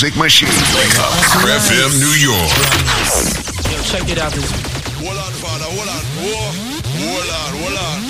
music machine. Wake up, FM New York. Yo, check it out. This Hold on, father, hold on. Whoa. Hold on, hold on.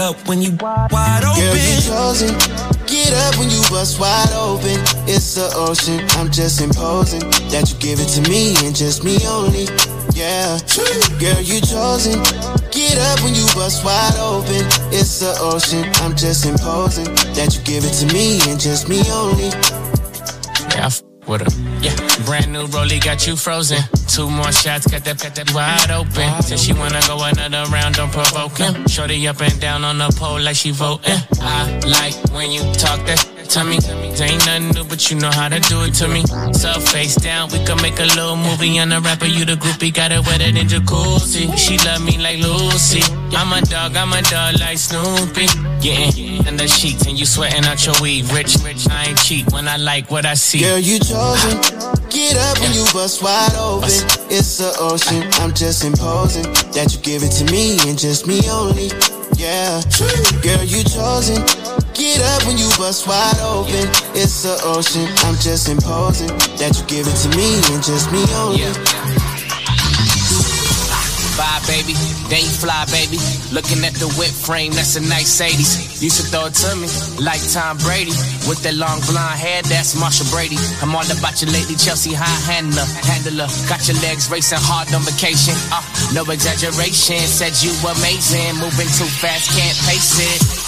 Up when you wide open. Girl, you chosen. Get up when you bust wide open. It's the ocean. I'm just imposing that you give it to me and just me only. Yeah, girl, you chosen. Get up when you bust wide open. It's the ocean. I'm just imposing that you give it to me and just me only. With her. Yeah, brand new rollie got you frozen. Two more shots, got that, got that wide open. Said she wanna go another round, don't provoke him. Shorty up and down on the pole like she voting. I like when you talk that to me. Ain't nothing new, but you know how to do it to me. So face down, we can make a little movie. On the rapper, you the groupie, got it wetter than jacuzzi. She love me like Lucy. I'm a dog, I'm a dog like Snoopy. Getting in the sheets and you sweating out your weed. Rich, rich, I ain't cheap when I like what I see. Girl, you chosen. Get up when you bust wide open. It's the ocean. I'm just imposing that you give it to me and just me only. Yeah, true. girl, you chosen. Get up when you bust wide open. It's the ocean. I'm just imposing that you give it to me and just me only. Bye, baby. Then you fly, baby. Looking at the whip frame, that's a nice 80s. You should throw it to me, like Tom Brady. With that long blonde hair, that's Marcia Brady. I'm all about you lately, Chelsea high handler, handler. Got your legs racing hard on vacation. Uh, no exaggeration, said you amazing. Moving too fast, can't pace it.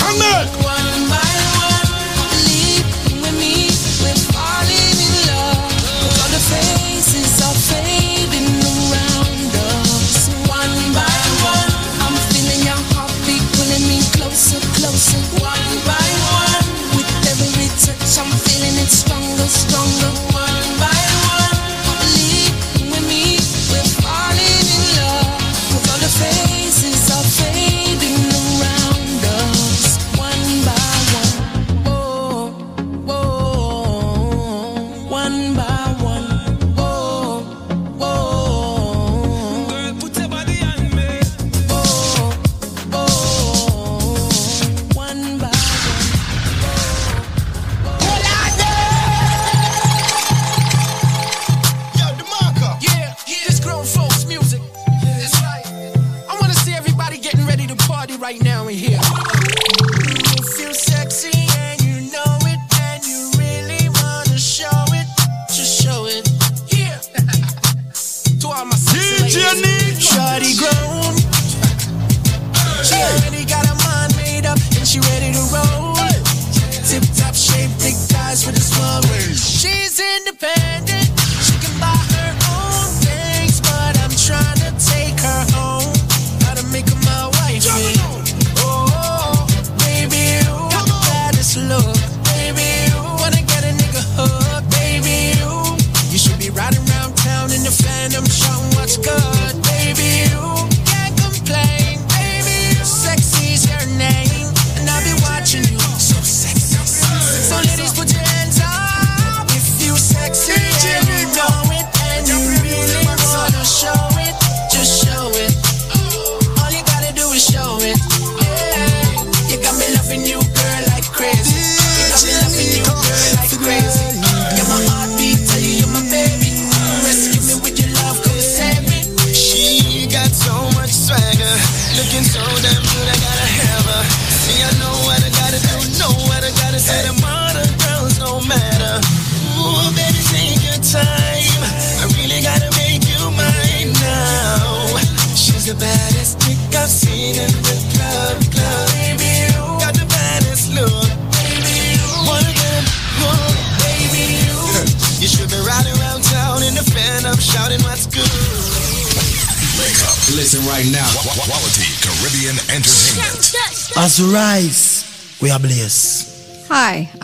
Come.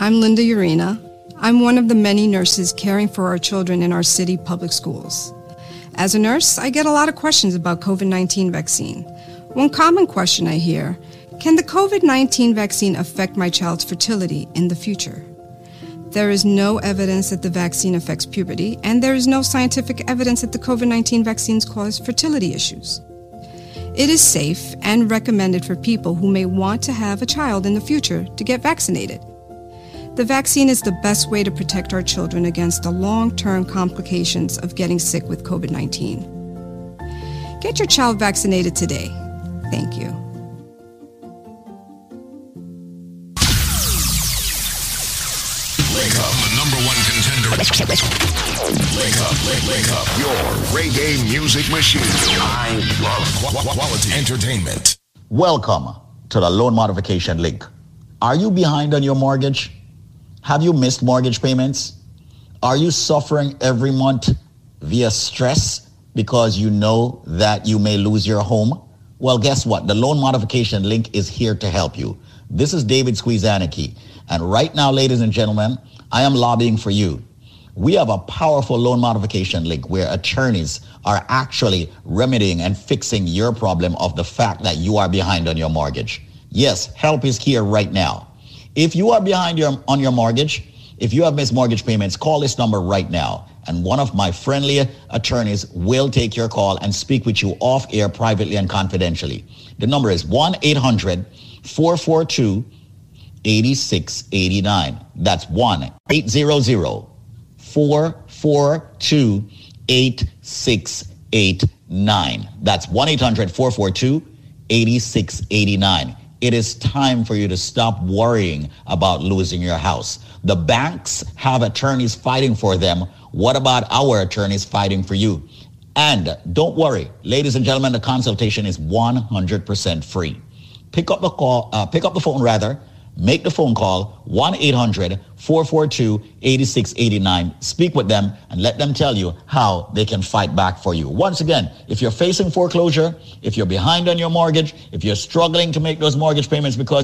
I'm Linda Urena. I'm one of the many nurses caring for our children in our city public schools. As a nurse, I get a lot of questions about COVID 19 vaccine. One common question I hear can the COVID 19 vaccine affect my child's fertility in the future? There is no evidence that the vaccine affects puberty, and there is no scientific evidence that the COVID 19 vaccines cause fertility issues. It is safe and recommended for people who may want to have a child in the future to get vaccinated. The vaccine is the best way to protect our children against the long term complications of getting sick with COVID 19. Get your child vaccinated today. Thank you. Wake up, the number one contender. Wake up, wake, wake up. Your reggae music machine. I love quality entertainment. Welcome to the loan modification link. Are you behind on your mortgage? Have you missed mortgage payments? Are you suffering every month via stress because you know that you may lose your home? Well, guess what? The loan modification link is here to help you. This is David Squeezaniki. And right now, ladies and gentlemen, I am lobbying for you. We have a powerful loan modification link where attorneys are actually remedying and fixing your problem of the fact that you are behind on your mortgage. Yes, help is here right now. If you are behind your, on your mortgage, if you have missed mortgage payments, call this number right now. And one of my friendly attorneys will take your call and speak with you off air privately and confidentially. The number is 1 800 442 8689. That's 1 800 442 8689. That's 1 800 442 8689. It is time for you to stop worrying about losing your house. The banks have attorneys fighting for them. What about our attorneys fighting for you? And don't worry, ladies and gentlemen, the consultation is 100% free. Pick up the call, uh, pick up the phone rather, make the phone call 1-800-442-8689 speak with them and let them tell you how they can fight back for you. Once again if you're facing foreclosure if you're behind on your mortgage if you're struggling to make those mortgage payments because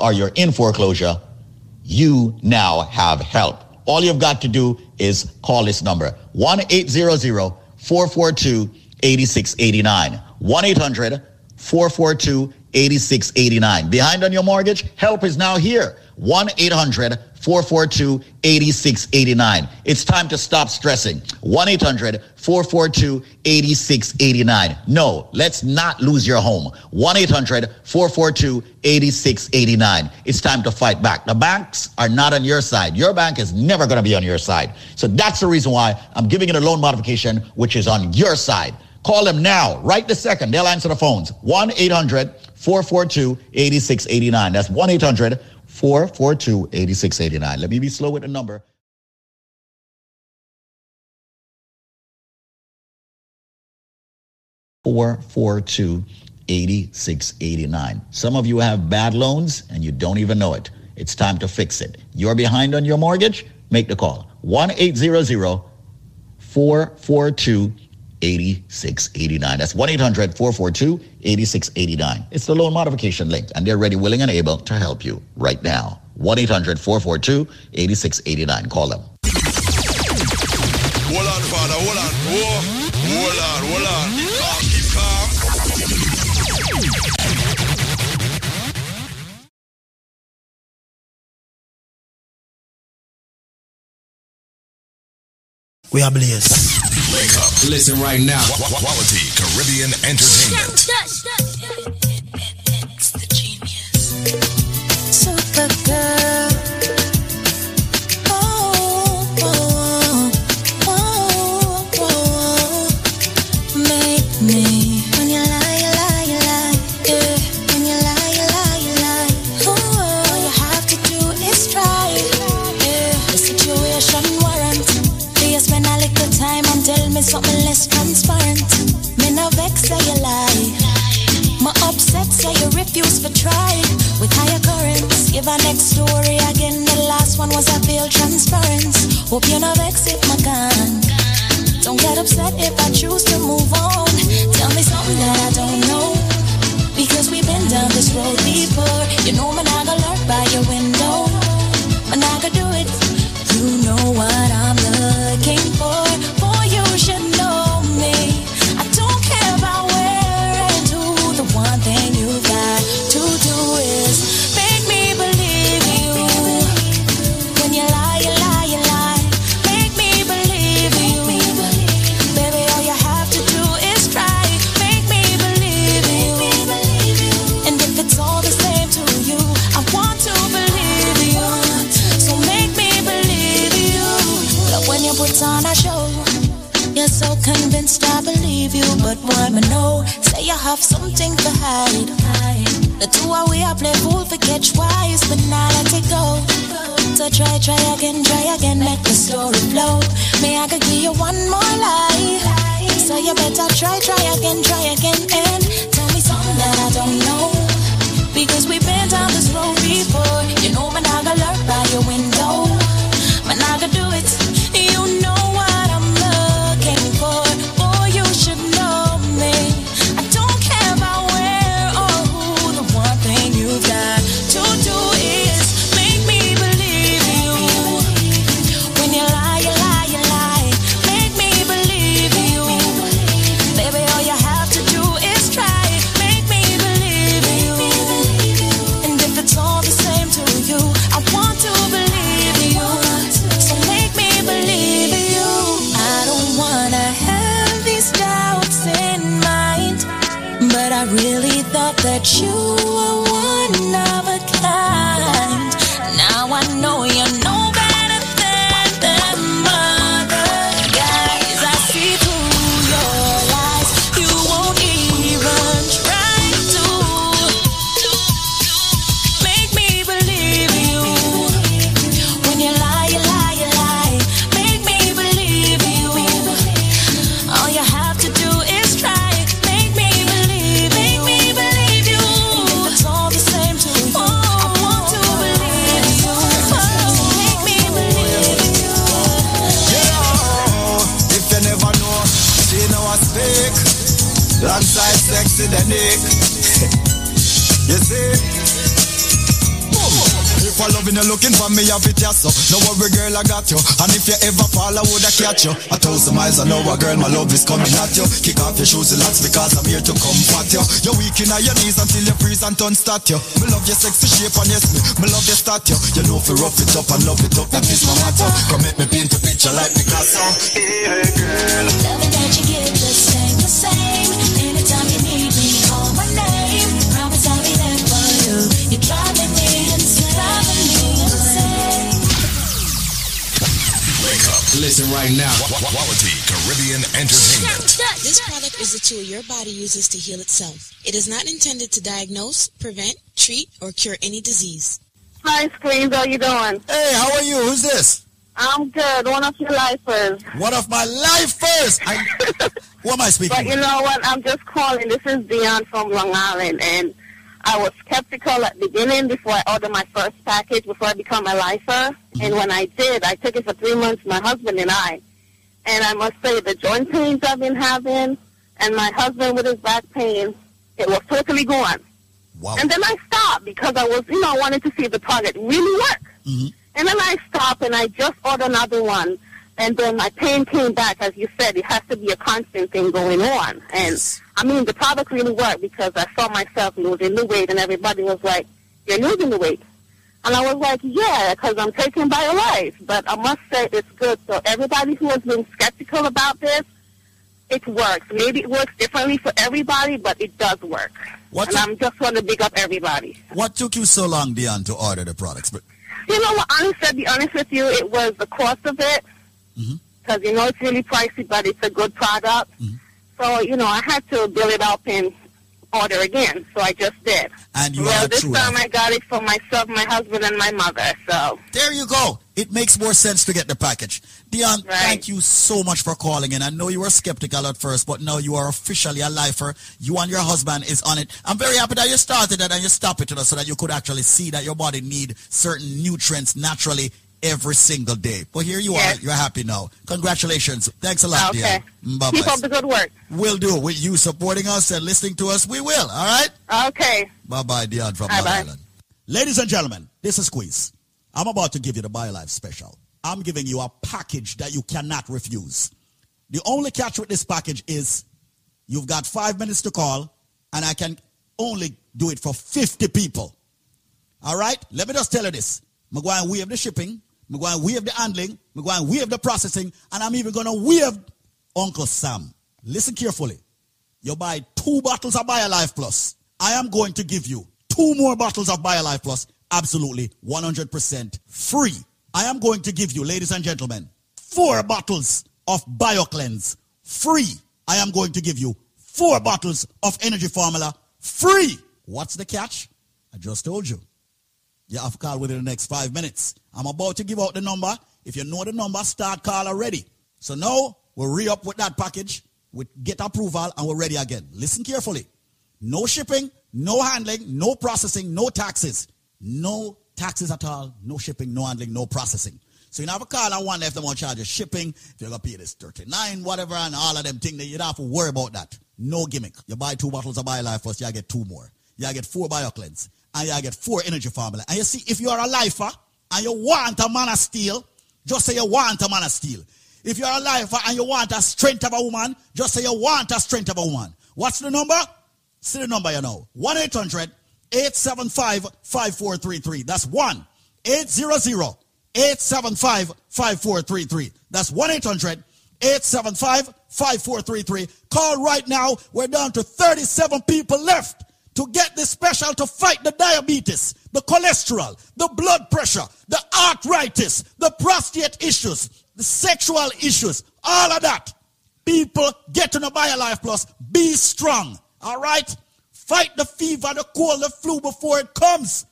or you're in foreclosure you now have help. All you've got to do is call this number 1-800-442-8689 1-800-442-8689 behind on your mortgage help is now here. 1-800-442-8689 it's time to stop stressing. 1-800-442-8689 no let's not lose your home. 1-800-442-8689 it's time to fight back. The banks are not on your side. Your bank is never going to be on your side. So that's the reason why i'm giving it a loan modification which is on your side Call them now, right this second. They'll answer the phones. 1-800-442-8689. That's 1-800-442-8689. Let me be slow with the number. Four four two eighty six eighty nine. Some of you have bad loans and you don't even know it. It's time to fix it. You're behind on your mortgage? Make the call. 1 800 442 8689. That's 1 800 442 8689. It's the loan modification link, and they're ready, willing, and able to help you right now. 1 800 442 8689. Call them. Hold on, father, hold on. Whoa. We are blessed. Wake up. Listen right now. Quality Caribbean Entertainment. Supergirl. Upset say you refuse to try with higher currents. Give our next story again. The last one was a failed transference. Hope you're not vexed my gun. Don't get upset if I choose to move on. Tell me something that I don't know. Because we've been down this road before. You know, man, I got lurk by your window. Man, I could do it. You know what I'm I believe you, but why me know? Say you have something to hide. The two are we I play fool for catch wise, but now let it go. So try, try again, try again, make the story flow. May I could give you one more life. So you better try, try again, try again, and tell me something that I don't know. Because we've been down this road before. You know, man, I got lurk by your window. Loving you looking for me, I'll fit ya so. No worry, girl, I got you. And if you ever fall, I woulda catch you. A thousand miles an hour, girl, my love is coming at you. Kick off your shoes, relax, because I'm here to comfort you. You're weak in your knees until you freeze and turn start you. Me love your sexy shape and yes, me, me love your statue. You know if you rough it up and love it up, that is my motto. Come make me paint a picture like Picasso. Hey, girl. Loving that you give the same, the same. Listen right now. Quality Caribbean Entertainment. This product is a tool your body uses to heal itself. It is not intended to diagnose, prevent, treat, or cure any disease. Hi, Squeeze. How you doing? Hey, how are you? Who's this? I'm good. One of your lifers. One of my lifers. I, who am I speaking But you with? know what? I'm just calling. This is Dion from Long Island, and I was skeptical at the beginning before I ordered my first package before I become a lifer. And when I did, I took it for three months, my husband and I. And I must say, the joint pains I've been having, and my husband with his back pain, it was totally gone. Wow. And then I stopped because I was, you know, I wanted to see if the product really worked. Mm-hmm. And then I stopped and I just ordered another one. And then my pain came back. As you said, it has to be a constant thing going on. And I mean, the product really worked because I saw myself losing the weight and everybody was like, you're losing the weight. And I was like, yeah, because I'm taking BioLife. But I must say it's good. So everybody who has been skeptical about this, it works. Maybe it works differently for everybody, but it does work. What and I'm just want to big up everybody. What took you so long, Dion, to order the products? But You know what? Honestly, to be honest with you, it was the cost of it. Mm-hmm. Because, you know, it's really pricey, but it's a good product. Mm-hmm. So, you know, I had to build it up in order again. So I just did. And you well, this true. time I got it for myself, my husband, and my mother. So There you go. It makes more sense to get the package. Dion, thank you so much for calling in. I know you were skeptical at first, but now you are officially a lifer. You and your husband is on it. I'm very happy that you started it and you stopped it so that you could actually see that your body need certain nutrients naturally every single day. But here you Yes. are. You're happy now. Congratulations. Thanks a lot, okay. Dion. Bye Keep up the good work. We'll do. With you supporting us and listening to us, we will. All right? Okay. Bye-bye, Dion from Long Island. Ladies and gentlemen, this is Squeeze. I'm about to give you the BioLife special. I'm giving you a package that you cannot refuse. The only catch with this package is you've got five minutes to call, and I can only do it for 50 people. All right? Let me just tell you this. I'm going to waive the shipping. I'm going to waive the handling. I'm going to waive the processing. And I'm even going to waive Uncle Sam. Listen carefully. You buy two bottles of BioLife Plus. I am going to give you two more bottles of BioLife Plus absolutely 100% free. I am going to give you, ladies and gentlemen, four bottles of BioCleanse free. I am going to give you four bottles of Energy Formula free. What's the catch? I just told you. You have call within the next five minutes. I'm about to give out the number. If you know the number, start call already. So now we'll re-up with that package, we get approval, and we're ready again. Listen carefully. No shipping, no handling, no processing, no taxes. No taxes at all, no shipping, no handling, no processing. So you have a call and one they want to charge you shipping, if you're gonna pay this 39, whatever, and all of them thing, things, you don't have to worry about that. No gimmick. You buy two bottles of BioLife Plus, you get two more. You get four BioCleanse, and you get four energy formula. And you see, if you are a lifer and you want a man of steel, just say you want a man of steel. If you're a lifer and you want a strength of a woman, just say you want a strength of a woman. What's the number? See the number you know. 1 800 875 5433. That's 1 800 875 5433. That's 1 800 875 5433. Call right now. We're down to 37 people left to get this special to fight the diabetes, the cholesterol, the blood pressure, the arthritis, the prostate issues, the sexual issues, all of that. People get on a BioLife Plus. Be strong. All right? Fight the fever, the cold, the flu before it comes.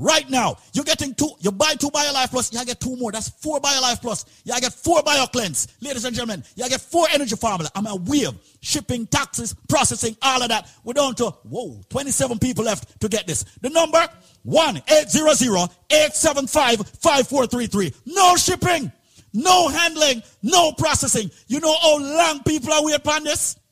Right now, you're getting two, you buy two BioLife Plus, you get two more. That's four BioLife Plus. You get four BioCleanse. Ladies and gentlemen, you get four energy formula. I'm a wave, shipping, taxes, processing, all of that. We're down to, whoa, 27 people left to get this. The number, 1-800-875-5433. No shipping, no handling, no processing. You know how long people are waiting on this?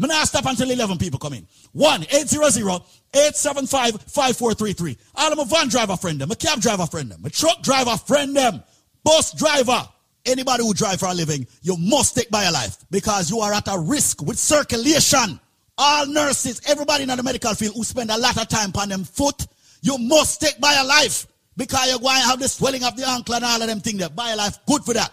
I'm not stop until 11 people come in. 1-800-875-5433. All of my van driver friend them, a cab driver friend them, a truck driver friend them, bus driver. Anybody who drive for a living, you must take BioLife because you are at a risk with circulation. All nurses, everybody in the medical field who spend a lot of time on them foot, you must take BioLife because you're going to have the swelling of the ankle and all of them things there. life. good for that.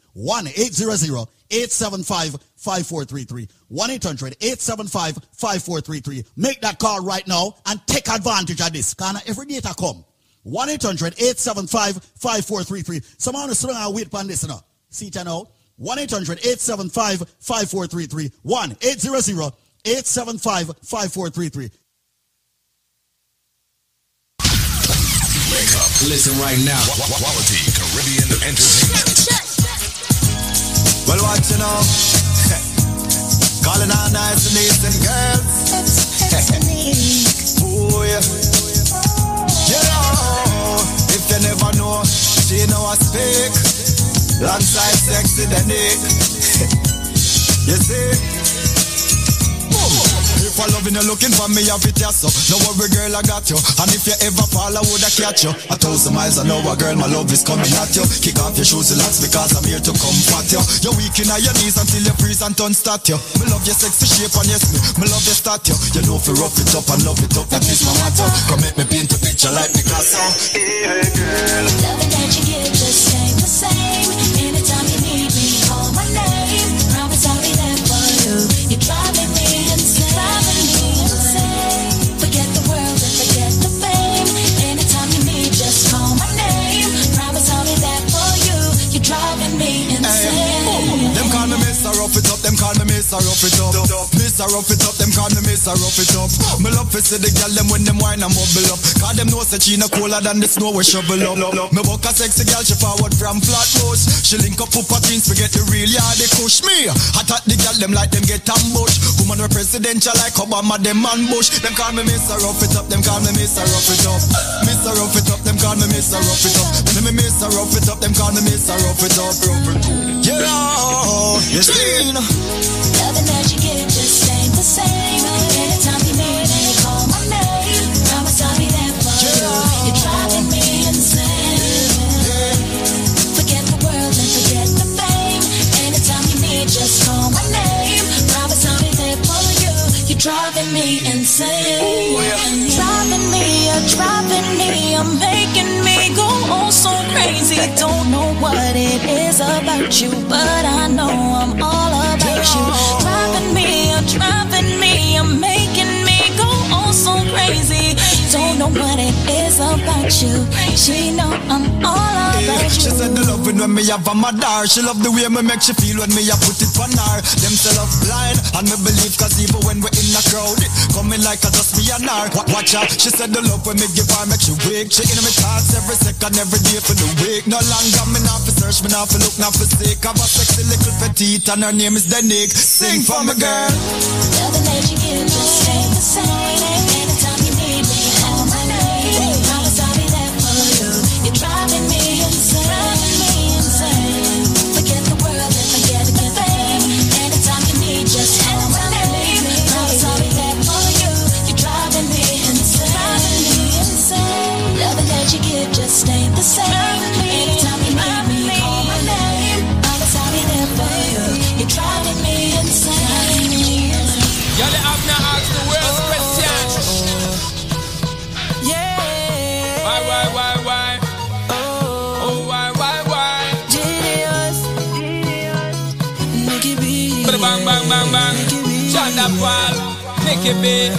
1-800-875-5433. 1-800-875-5433. Make that call right now and take advantage of this. Because every data come. 1-800-875-5433. Someone is sitting and wait for this now. See it now. 1-800-875-5433. 1-800-875-5433. Wake up. Listen right now. Quality Caribbean entertainment. Well, what you know? Calling all nice and decent girls. oh, yeah. You know, if you never know, she know I speak. Alongside sexy the Nick. you see? If I loving you looking for me, I fit you so. No worry, girl, I got you. And if you ever fall, I woulda catch you. A thousand miles an hour, girl, my love is coming at you. Kick off your shoes, relax, because I'm here to comfort you. You're weak in your knees until you freeze and turn start you. Me love your sexy shape and yes, me, me love your statue. You know if you rough it up and love it up, that is my motto. Come make me paint a picture like Picasso. Hey, girl. Loving that you give Rough It Up, them call me Mr. Rough It Up. Mr. Rough It Up, them call me Mr. Rough It Up. Me love to see the girl them when them wine and bubble up. Cause them know say she no cooler than the snow we shovel up. Me book a sexy girl, she forward from Flatbush. She link up up her jeans, we get the real yard, they push me. Thought the girl them like them get ambushed. Woman we presidential like Obama, them man Bush. Them call me Mr. Rough It Up, them call me Mr. Rough It Up. Mr. Rough It Up, them call me Mr. Rough It Up. Me me Mr. Rough It Up, them call me Mr. Rough It Up. Yeah, you see. Loving that you give just ain't the same. Anytime you need me, call my name. Promise I'll be there for you. You're driving me insane. Forget the world and forget the fame. Anytime you need, just call my name. Driving me insane. Driving me, you're driving me, you're making me go oh so crazy. Don't know what it is about you, but I know I'm all about you. Driving me, you're driving me, know what it is about you. She know I'm all about you. She said the loving when me have a mother She love the way me make she feel when me a put it on her Them say love blind and me believe cause even when we in a crowd it Coming like a just me and her Watch out. she said the love when me give her make she wake She in me thoughts every second, every day for the week No longer me not for search, me not for look, not for sick Have a sexy little petite and her name is Denick Sing for me girl Loving that you give just ain't the same. Insane. Loving that you give just ain't the same. Anytime you need me, call my name. Promise I'll there for you. You're driving me insane. Y'all have now ask the worst oh. question. Yeah. Why, why, why, why? Oh, oh why, why, why? Genius. Nicky B. Bang, bang, bang, bang. Chanda Paul, Nicky B.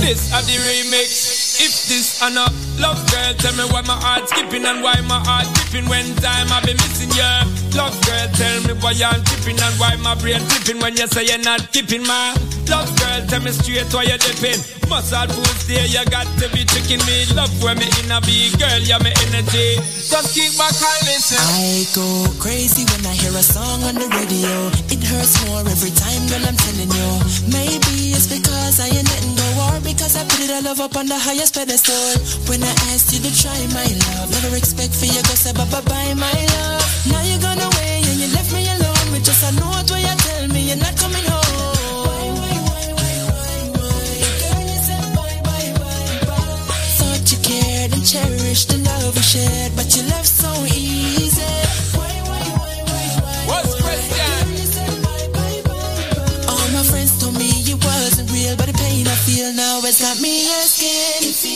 This are the remix. If this are not love, girl, tell me why my heart skipping and why my heart tripping when time I be missing you. Love, girl, tell me why I'm tripping and why my brain tripping when you say you're not keeping my love, girl. Tell me straight why you're dipping. Muscle foods there, you got to be tricking me. Love where me in a be, girl, you're my energy. Just keep back and. I go crazy when I hear a song on the radio. It hurts more every time, girl, I'm telling you. Maybe it's because I ain't letting go, or because I put it all up on the highest pedestal all. When I asked you to try my love, never expect for you to say bye bye my love. Now you're gone away and you left me alone. With just a note where you tell me you're not coming home. Cherished the love we shared, but you left so easy. Why, why, why, why, why, What's Christian? All my friends told me it wasn't real, but the pain I feel now has got me asking.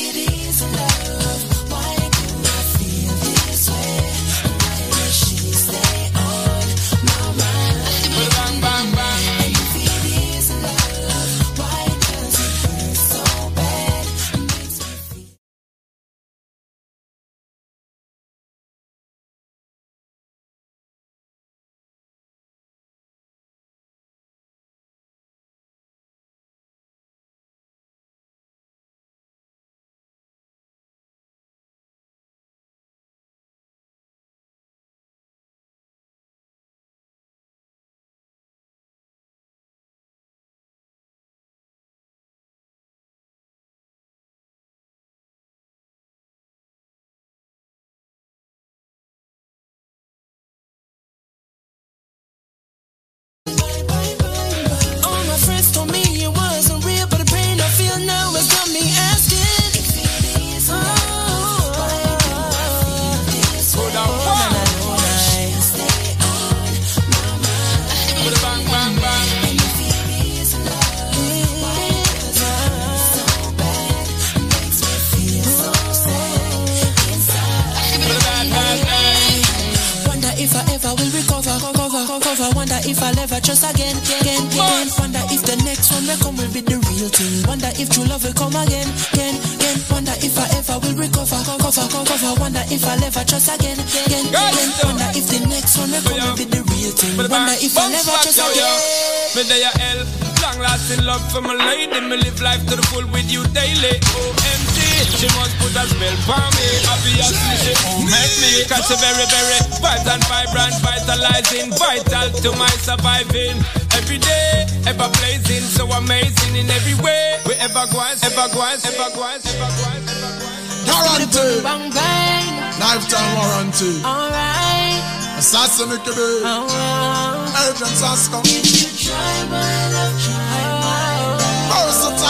I'll ever trust again, again, again. Wonder if the next one will come will be the real thing. Wonder if true love will come again, again, again. Wonder if I ever will recover, cover, cover. Wonder if I'll ever trust again, again, again. Wonder if the next one will come will be the real thing. Wonder if I'll ever trust again. Me there ya L, long lasting love for my lady. Me live life to the full with you daily. OMG, she must put a spell for me. Obviously she met me. Cause she very, very vibrant, vibrant, vitalizing, vital to my surviving. Every day, ever blazing, so amazing in every way. We ever go, ever go, ever go, ever go, ever go. Guarantee. Bang bang. Lifetime warranty. Alright. Assassin it could be. Oh, oh. Agent Sasco. Try my love, try my love.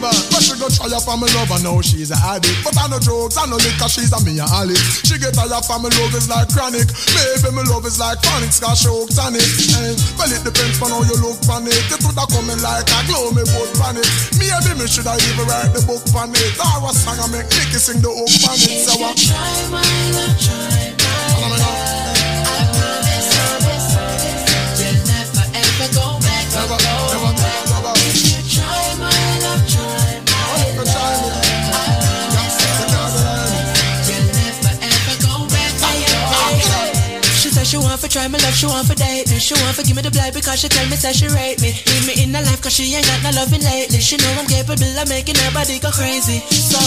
Back. But she go try for me love and now she's a addict. But I no drugs, I no liquor, she's a me a Ali. She get tired for me love is like chronic. Maybe me love is like chronic, scotch choke tonic. And well it depends on how you look on it. It woulda coming like a glow, me put on it. Maybe me shoulda even write the book on it. Or a song I make Nicky sing the hook on it. So I Try my love, try my love. Try my love, she want for date me. She want for give me the blight because she tell me say she rate me. Leave me in her life cause she ain't got no loving lately. She know I'm capable of making her body go crazy. So,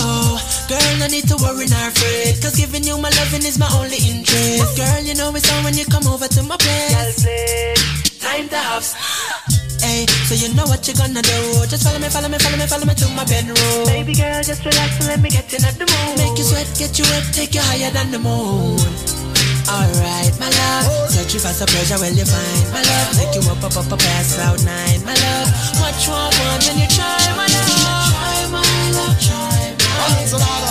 girl, no need to worry nor afraid. Cause giving you my loving is my only interest. Girl, you know it's on when you come over to my place. Time to have Hey, so you know what you're gonna do. Just follow me, follow me, follow me, follow me to my bedroom. Baby girl, just relax and let me get in at the moon. Make you sweat, get you wet, take you higher than the moon. Alright, my love. Search you for some pleasure, well you find my love. Take you up, up, up, up, past cloud nine, my love. What you want, you try, my love. Try my love, try my love.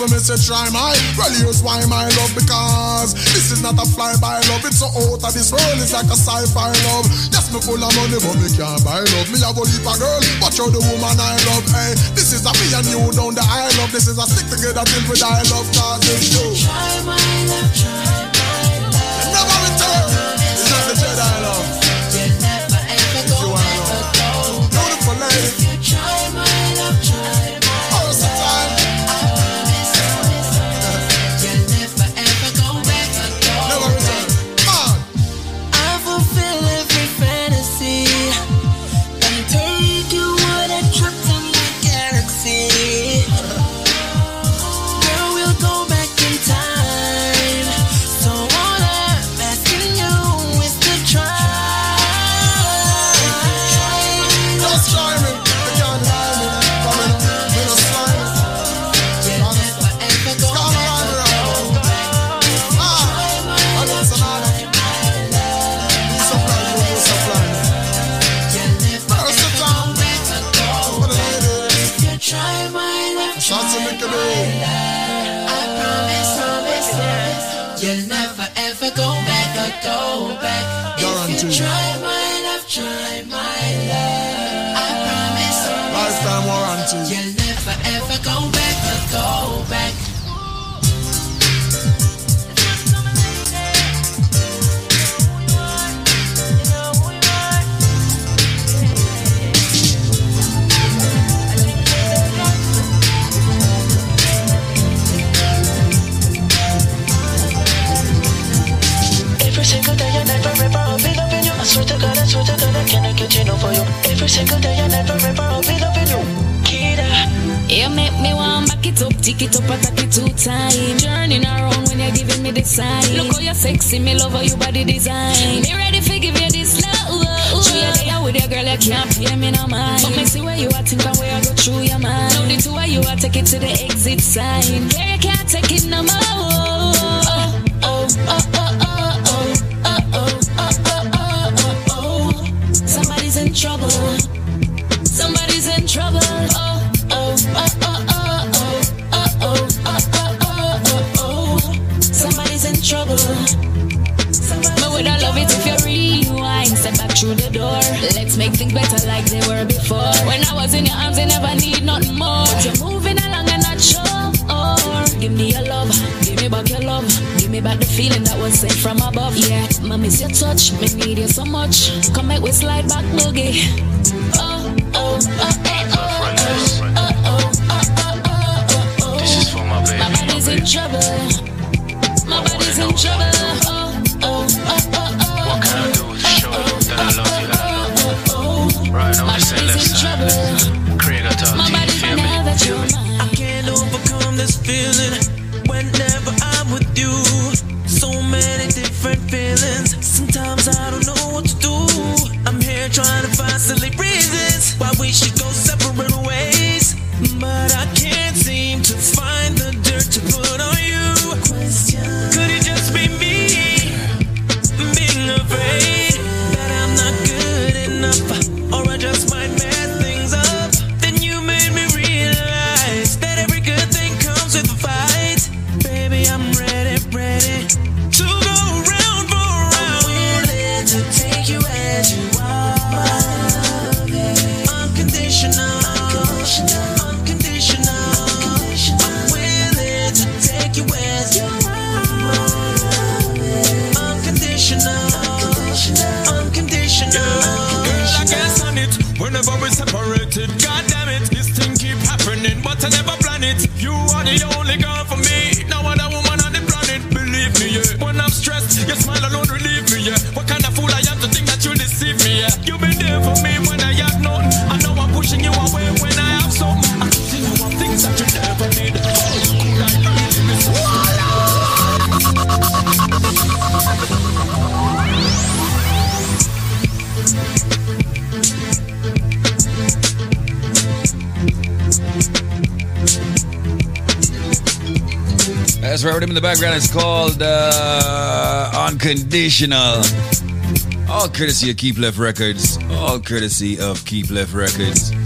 Love. Me say try my, well why my love because this is not a fly-by love. It's so out of this world, it's like a sci-fi love. Yes, me full of money, but me can't buy love. Me have a leap a girl, watch out the woman I love. Hey, this is a me and you down the I love. This is a stick together till we die love. Cause it's you. Try my love, try how you're sexy, me love how your body design. Me ready for give you this love. Show your day there with your girl, you can't play me no mind. But me see where you are, think and where I go through your mind. Know the two of you are, take it to the exit sign. Girl, you can't take it no more. Hours in your arms, and never need nothing more. You're moving along and not sure. Give me your love, give me back your love. Give me back the feeling that was sent from above. Yeah, my miss your touch, me need you so much. Come back, we slide back, boogie. Oh, oh, oh oh oh, oh, oh, oh, oh, oh. This is for my baby. My body's in trouble. My body's in trouble. Oh. trouble. the background is called uh, Unconditional. All courtesy of Keep Left Records. All courtesy of Keep Left Records.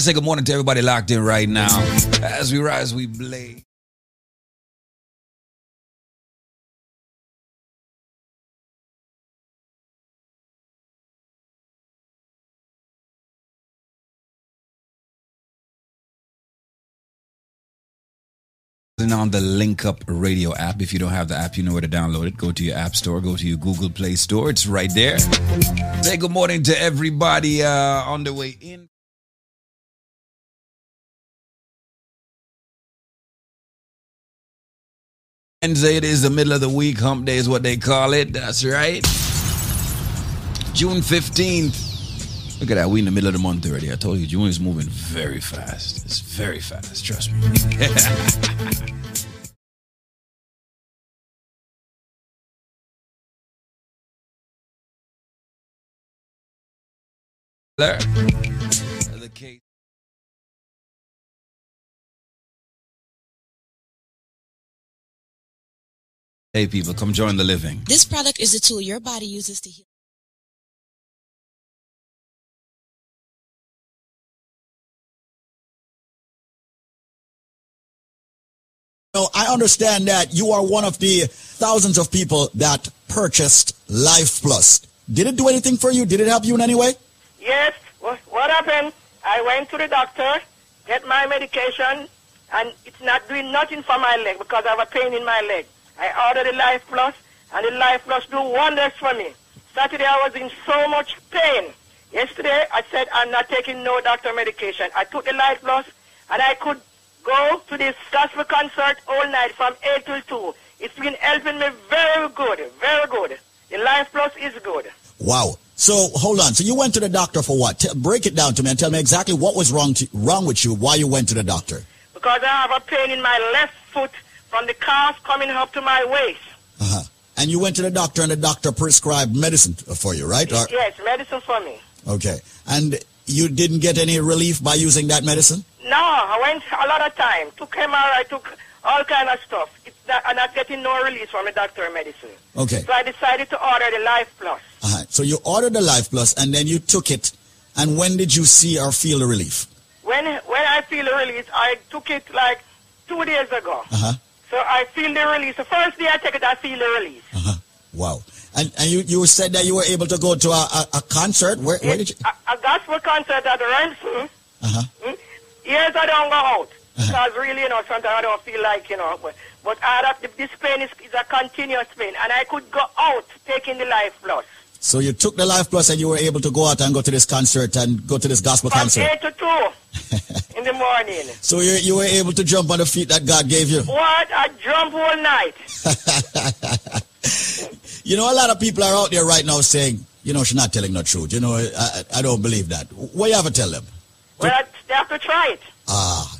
Gotta say good morning to everybody locked in right now. As we rise, we blaze. On the Link Up Radio app. If you don't have the app, you know where to download it. Go to your App Store, go to your Google Play Store. It's right there. Say good morning to everybody uh, on the way in. Wednesday, it is the middle of the week. Hump day is what they call it. That's right. June 15th. Look at that. We in the middle of the month already. I told you, June is moving very fast. It's very fast. Trust me. there. Hey, people, come join the living. This product is a tool your body uses to heal. No, I understand that you are one of the thousands of people that purchased Life Plus. Did it do anything for you? Did it help you in any way? Yes. What, what happened? I went to the doctor, get my medication, and it's not doing nothing for my leg because I have a pain in my leg. I ordered the Life Plus, and the Life Plus do wonders for me. Saturday I was in so much pain. Yesterday I said I'm not taking no doctor medication. I took the Life Plus, and I could go to this gospel concert all night from 8 till 2. It's been helping me very good, very good. The Life Plus is good. Wow. So hold on. So you went to the doctor for what? T- break it down to me and tell me exactly what was wrong to, wrong with you. Why you went to the doctor? Because I have a pain in my left foot from the calf coming up to my waist. Uh-huh. And you went to the doctor and the doctor prescribed medicine for you, right? Or- Yes, medicine for me. okay. And you didn't get any relief by using that medicine? No, I went a lot of time. Took MRI, took all kind of stuff. It's not, I'm not getting no release from the doctor medicine. Okay. So I decided to order the Life Plus. Uh-huh. So you ordered the Life Plus and then you took it. And when did you see or feel the relief? When when I feel the release, I took it like two days ago. Uh-huh. So I feel the release. The first day I take it, I feel the release. Uh-huh. Wow. And, and you, you said that you were able to go to a, a, a concert. Where, where did you? A, a gospel concert at Ransom. Uh-huh. Mm? Years I don't go out. Because really, you know, sometimes I don't feel like, you know, but, but I have, this pain is, is a continuous pain. And I could go out taking the Life Plus. So you took the Life Plus and you were able to go out and go to this concert and go to this gospel From concert. 8 to 2 in the morning. So you, you were able to jump on the feet that God gave you. What? I jump all night. You know, a lot of people are out there right now saying, you know, she's not telling the truth. You know, I, I I don't believe that. What you have to tell them? Well, they have to try it. Ah,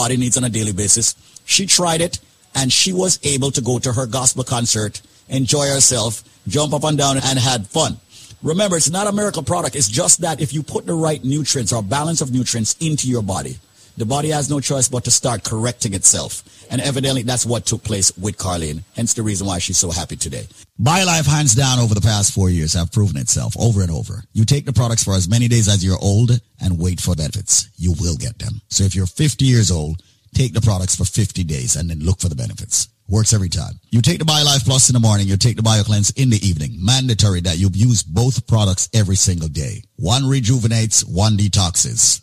body needs on a daily basis. She tried it, and she was able to go to her gospel concert, enjoy herself, jump up and down, and had fun. Remember, it's not a miracle product. It's just that if you put the right nutrients or balance of nutrients into your body, the body has no choice but to start correcting itself. And evidently that's what took place with Carlene. Hence the reason why she's so happy today. BioLife hands down over the past four years have proven itself over and over. You take the products for as many days as you're old and wait for benefits. You will get them. So if you're 50 years old, take the products for 50 days and then look for the benefits. Works every time. You take the BioLife Plus in the morning, you take the BioCleanse in the evening. Mandatory that you use both products every single day. One rejuvenates, one detoxes.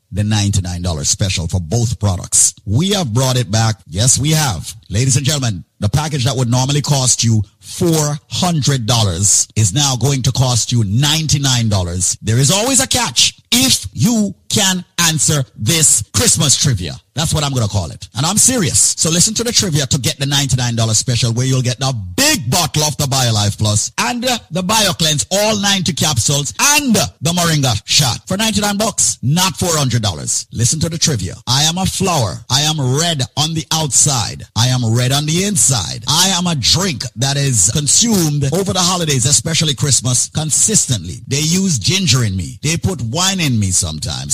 the $99 special for both products. We have brought it back. Yes, we have. Ladies and gentlemen, the package that would normally cost you $400 is now going to cost you $99. There is always a catch if you can answer this Christmas trivia. That's what I'm going to call it. And I'm serious. So listen to the trivia to get the $99 special where you'll get the big bottle of the BioLife Plus and uh, the BioCleanse, all 90 capsules and the Moringa shot for 99 bucks, not $400. Listen to the trivia. I am a flower. I am red on the outside. I am red on the inside. I am a drink that is consumed over the holidays, especially Christmas, consistently. They use ginger in me. They put wine in me sometimes.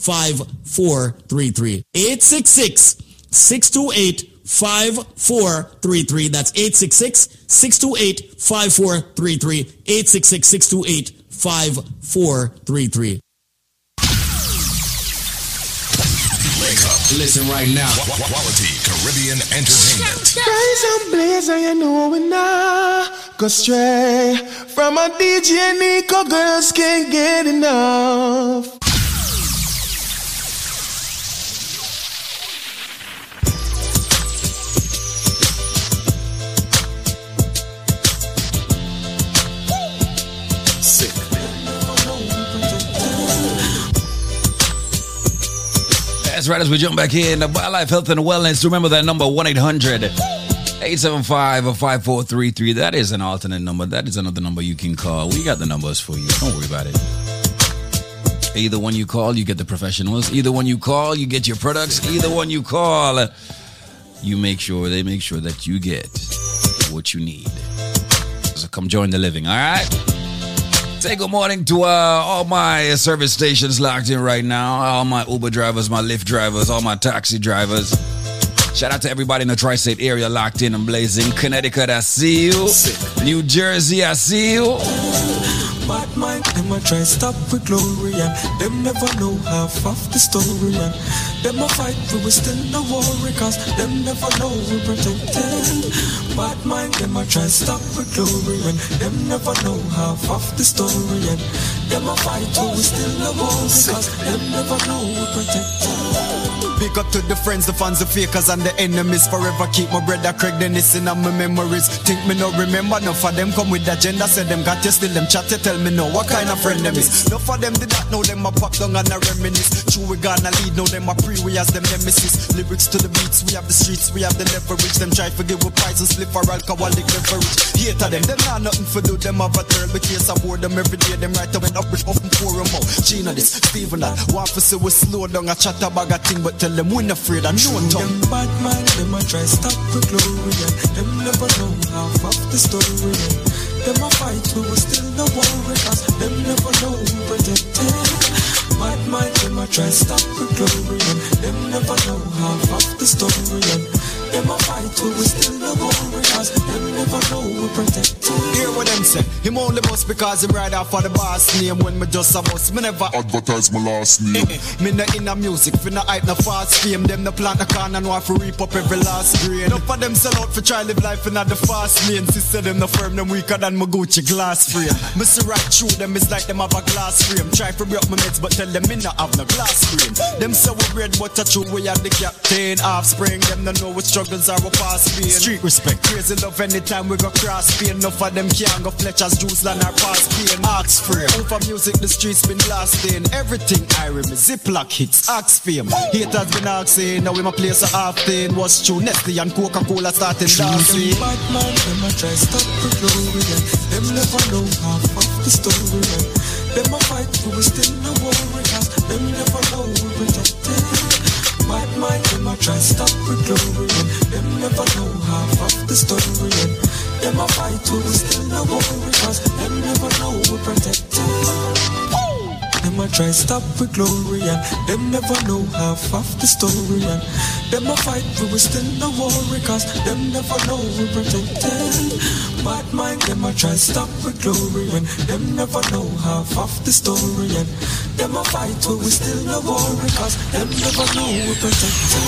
5433. 866 628 5433. 866 628 5433. That's 866 628 5433. 866 628 5433. Up. Listen right now. Quality Caribbean entertainment. Rise and blaze and you know we not go stray From a DJ Nico, girls can't get enough That's right, as we jump back in, the BioLife Health and Wellness. Remember that number 1 800 875 5433. That is an alternate number. That is another number you can call. We got the numbers for you. Don't worry about it. Either one you call, you get the professionals. Either one you call, you get your products. Either one you call, you make sure they make sure that you get what you need. So come join the living, all right? Say good morning to uh, all my service stations locked in right now. All my Uber drivers, my Lyft drivers, all my taxi drivers. Shout out to everybody in the tri-state area locked in and blazing. Connecticut, I see you. New Jersey, I see you. Mind, them a try stop with glory and them never know half of the story and them a fight but we still no worry cause them never know we protected. Bad mind, them a try stop with glory and them never know half of the story and them a fight but we still no worry cause them never know we protected. Big up to the friends, the fans, the fakers, and the enemies. Forever keep my brother Craig Dennis in my memories. Think me no remember, no for them come with the agenda. Say them got you still them chat, you tell me no what kind of friend them is. No for them did not know them a pop down and a reminisce. True we gonna lead, know them a pre, we as them nemesis. Lyrics to the beats, we have the streets, we have the leverage. Them try to give a prize and slip for alcoholic beverage. Hate of them, them not nothing for do, them have a turn. But case I board them every day, them right away up and pour them out. Gina this, Steven that. Want for say we slow down, a chat about a thing, but tell them we not afraid of no tongue. Them bad mind, them a try stop with glory and them never know half of the story. And them a fight, we will still no worry cause them never know we protected. Bad mind, them a try stop with glory and them never know half of the story. And them a fight, we will still no worry cause them never know we protected. Hear what them say. Him only boss because him ride off for the boss name. When me just a boss, me never advertise my last name. me no in a music, finna hype no fast fame. Them no plant a corn and want to reap up every last grain. Enough of them sell out for try live life in the fast lane. Sister them no firm, them weaker than my Gucci glass frame. Me see right through them, it's like them have a glass frame. Try to break my meds, but tell them me no have no glass frame. Them say we red, but a true we are the captain. Offspring, them no know what struggles are we past pain. Street respect, crazy love anytime we go cross pain. Enough of them can't go Fletcher's juice land or past pain. Axe frame, over music the streets been blasting. Everything I remember, Ziploc hits, Axe fame. Haters been asking, now we my place a half thing. What's true, Nestle and Coca-Cola starting dancing. Bad man, them a try stop with glory them never know half of the story. Them a fight, but we still no cause them never know we protected. Bad mind, them a try stop with glory them never know half of the story. Them a fight, we still no worry cause them never know we protected. Them a try stop with glory and them never know half of the story and them a fight we will still no worry cause them never know we protected. Bad mind them a try stop with glory and them never know half of the story and them a fight we will still no worry cause them never know we protected.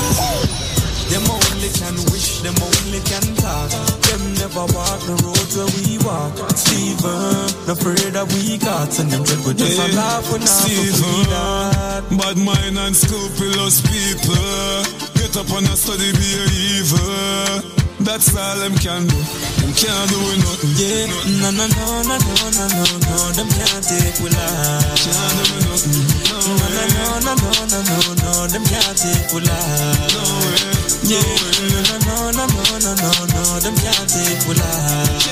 Them only can wish, them only can talk. Never walk the roads where we walk. Steven, no afraid that we got, and them dread we just a laugh when I Steven, bad mind and scrupulous people. Get up and a study be a evil. That's all them can do. Them can't do nothing. Yeah, no, no, no, no, no, no, no, no. Them can't take we life. Can't do nothing. No, no, no, no, no, no, no, no. Them can't take we life. No way. Yeah, no, no, no, no, no, no, no. Them can't take we life.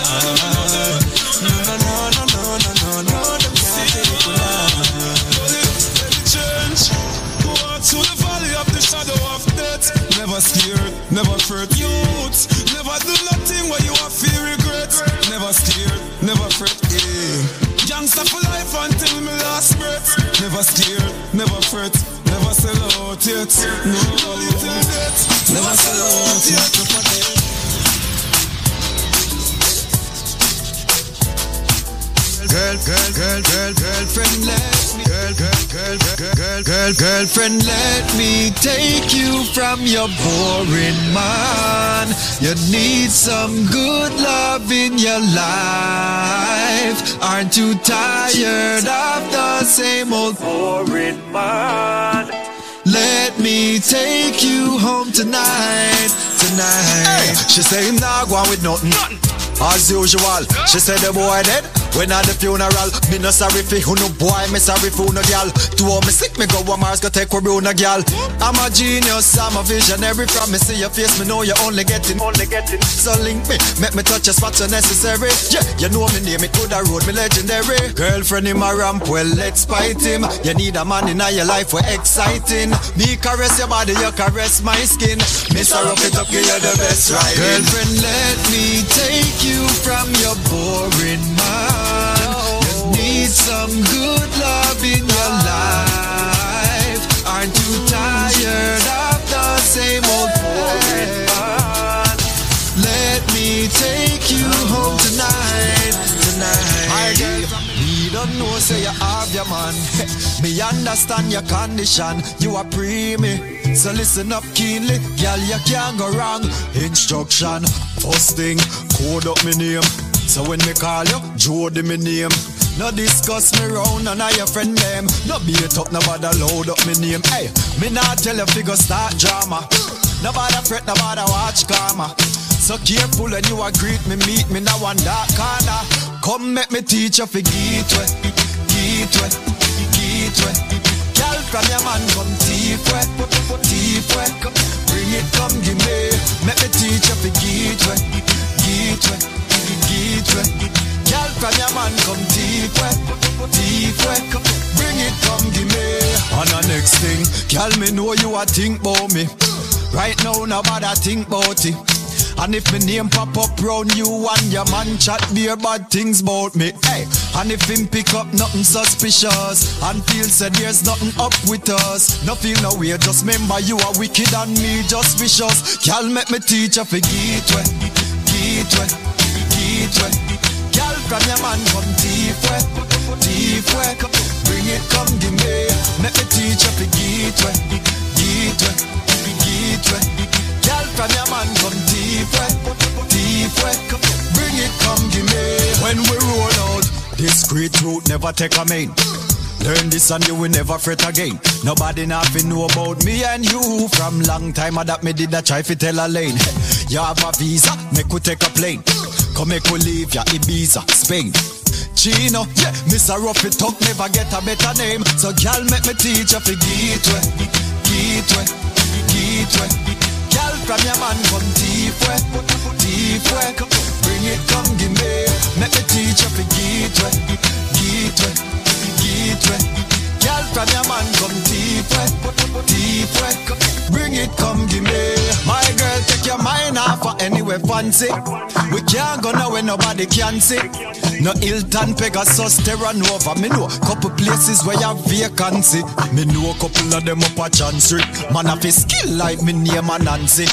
No, no, no, no, no, no, no, no. Them can't take we life. change. Out to the valley of the shadow of death. Never scared, never fret. Youth, never do nothing where you have fear regret. Never scared, never fret. Yeah. Youngster for life until my last breath. Never scared, never fret. Never sell out yet. No, no little death. Girl, girl, girl, girl, girlfriend, let me. Girl, girl, girl, girl, girl, girl, girlfriend, let me take you from your boring man. You need some good love in your life. Aren't you tired of the same old boring man? Let me take you home tonight, tonight. She say him nah go on with nothing. As usual, she said the boy dead. When at the funeral, me no sorry for who no boy, me sorry for no gal. Two me sick, me go a Mars, go take a no gal. I'm a genius, I'm a visionary. From me see your face, me know you only getting, only getting. So link me, make me touch your spots so necessary. Yeah, you know me name, it could have road me legendary. Girlfriend in my ramp, well let's fight him. You need a man in your life, we're exciting. Me caress your body, you caress my skin. Me sorrow it up, you're the best right. Girlfriend, let me take you from your boring mind. Just need some good love in your life. Aren't you tired of the same old? Let me take you home tonight, tonight don't know, say you have your man. Me understand your condition, you are preemie. So listen up keenly, girl, you can't go wrong. Instruction, first thing, code up me name. So when me call you, Jody me name. No discuss me round and I your friend them. No beat up, nobody load up me name. Hey, me not tell you figure start drama. Nobody fret, nobody watch karma. So careful when you a me, meet me now one dark corner. Come make me teach you for gateway, gateway, gateway. Girl from your man come thief way, thief way. Bring it, come give me. Make me teach you for gateway, gateway, gateway. Girl from your man come thief way, thief way. Bring it, come give me. And the next thing, girl me know you a think about me. Right now, nobody think about it. And if my name pop up round you and your man chat beer bad things about me, hey. And if him pick up nothing suspicious and feel said there's nothing up with us, no feel no way, just remember you are wicked and me just vicious. Girl, make me teach you for gateway, gateway, gateway. Girl, from your man come thief way, thief way. Bring it, come give me. Make me teach you for gateway, gateway, gateway. From your man come deep way, deep way. Bring it, come give me. When we roll out, discreet route never take a main. Learn this and you will never fret again. Nobody nothing know about me and you. From long time I that me did try fi tell a lane. You have a visa, make we take a plane. Come make we leave ya Ibiza, Spain. Chino, yeah, Mr. Rough up, never get a better name. So girl, make me teach you fi gateway, gateway. Girl from your man come deep way, deep way. Bring it, come give me. Make me teach you for gateway, gateway, gateway. Girl from your man come deep way, deep way. Bring it, come give me. My girl, take your mind off for anywhere fancy. We can't go nowhere nobody can see. No Hilton, Pegasus, Terra Nova. Me know couple places where you vacancy. Me know a couple of them up a chancery. Man have a skill like me name and Nancy.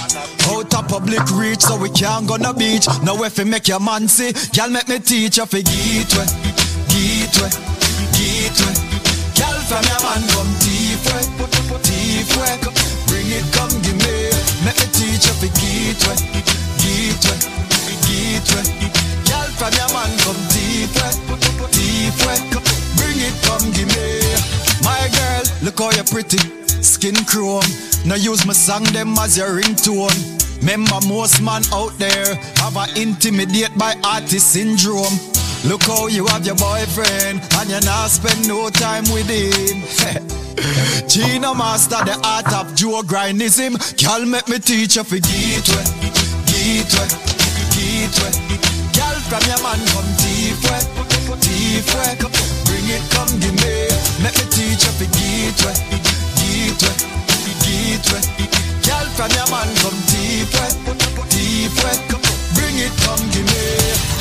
Out of public reach, so we can't go no beach. Now if you make your man see, girl make me teach you for gateway, gateway, get Girl from your man come deep way, deep way. Bring it, come give me. Make me teach you for gateway, gateway, gateway. Girl from your man come deep way, deep way. Bring it, come give me. My girl, look how you're pretty, skin chrome. Now use my song them as your ringtone. Remember most man out there have a intimidate by artist syndrome. Look how you have your boyfriend and you not spend no time with him. Gina master the art of Joe grindism. Girl make me teach you for gateway, gateway, gateway. Girl from your man come deep way, deep way. Bring it, come give me. Make me teach you for gateway, gateway, gateway. Girl from your man come deep way, deep way. Bring it, come give me.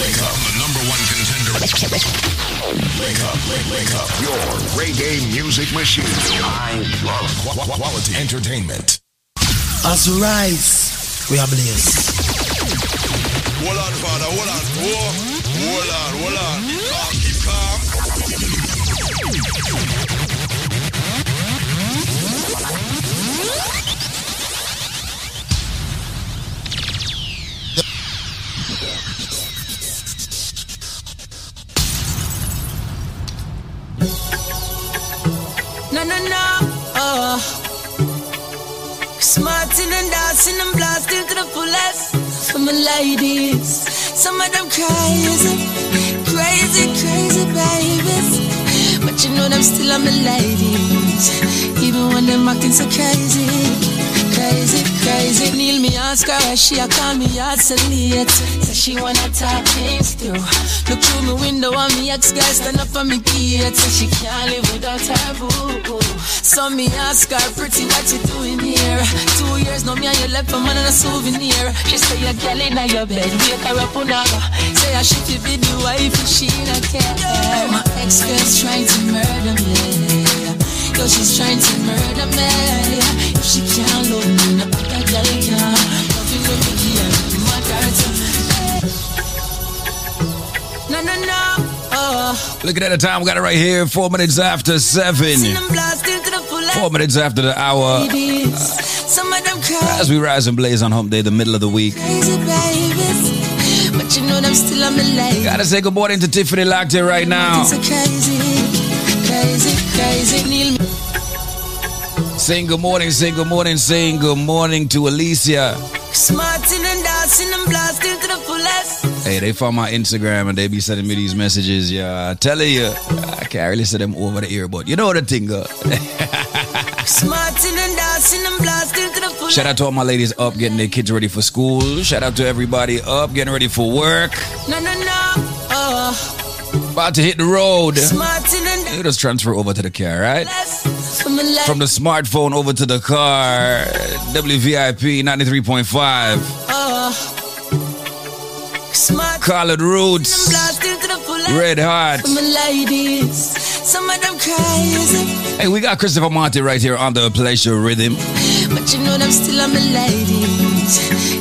Wake up, the number one contender. Wake up, wake, wake up. Your reggae music machine. I love Qu- quality entertainment. As we rise, we are blessed. Hold on, father, hold on. Whoa. Hold on, hold on. Keep calm. No, no, no. Oh. Smarting and dancing and blasting to the fullest for my ladies. Some of them crazy, crazy, crazy babies. But you know them still are my ladies. Even when them acting so crazy, crazy, crazy. Neil me ask her why she a call me out so late. She wanna talk things through. Look through my window and me ex guy stand up on me gate. Say she can't live without her boo. So me ask her, pretty, what you doing here? Two years now me and you left for man and a souvenir. She say you're girl in your bed, wake her up her. Say I should be the wife if she not care. My ex girl's trying to murder me. Cause she's trying to murder me If she can't me, can Love you with me, my daughter No, no, no. Oh. Looking at the time, we got it right here. Four minutes after seven. Four minutes after the hour. Uh, as we rise and blaze on Hump Day, the middle of the week. Gotta say good morning to Tiffany Lockton right now. Crazy, crazy, crazy. Saying good morning, saying good morning, saying good morning to Alicia. Smarting and dancing and blasting to the fullest. Hey, they found my Instagram and they be sending me these messages. Yeah, I tell you, I can't really send them over the ear, but you know what the thing go. Smarting and dancing and blasting to the fullest. Shout out to all my ladies up getting their kids ready for school. Shout out to everybody up getting ready for work. No, no, no. Oh, About to hit the road. smarting and You just transfer over to the car, right? life. From the smartphone over to the car. WVIP 93.5. Oh. Uh, Call it Roots. Blasting to the fullest. Red Hot. For my ladies. Some of them crazy. Hey, we got Christopher Martin right here on the pleasure rhythm. But you know I'm still on my ladies.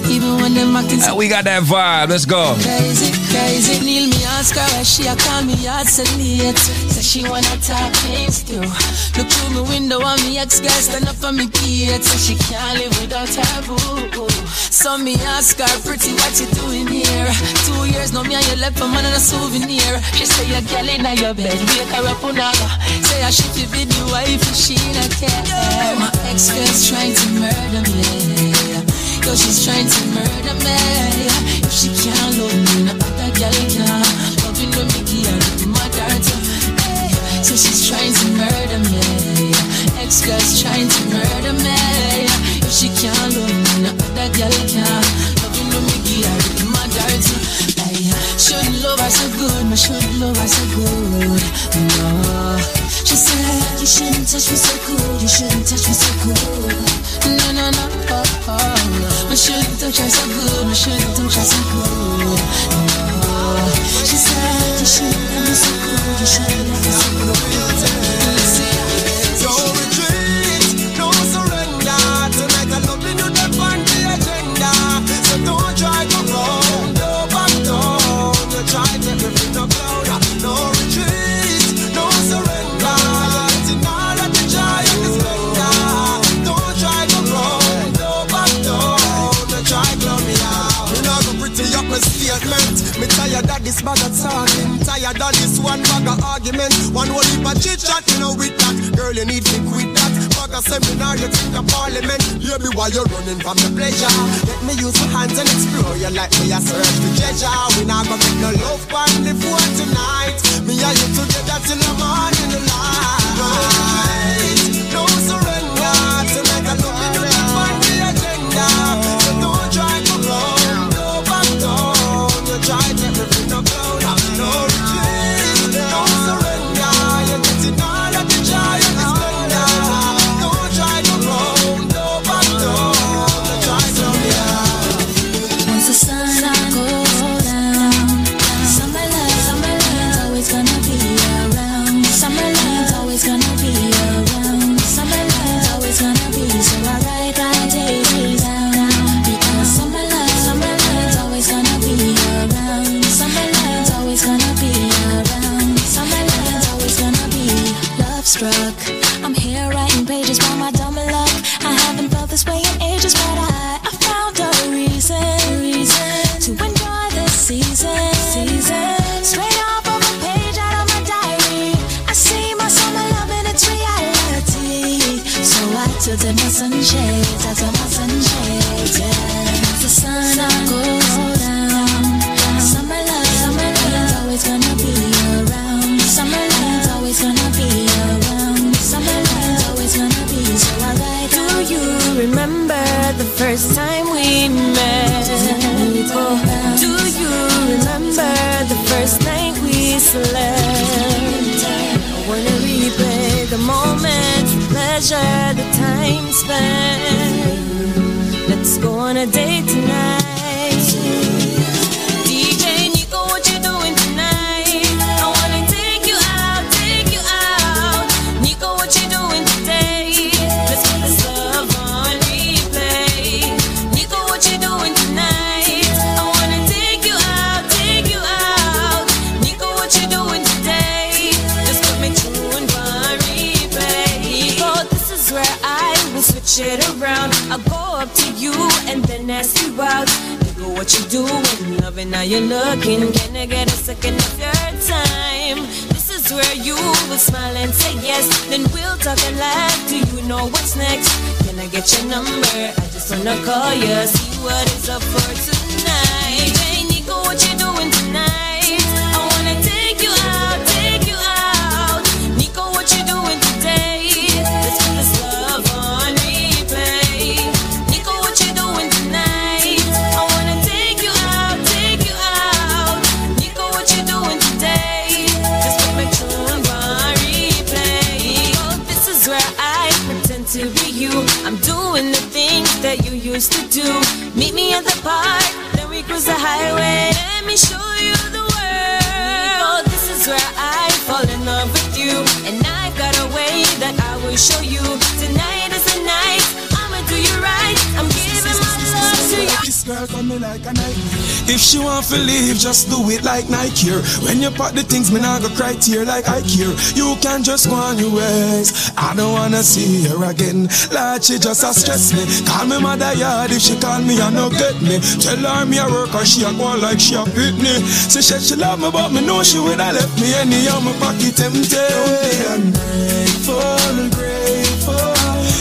Even when them acting And we got that vibe. Let's go. Crazy, crazy. Neil me ask her why she a call me out so late. Say she wanna talk things. Look through my window and me ex girl stand up on me gate. Say she can't live without her boo. So me ask her, pretty, what you doing here? Two years now me and you left for man and a souvenir. She say you're girl in your bed, wake her up on Say I should be the wife if she not care. My ex girl's trying to murder me. Yo, she's trying to murder me. If she can't love me, no other girl can. Loving when me give her my dirty. Hey, so she's trying to murder me. Ex girl's trying to murder me. If she can't love me, no other girl can. Loving when me give her my dirty. Hey, shouldn't love her so good, my shouldn't love her so good. No, she said you shouldn't touch me so good, you shouldn't touch me so good. No, no, no. Oh, oh, no. shouldn't have tried so good. No, shouldn't have tried so good. No. She said you shouldn't have been so good. You shouldn't have been so good. Tired of this one bag of argument. One whole heap of chit chat, you know with that. Girl, you need to quit that. Bag of seminar, you think of parliament. Hear me while you're running from the pleasure. Let me use my hands and explore you like me a search for treasure. We not gonna make no love the phone tonight. Me and you together till the morning light. Things, me not go cry tear like I care. You can just go on your ways. I don't wanna see her again. Like she just a stress me. Call me mother yard if she call me, I no get me. Tell her me a work or she a go like she a hit me. She said she love me, but me know she would have left me anyhow. My pocket empty. Ungrateful, grateful.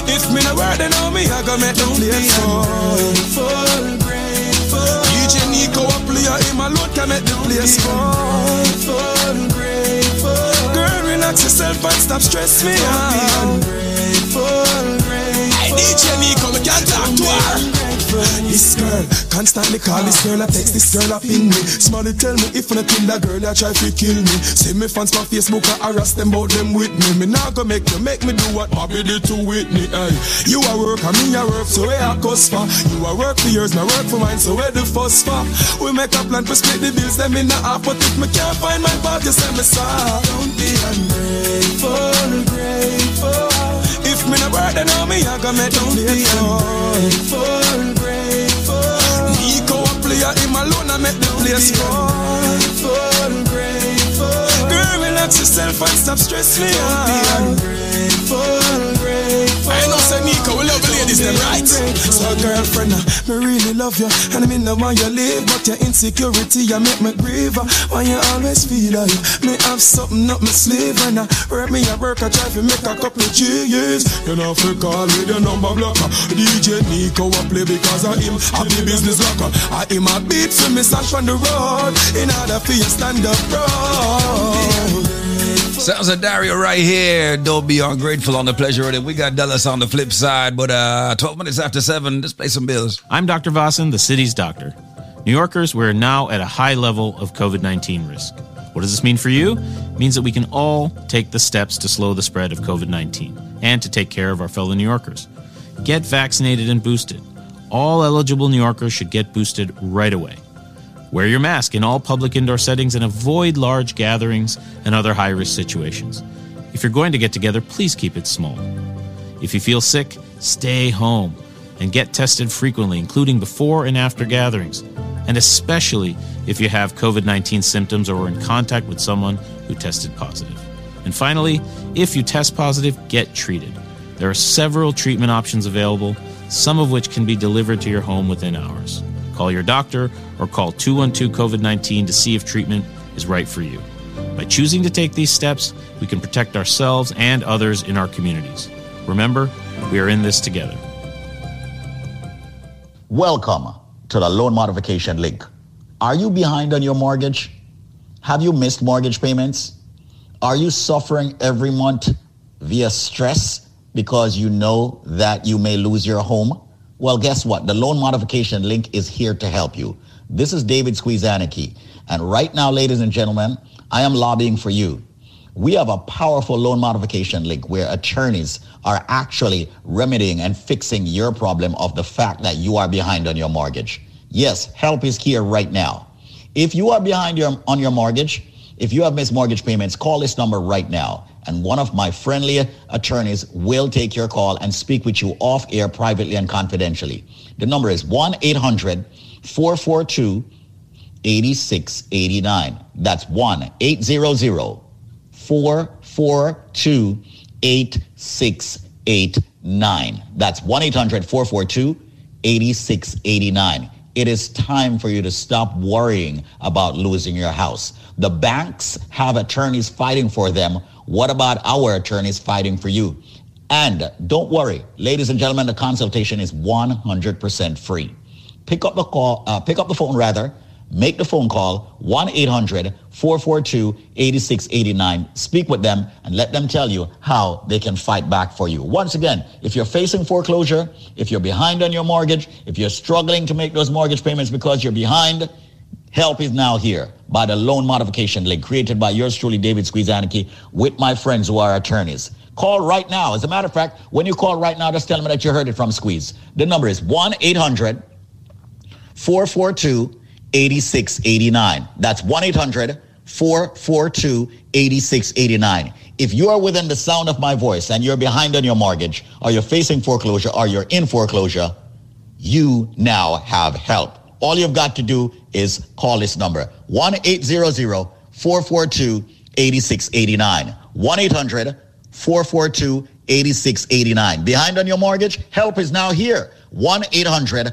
If me no word, then know me, I go make the place fall. DJ Nico a player, him alone can make the place fall. Girl, relax yourself and stop stress me out. Hey, DJ Nico, we can't talk to her. This girl, constantly call this girl, I text this girl up in me. Smiley tell me if I kill that girl, I try to kill me. See me fans on Facebook, I harass them about them with me. Me not gonna make you make me do what Bobby did to Whitney. Hey, you a work and me a work, so where I cost for? You a work for yours, me work for mine, so where the fuss for? We make a plan to split the bills, them in the half, but if me can't find my part, you say me sorry. Don't be ungrateful, grateful. If me no work, then know me I gonna make them be ungrateful, grateful. Player, him alone I make the place fall. grateful. Girl, relax yourself and stop stress me out. I know say Nico, we love ladies, them right? So girlfriend, uh, me really love you, and I mean the one you live, but your insecurity you make me grieve. uh, Why you always feel like me have something up my sleeve, and I hurt me a work, I try to make a couple of cheers. You know, if you call me the number blocker, DJ Nico I play because of him. I be business locker, I him a beat for me stand on the road in order for you stand up road. Sounds like Dario right here. Don't be ungrateful on the pleasure of it. We got Dallas on the flip side, but uh 12 minutes after 7, let's pay some bills. I'm Dr. Vasan, the city's doctor. New Yorkers, we're now at a high level of COVID 19 risk. What does this mean for you? It means that we can all take the steps to slow the spread of COVID 19 and to take care of our fellow New Yorkers. Get vaccinated and boosted. All eligible New Yorkers should get boosted right away. Wear your mask in all public indoor settings and avoid large gatherings and other high risk situations. If you're going to get together, please keep it small. If you feel sick, stay home and get tested frequently, including before and after gatherings, and especially if you have COVID 19 symptoms or were in contact with someone who tested positive. And finally, if you test positive, get treated. There are several treatment options available, some of which can be delivered to your home within hours. Call your doctor or call 212 COVID 19 to see if treatment is right for you. By choosing to take these steps, we can protect ourselves and others in our communities. Remember, we are in this together. Welcome to the loan modification link. Are you behind on your mortgage? Have you missed mortgage payments? Are you suffering every month via stress because you know that you may lose your home? Well, guess what? The loan modification link is here to help you. This is David Squeezaniki. And right now, ladies and gentlemen, I am lobbying for you. We have a powerful loan modification link where attorneys are actually remedying and fixing your problem of the fact that you are behind on your mortgage. Yes, help is here right now. If you are behind your, on your mortgage, if you have missed mortgage payments, call this number right now. And one of my friendly attorneys will take your call and speak with you off air privately and confidentially. The number is 1-800-442-8689. That's 1-800-442-8689. That's 1-800-442 8689. It is time for you to stop worrying about losing your house. The banks have attorneys fighting for them. What about our attorneys fighting for you? And don't worry, ladies and gentlemen, the consultation is 100% free. Pick up the call, uh, pick up the phone rather, make the phone call 1-800-442-8689. Speak with them and let them tell you how they can fight back for you. Once again, if you're facing foreclosure, if you're behind on your mortgage, if you're struggling to make those mortgage payments because you're behind, help is now here by the loan modification link created by yours truly, David Squeeze Squeezaniki, with my friends who are attorneys. Call right now. As a matter of fact, when you call right now, just tell them that you heard it from Squeeze. The number is 1-800- 442 8689. That's 1 800 442 8689. If you are within the sound of my voice and you're behind on your mortgage, or you're facing foreclosure, or you're in foreclosure, you now have help. All you've got to do is call this number 1 800 442 8689. 1 800 442 8689. Behind on your mortgage? Help is now here. 1 800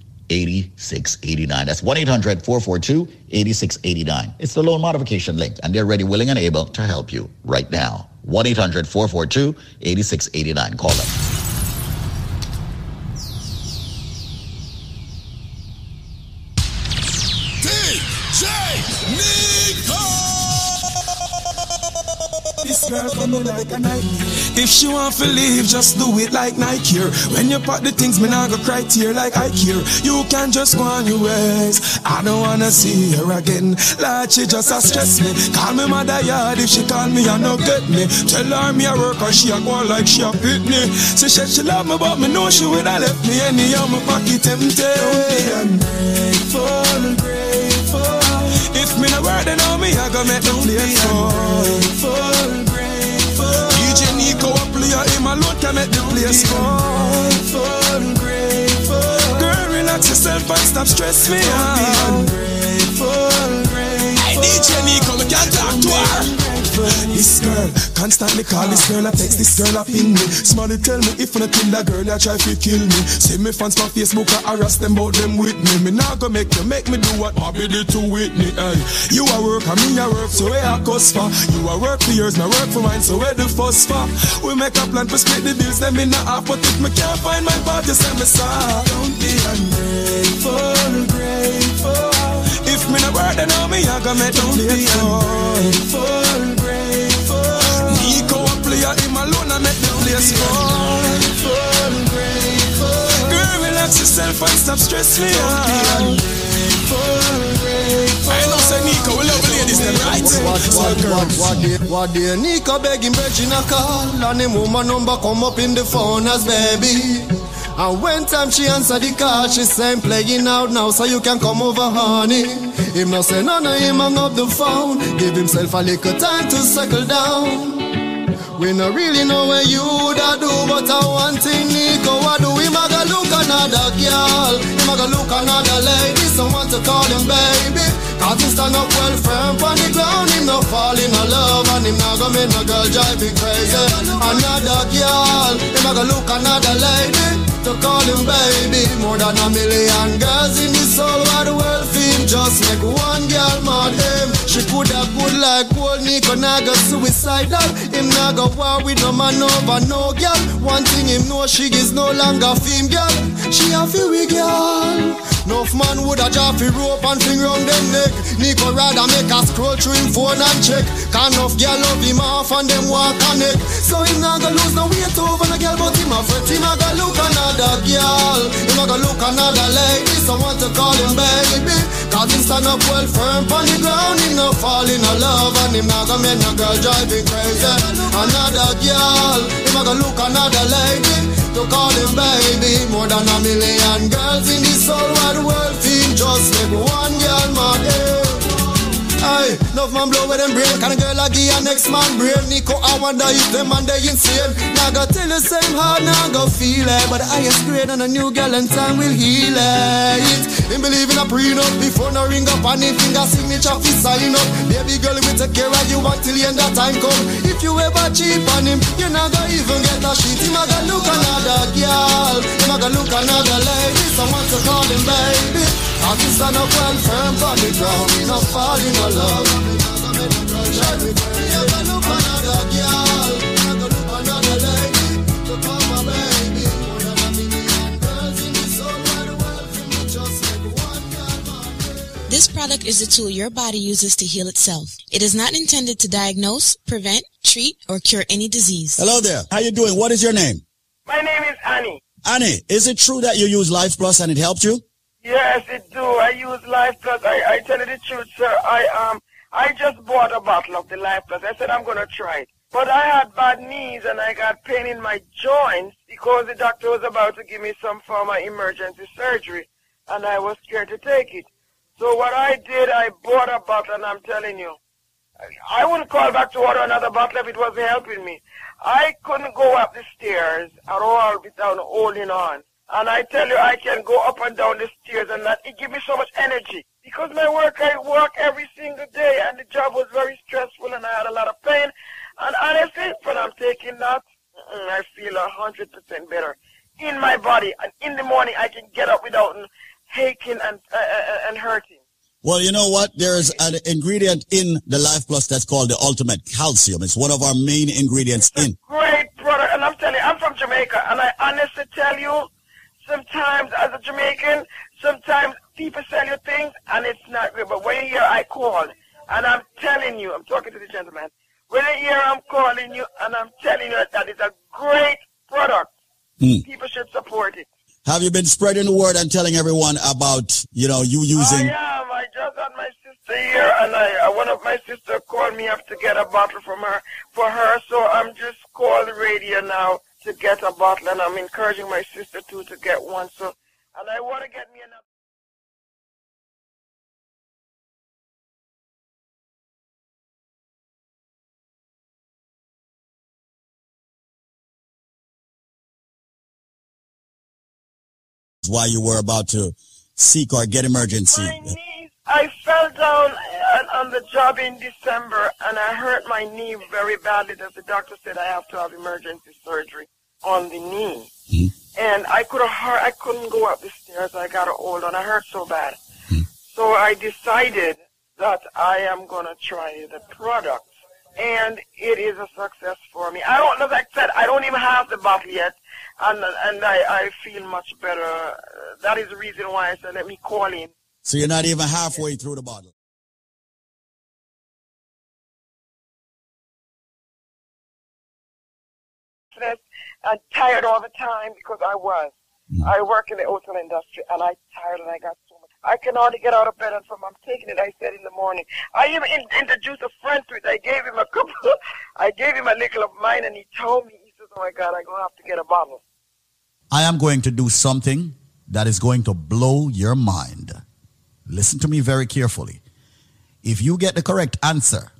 8689. That's 1 800 442 8689. It's the loan modification link, and they're ready, willing, and able to help you right now. 1 800 442 8689. Call them. DJ Nico. This girl coming like a nightmare. If she want to leave, just do it like Nike here. When you pack the things, me not go cry tear like I care. You can just go on your ways. I don't wanna see her again. Like she just a stress me. Call me mother yard if she call me, I no get me. Tell her me a work and she a go like she a hit me. She said she love me, but me know she would have left me any of my pocket empty. Ungrateful, grateful. If me no word, then me, I go make them place. DJ Nico a player, him alone can make the place fall. Girl, relax yourself and stop stress me out. Hey, DJ Nico, This girl, constantly call this girl, I text this girl, I ping me. Somebody tell me if I kill that girl, I try to kill me. See me fans on Facebook, I harass them about them with me. Me not gonna make you make me do what Bobby did to Whitney. Hey, you a work, and me a work, so where I cost for? You a work for yours, me work for mine, so where the fuss for? We make a plan to split the bills, then me not half, but if me can't find my part, just send me sorry. Don't be ungrateful, grateful. If me not work, then know me, I gonna make them be ungrateful, grateful. Nico a player, him alone, I make the place fall. Girl, relax yourself and stop stress me out. I know say Nico, we love ladies, them right? What, what, what, day, what day Nico begging Virgin call And him woman number come up in the phone as baby And when time she answer the call She say playing out now so you can come over honey Him no say none of him hang up the phone Give himself a little time to settle down we no really know where you da do, but I one thing Nico I do. Him a go look another girl, him a go look another lady, someone to call him baby. Cause he stand up well firm on the ground, him no fall in love, and him not go make no girl drive me crazy. Another girl, him a go look another lady to call him baby. More than a million girls in this whole wide world just make one girl mad him. She coulda good like gold, Nico naga suicidal. Him naga war with no man over no girl. One thing him know she is no longer fame girl. She a feel girl. Enough man woulda drop fi rope and finger round them neck. Nico rather make a scroll through him phone and check. Can enough girl love him off and them walk connect. So him naga lose no weight over no girl, but him a fret. Him a go look another girl. Him a go look another lady. Someone to call him baby. Cause him stand up well firm on the ground. Him no fall in a love and him not gonna make no girl drive him crazy. Another girl. Him a go look another lady. To call him baby. More than a million girls in this whole wide world. Feel just make one girl mad. eh. Aye, enough man blow with them brain. Can a girl a give a next man brain? Nico, I wonder if them man they insane. Now go tell the same hard, now go feel it. But the highest grade and a new girl and time will heal it. Him believe in a prenup before no ring up and him finger signature fi sign up. Baby girl, we take care of you until the end of time come. If you ever cheap on him, you not go even get a shit. Him a go look another girl, him a go look another lady. Someone to call him baby. Cause he stand up well firm on the ground, he not fall in a love. Ever look another girl, you look another lady. To call my baby, more than a million girls in this whole wide world. For me, just make one girl This product is a tool your body uses to heal itself. It is not intended to diagnose, prevent, treat, or cure any disease. Hello there. How you doing? What is your name? My name is Annie. Annie, is it true that you use Life Plus and it helped you? Yes, it do. I use Life Plus. I, I tell you the truth, sir. I um I just bought a bottle of the Life Plus. I said I'm gonna try it. But I had bad knees and I got pain in my joints because the doctor was about to give me some form of emergency surgery and I was scared to take it. So what I did, I bought a bottle and I'm telling you, I wouldn't call back to order another bottle if it wasn't helping me. I couldn't go up the stairs at all without holding on. And I tell you, I can go up and down the stairs and that it gives me so much energy. Because my work, I work every single day and the job was very stressful and I had a lot of pain. And honestly, when I'm taking that, I feel a hundred percent better in my body. And in the morning, I can get up without aching and, uh, uh, and hurting. Well, you know what? There is an ingredient in the Life Plus that's called the Ultimate Calcium. It's one of our main ingredients in. great brother. and I'm telling you, I'm from Jamaica, and I honestly tell you, sometimes as a Jamaican, sometimes people sell you things and it's not good. But when you hear I call, and I'm telling you, I'm talking to the gentleman, when you hear I'm calling you and I'm telling you that it's a great product, Hmm. people should support it. Have you been spreading the word and telling everyone about, you know, you using? I am. I just had my sister here, and I uh, one of my sister called me up to get a bottle from her for her. So I'm just calling the radio now to get a bottle, and I'm encouraging my sister too to get one. So, and I want to get me another. Why you were about to seek or get emergency? I fell down uh, on the job in December, and I hurt my knee very badly. That the doctor said I have to have emergency surgery on the knee. And I could have, I couldn't go up the stairs. I got old, and I hurt so bad. So I decided that I am gonna try the product, and it is a success for me. I don't, as I said, I don't even have the bottle yet, and and I, I feel much better. That is the reason why I said let me call in. So you're not even halfway through the bottle. and tired all the time because I was. Mm-hmm. I work in the hotel industry and I tired and I got so much. I can hardly get out of bed and from I'm taking it. I said in the morning. I even in, introduced a friend to it. I gave him a couple. I gave him a nickel of mine and he told me. He says, "Oh my God, I'm gonna have to get a bottle." I am going to do something that is going to blow your mind. Listen to me very carefully. If you get the correct answer,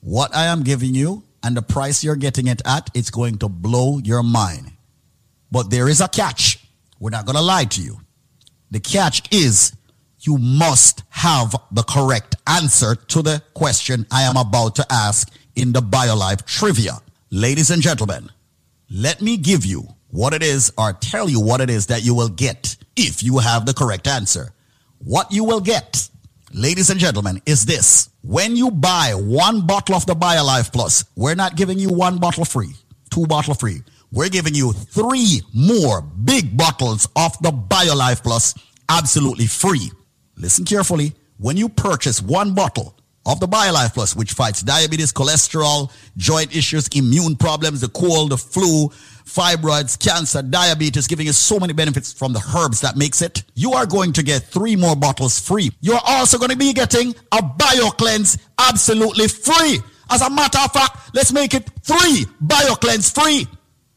what I am giving you and the price you're getting it at, it's going to blow your mind. But there is a catch. We're not going to lie to you. The catch is you must have the correct answer to the question I am about to ask in the BioLife trivia. Ladies and gentlemen, let me give you what it is or tell you what it is that you will get if you have the correct answer. What you will get ladies and gentlemen, is this. When you buy one bottle of the BioLife Plus, we're not giving you one bottle free, two bottle free. We're giving you three more big bottles of the BioLife Plus absolutely free. Listen carefully. When you purchase one bottle of the BioLife Plus, which fights diabetes, cholesterol, joint issues, immune problems, the cold, the flu, fibroids, cancer, diabetes, giving you so many benefits from the herbs that makes it. You are going to get three more bottles free. You're also going to be getting a BioCleanse absolutely free. As a matter of fact, let's make it three BioCleanse free.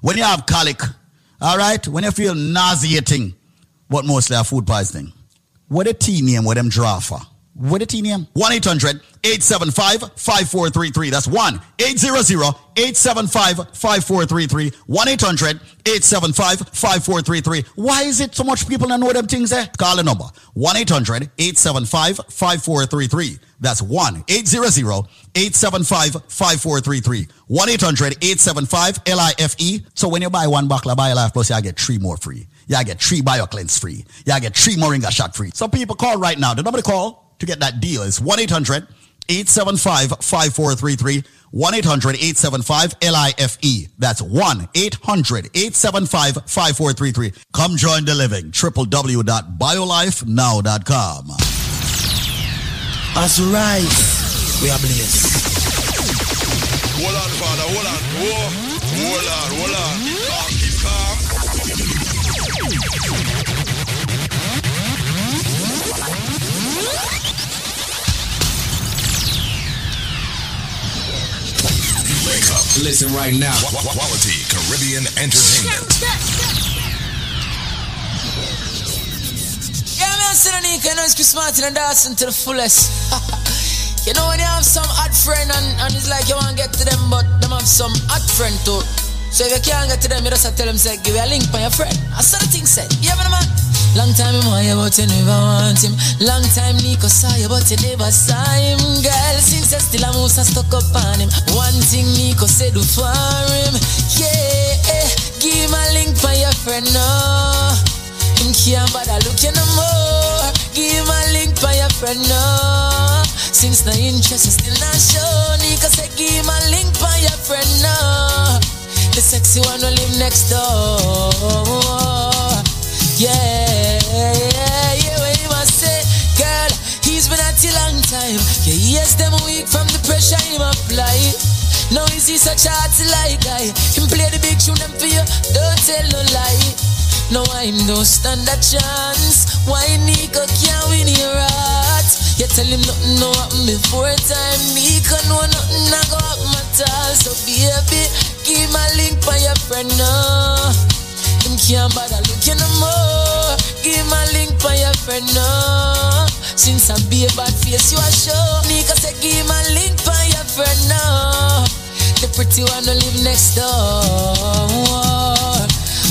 when you have colic, all right, when you feel nauseating, but mostly have food poisoning. What a tea name, what them draw for? What a tea name? 1 800 875 5433. That's 1 800 875 5433. 1 800 875 5433. Why is it so much people don't know them things there? Call the number 1 800 875 5433. That's 1 800 875 5433. 1 800 875 LIFE. So when you buy one bottle of BioLife Plus, you get three more free. You get three BioCleanse free. You get three Moringa shot free. Some people call right now. The number to call to get that deal is 1 800 875 5433. 1 800 875 LIFE. That's 1 800 875 5433. Come join the living. www.biolifenow.com. As rise, we are blessed. Hold on, father, hold on. Whoa. Hold on, hold on. Wake up. Listen right now. Qu- qu- Quality Caribbean Entertainment. Yeah, man, so the Nika, you know, it's Chris Martin and dancing to the fullest. you know, when you have some hot friend and, and it's like you want to get to them, but them have some hot friend too. So if you can't get to them, you just tell them, say, give me a link for your friend. I saw the thing said. Yeah, man, man. Long time him want you, but you never want him. Long time Nico saw you, but you never saw him. Girl, since you still a moose and stuck up on him. One thing Nico said do for him. Yeah, eh, give him a link for your friend, no. Him can't bother look you no more. Give him a link for your friend, no. Since the interest is still not shown, Nico said give him a link for pretty one who live next door. Yeah, yeah, yeah, what you must say, girl. He's been at a long time. Yeah, yes, them weak from the pressure him apply. Now is he such a hard like guy? Him play the big tune them for you, don't tell no lie. No, I no stand a chance. Why Nico can't win your heart? You tell him nothing no happen before time. Nico know nothing I go up my tall. So baby, give my link for your friend now. Him can't bother looking no more. Give my link for your friend now. Since I be a bad face, you a show. Nico say give my link for your friend now. The pretty one who live next door.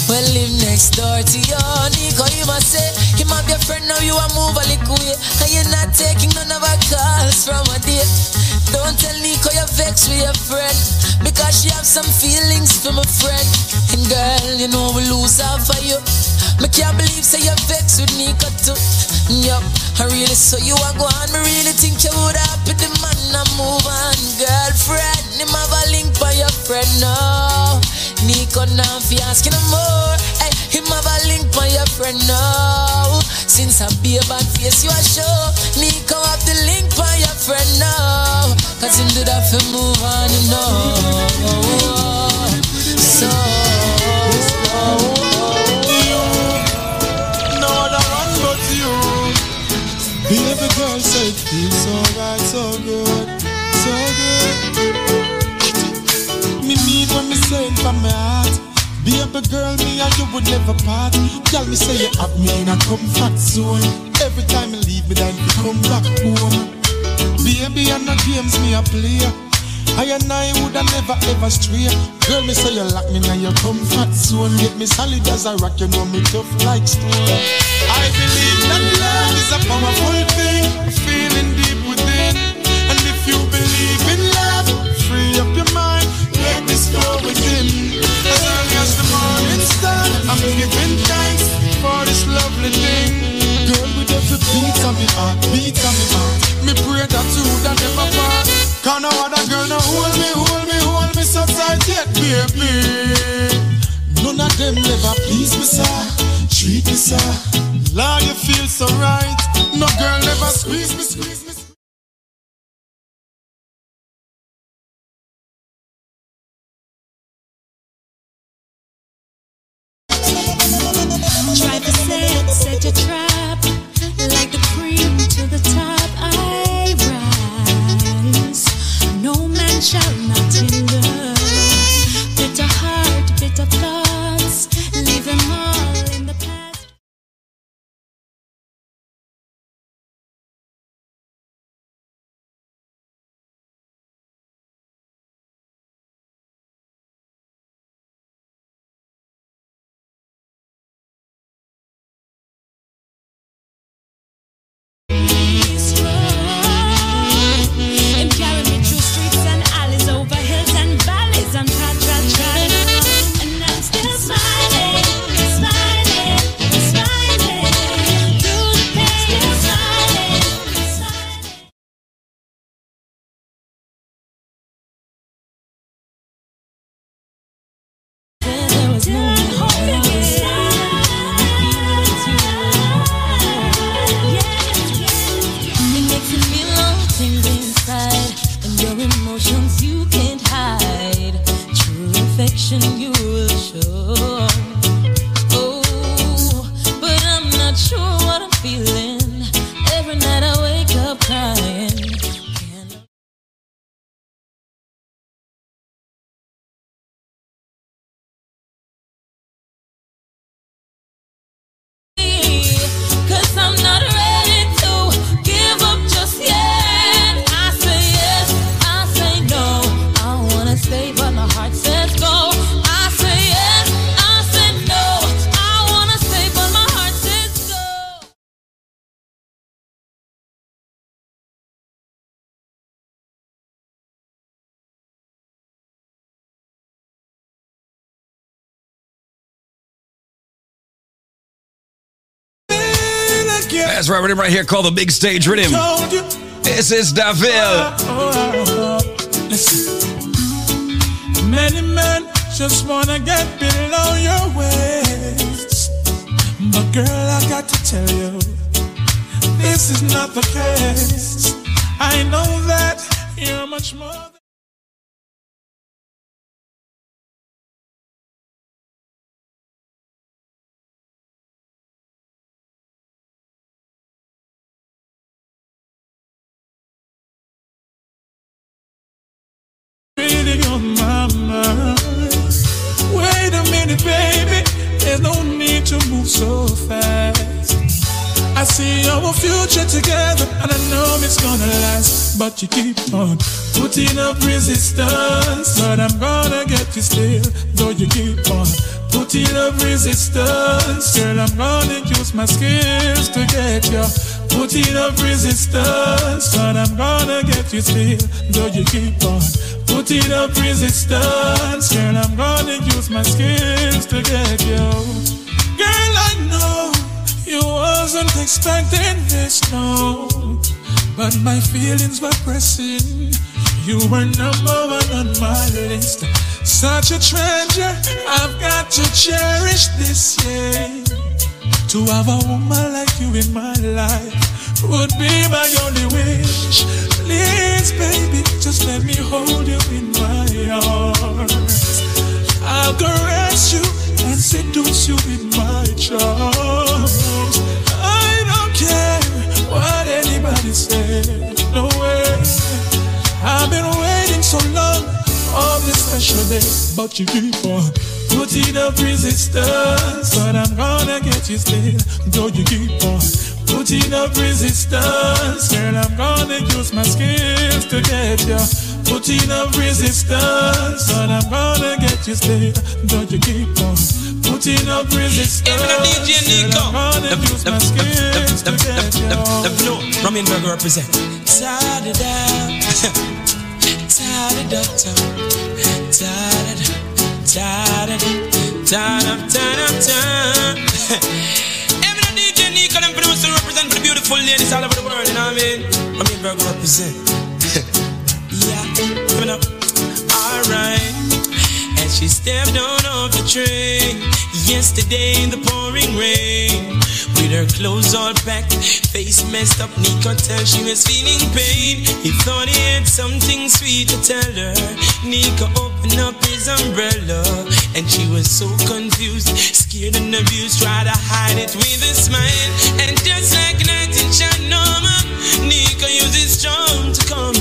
Well, live next door to you, have friend now, you a move a little. And you're not taking none of our calls from a day. Don't tell Nico you're vexed with your friend. Because she have some feelings for my friend. And girl, you know we lose half of you. Me can't believe say you're vexed with Nico too. Yup, I really saw you are gone. Me really think you would happy the man I move on. Girlfriend, him have a link for your friend now. Nico now fi asking no more. Hey, him have a link for your friend now. Since I be a bad face, you a show. Me come have the link for your friend now. Cause him do that fi move on, you know. So. No other one but you. Baby girl said feels so right, so good, so good. Me mean when me say it from my heart. Baby girl, me and you would never part. Tell me say you have me in a comfort zone. Every time you leave me, then you come back home. Baby, I'm not games me a play. I and I woulda never ever stray. Girl, me say you lock me in your comfort zone. Get me solid as a rock, you know me tough like stone. I believe that love is a powerful thing, feeling deep I'm giving thanks for this lovely thing. Girl, with every beat on me heart, beat on me heart. Me pray that you would have never part. Can no other girl no hold me, hold me, hold me so tight yet, baby. None of them never please me, sir. Treat me, sir. Lord, you feel so right. No girl never squeeze me, squeeze me. That's right, rhythm right here called the Big Stage Rhythm. This is Davil. Oh, oh, oh, Listen. Many men just wanna get below your waist. But girl, I got to tell you, this is not the case. I know that you're much more. On my mind. Wait a minute, baby. There's no need to move so fast. I see our future together, and I know it's gonna last. But you keep on putting up resistance. But I'm gonna get you still, though you keep on putting up resistance. Girl, I'm gonna use my skills to get you. Putting up resistance, but I'm gonna get you still, though you keep on putting up resistance. Girl, I'm gonna use my skills to get you. Girl, I know you wasn't expecting this, no. But my feelings were pressing. You were number one on my list. Such a treasure, I've got to cherish this, yeah. To have a woman like you in my life would be my only wish. Please, baby, just let me hold you in my arms. I'll caress you and seduce you with my charms. I don't care what anybody says. No way. I've been waiting so long on this special day, but you keep on putting up resistance. But I'm gonna get you still, though you keep on putting up resistance. Girl, I'm gonna use my skills to get you. Putting up resistance, but I'm gonna get you still, though you keep on putting up resistance. Girl, I'm gonna use my skills to get you. Ramin Burger represent. Ta-da-da. Ta-da-da. Ta-da-da. Ta-da-da. Ta-da-da. Ta-da-da. Every DJ Nico, them for the represent the beautiful ladies all over the world, you know what I mean? Ramin Burger represent. yeah, coming up. Alright. She stepped on off the train yesterday in the pouring rain. With her clothes all packed, face messed up, Nico tell she was feeling pain. He thought he had something sweet to tell her. Nico opened up his umbrella, and she was so confused, scared and abused, tried to hide it with a smile. And just like night in Shanoma, Nico used his charm to calm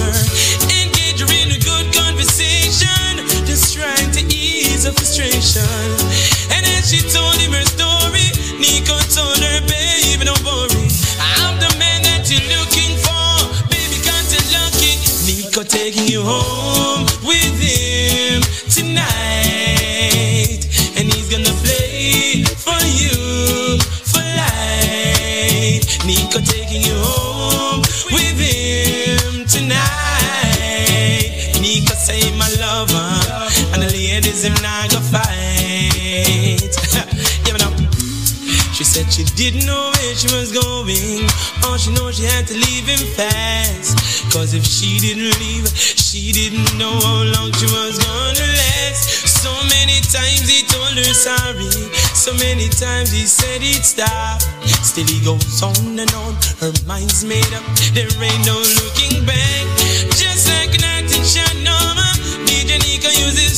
frustration. And as she told him her story, Nico told her, baby, don't worry. I'm the man that you're looking for. Baby, got you lucky. Nico taking you home with him tonight. And he's gonna play for you for life. Nico taking you home the ladies him not go fight. yeah, but now. She said she didn't know where she was going. All she knows she had to leave him fast. Cause if she didn't leave, she didn't know how long she was gonna last. So many times he told her sorry. So many times he said he'd stop. Still he goes on and on. Her mind's made up. There ain't no looking back.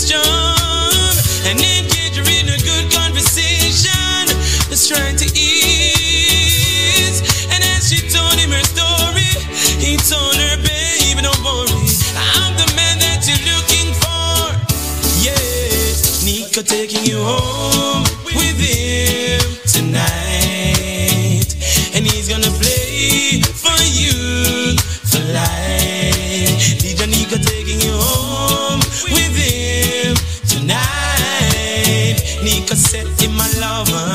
Charm. And engage in a good conversation. Just trying to ease. And as she told him her story, he told her, baby, don't worry. I'm the man that you're looking for. Yeah, Nico taking you home with him tonight. Nico said him my lover,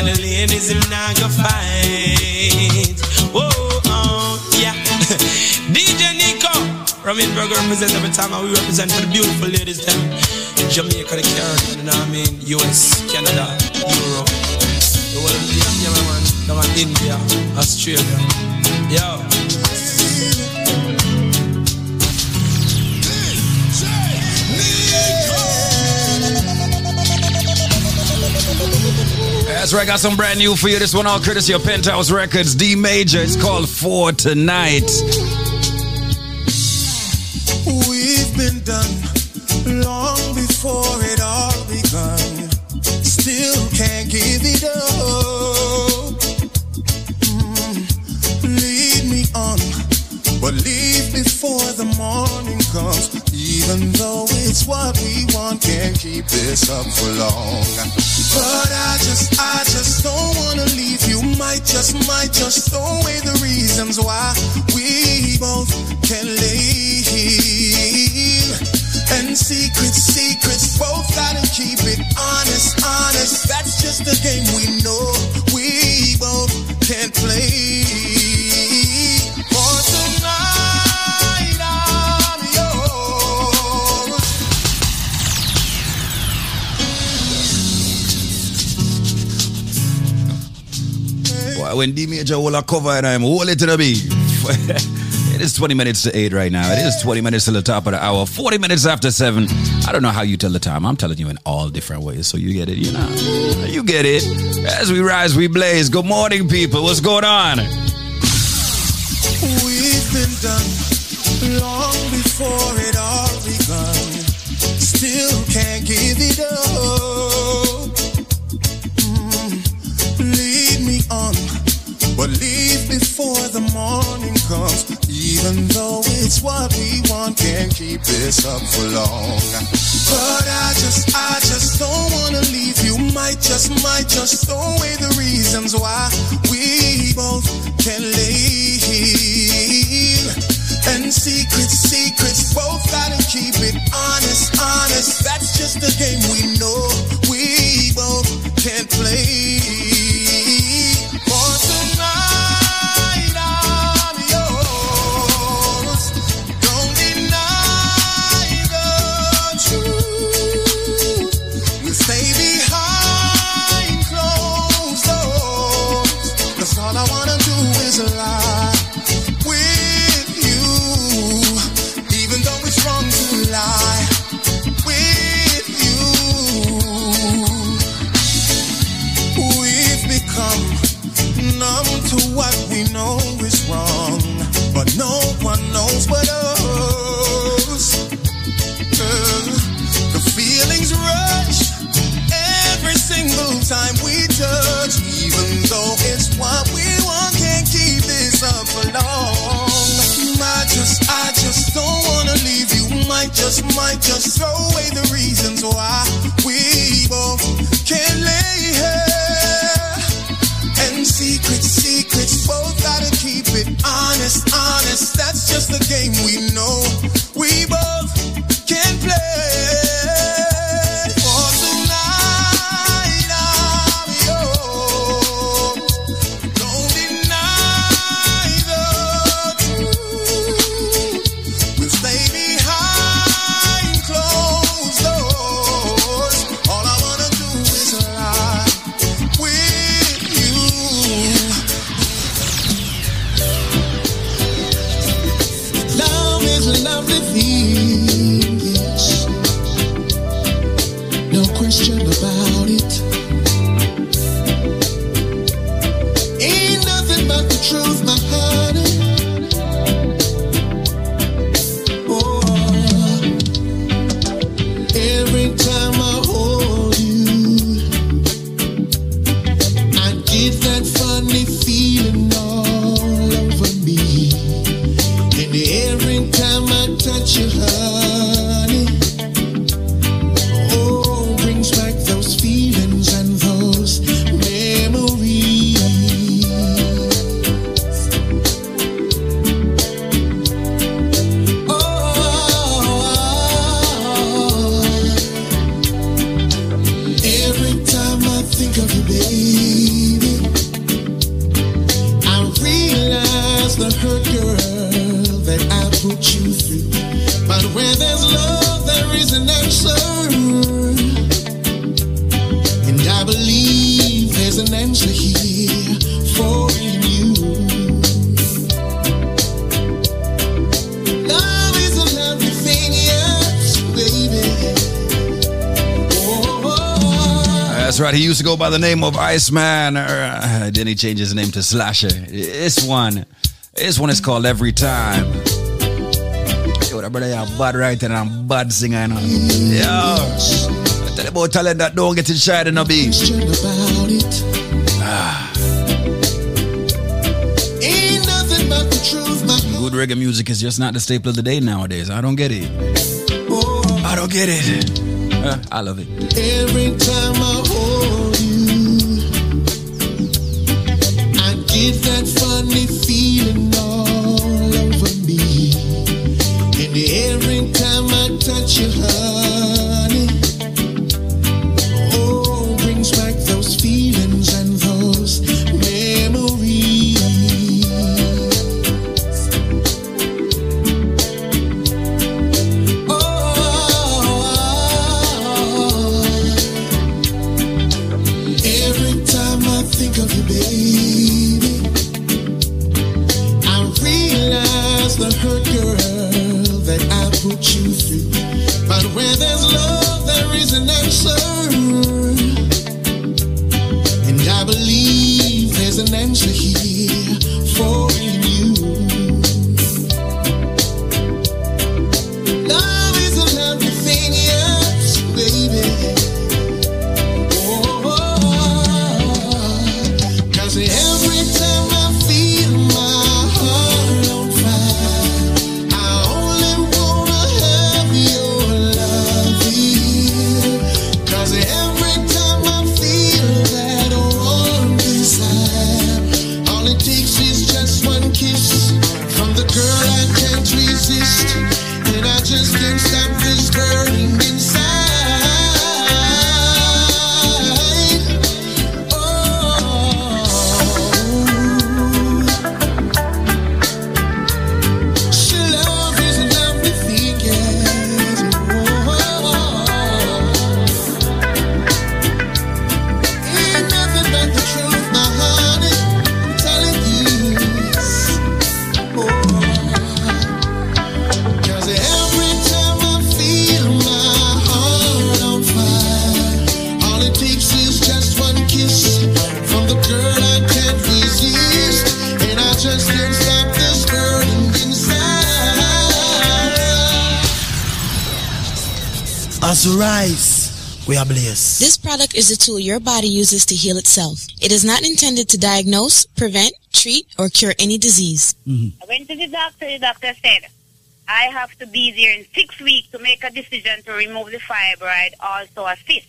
and the ladies him not gonna fight. Whoa, oh, yeah. DJ Nico, Ramin Burger represent every time we represent for the beautiful ladies them. Jamaica, the Caribbean, you know what I mean? US, Canada, Europe. The whole of the man, come on, India, Australia. Yo. That's right, I got some brand new for you. This one all courtesy of Penthouse Records, D Major. It's called For Tonight. We've been done long before it all begun. Still can't give it up. Mm, lead me on, but leave before the morning comes. Even though it's what we want, can't keep this up for long. But I just, I just don't wanna leave you. Might just, might just throw away the reasons why we both can leave. And secrets, secrets, both gotta keep it honest, honest. That's just the game we know we both can't play. When D Major will cover and I'm hold it to the. It is 20 minutes to 8 right now. It is 20 minutes to the top of the hour. 40 minutes after 7. I don't know how you tell the time. I'm telling you in all different ways. So you get it, you know. You get it. As we rise, we blaze. Good morning, people. What's going on? We've been done long the morning comes. Even though it's what we want, can't keep this up for long. But I just, I just don't wanna leave you. Might just, might just throw away the reasons why we both can leave. And secrets, secrets, both gotta keep it honest. The name of Iceman. Uh, then he changed his name to Slasher. This one, this one is called Every Time. Yo, that brother, you're bad writer and bad singer. You know? Yo, tell about talent that don't get shy in a beat. Ah, good reggae music is just not the staple of the day nowadays. I don't get it. I don't get it. I love it. Every time I As we rise, we are blessed. This product is a tool your body uses to heal itself. It is not intended to diagnose, prevent, treat, or cure any disease. Mm-hmm. I went to the doctor. The doctor said, I have to be there in six weeks to make a decision to remove the fibroid, also a cyst.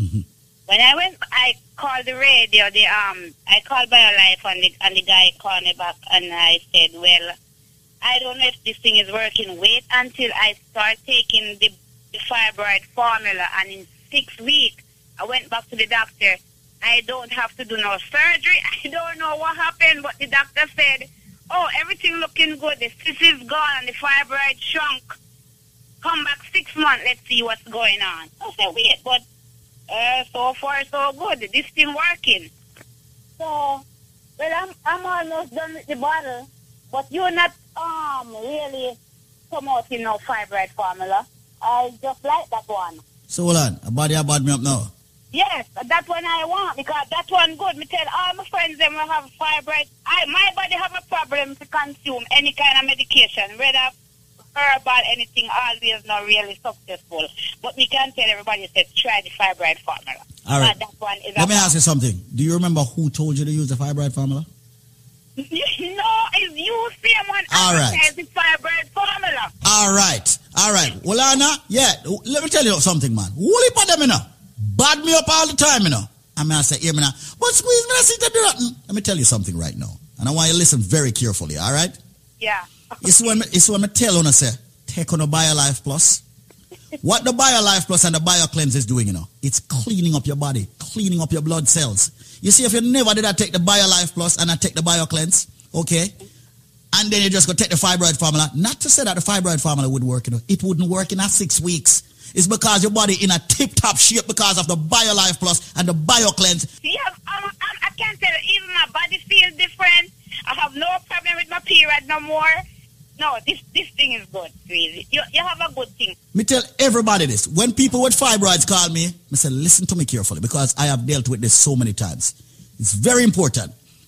Mm-hmm. When I went, I called the radio. The um, I called BioLife, and the and the guy called me back, and I said, well, I don't know if this thing is working. Wait until I start taking the, the fibroid formula, and in six weeks, I went back to the doctor. I don't have to do no surgery. I don't know what happened, but the doctor said, "Oh, everything looking good. The cyst is gone, and the fibroid shrunk. Come back six months. Let's see what's going on." I said, "Wait, but uh, so far so good. This thing working." So, well, I'm I'm almost done with the bottle, but you're not um really promoting no fibroid formula. I just like that one. So hold on, a body a bad me up now. Yes, that one I want because that one good. Me tell all my friends them will have fibroid. I my body have a problem to consume any kind of medication, whether herbal anything. Always not really successful. But we can tell everybody said try the fibroid formula. All right. But that one is Let me ask you something. Do you remember who told you to use the fibroid formula? no, it's you same one. All right. the fibroid formula. All right, all right. Well, Anna, yeah. Let me tell you something, man. Woolly for them, know. Bad me up all the time, you know. I mean, I say, hear me now. But squeeze me, I see to do that. Let me tell you something right now, and I want you to listen very carefully. All right. Yeah. You see when me, you see when me tell on say, take on a BioLife Plus. What the BioLife Plus and the BioCleanse is doing, you know, it's cleaning up your body, cleaning up your blood cells. You see, if you never did I take the BioLife Plus and I take the BioCleanse, okay, and then you just go take the fibroid formula. Not to say that the fibroid formula would work, you know, it wouldn't work in a six weeks. It's because your body in a tip-top shape because of the BioLife Plus and the BioCleanse. Yeah, um, I can't tell even my body feels different. I have no problem with my period no more. No, this this thing is good, Squeezy. You you have a good thing. Me tell everybody this. When people with fibroids call me, I say, listen to me carefully because I have dealt with this so many times. It's very important.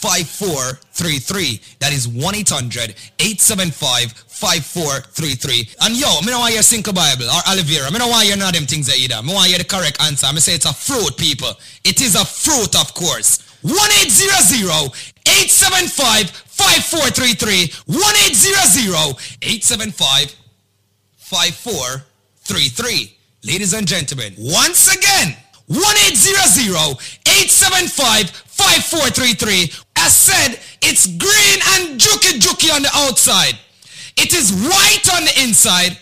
1-800-875-5433. That is 1-800-875-5433. And yo, me don't want your sinkle bible or aloe vera. Me don't want your none of them things either. Me want your the correct answer. Me say it's a fruit, people. It is a fruit, of course. 1-800-875-5433. 1-800-875-5433. Ladies and gentlemen, once again, 1-800-875-5433. As said, it's green and juky juky on the outside. It is white on the inside.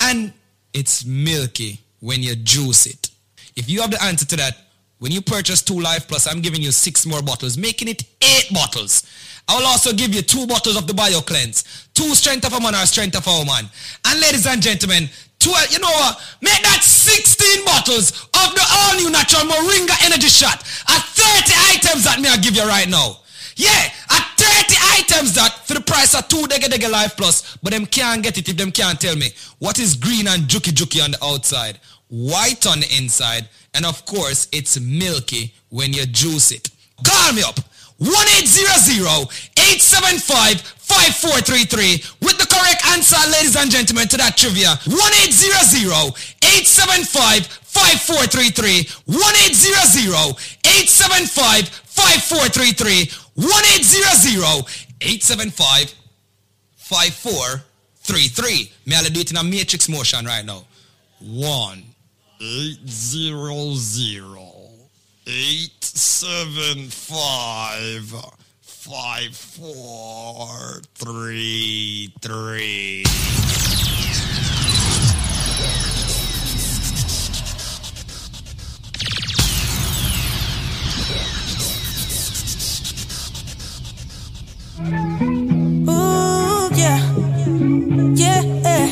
And it's milky when you juice it. If you have the answer to that, when you purchase two Life Plus, I'm giving you six more bottles, making it eight bottles. I will also give you two bottles of the Bio Cleanse, two Strength of a Man or Strength of a Woman. And ladies and gentlemen, 12, you know what? Make that 16 bottles of the all new natural Moringa Energy Shot at 30 items that me I give you right now. Yeah, at 30 items that for the price of two Dega Dega Life Plus, but them can't get it if them can't tell me what is green and juky juky on the outside, white on the inside, and of course it's milky when you juice it. Call me up 1-800-875-5433 with the correct answer, ladies and gentlemen, to that trivia. 1-800-875-5433. 1-800-875-5433. 1-800-875-5433. May I do it in a matrix motion right now? One. Eight zero zero eight seven five five four three three. Ooh, yeah. Yeah. Yeah.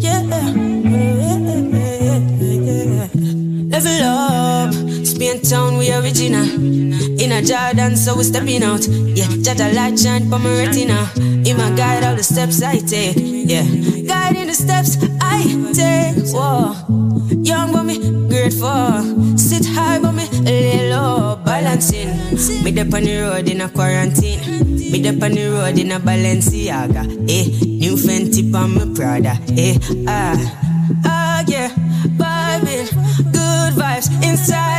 Yeah, level up. Spain town, we original. In a Jordan, so we stepping out. Yeah, Jaja light shine for my retina. In my guide, all the steps I take. Yeah, guiding the steps I take. Whoa, young but me grateful. Sit high but me lay low. Balancing. Me dep on the road in a quarantine. Me dep on the road in a Balenciaga. Eh, new Fenty on my Prada. Eh, ah, ah yeah, vibing. Good vibes inside.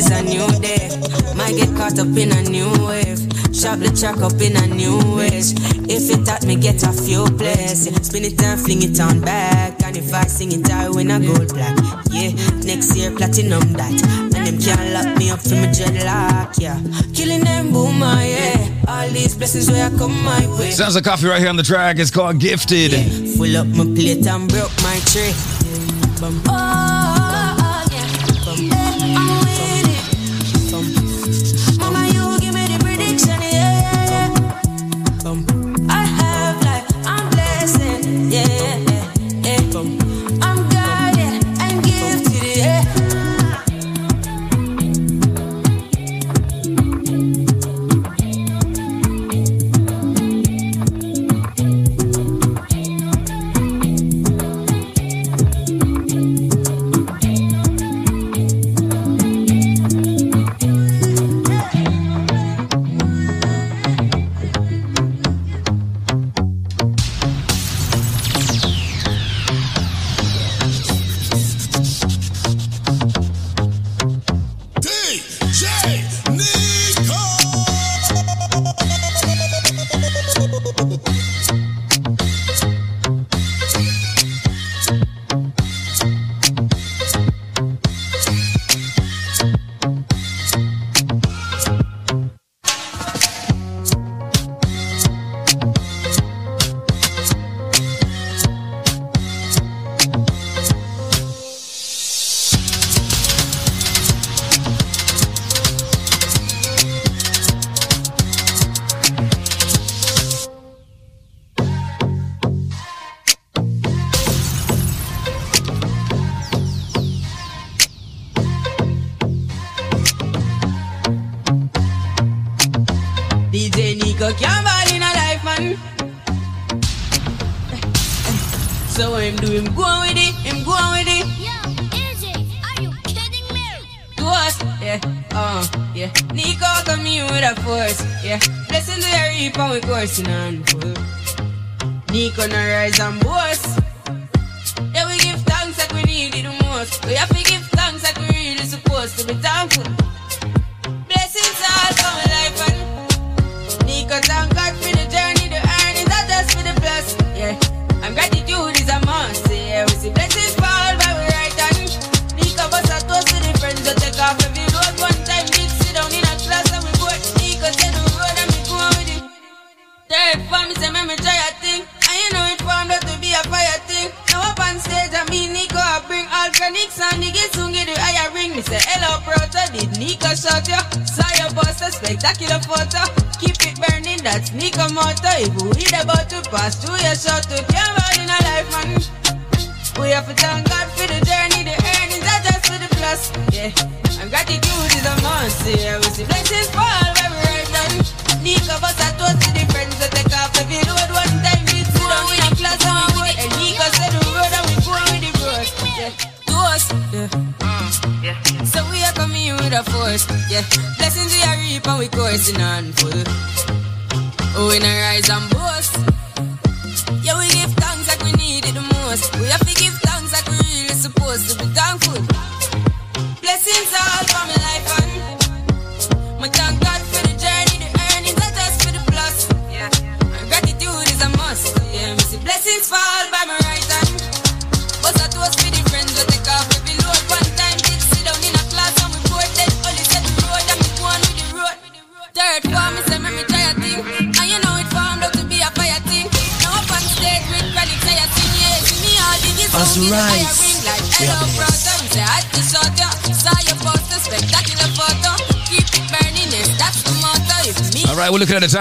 It's dark, but it's a new day. Might get caught up in a new wave. Sharp the track up in a new ways. If it taught me get a few places. Spin it and fling it on back. And if I sing it, I win a gold black. Yeah, next year platinum that. And them can't lock me up from a dreadlock. Yeah, killing them boomer. Ah, yeah, all these blessings where I come my way. Sounds like Koffee right here on the track. It's called Gifted. Full up my plate and broke my tray. Bum. Oh,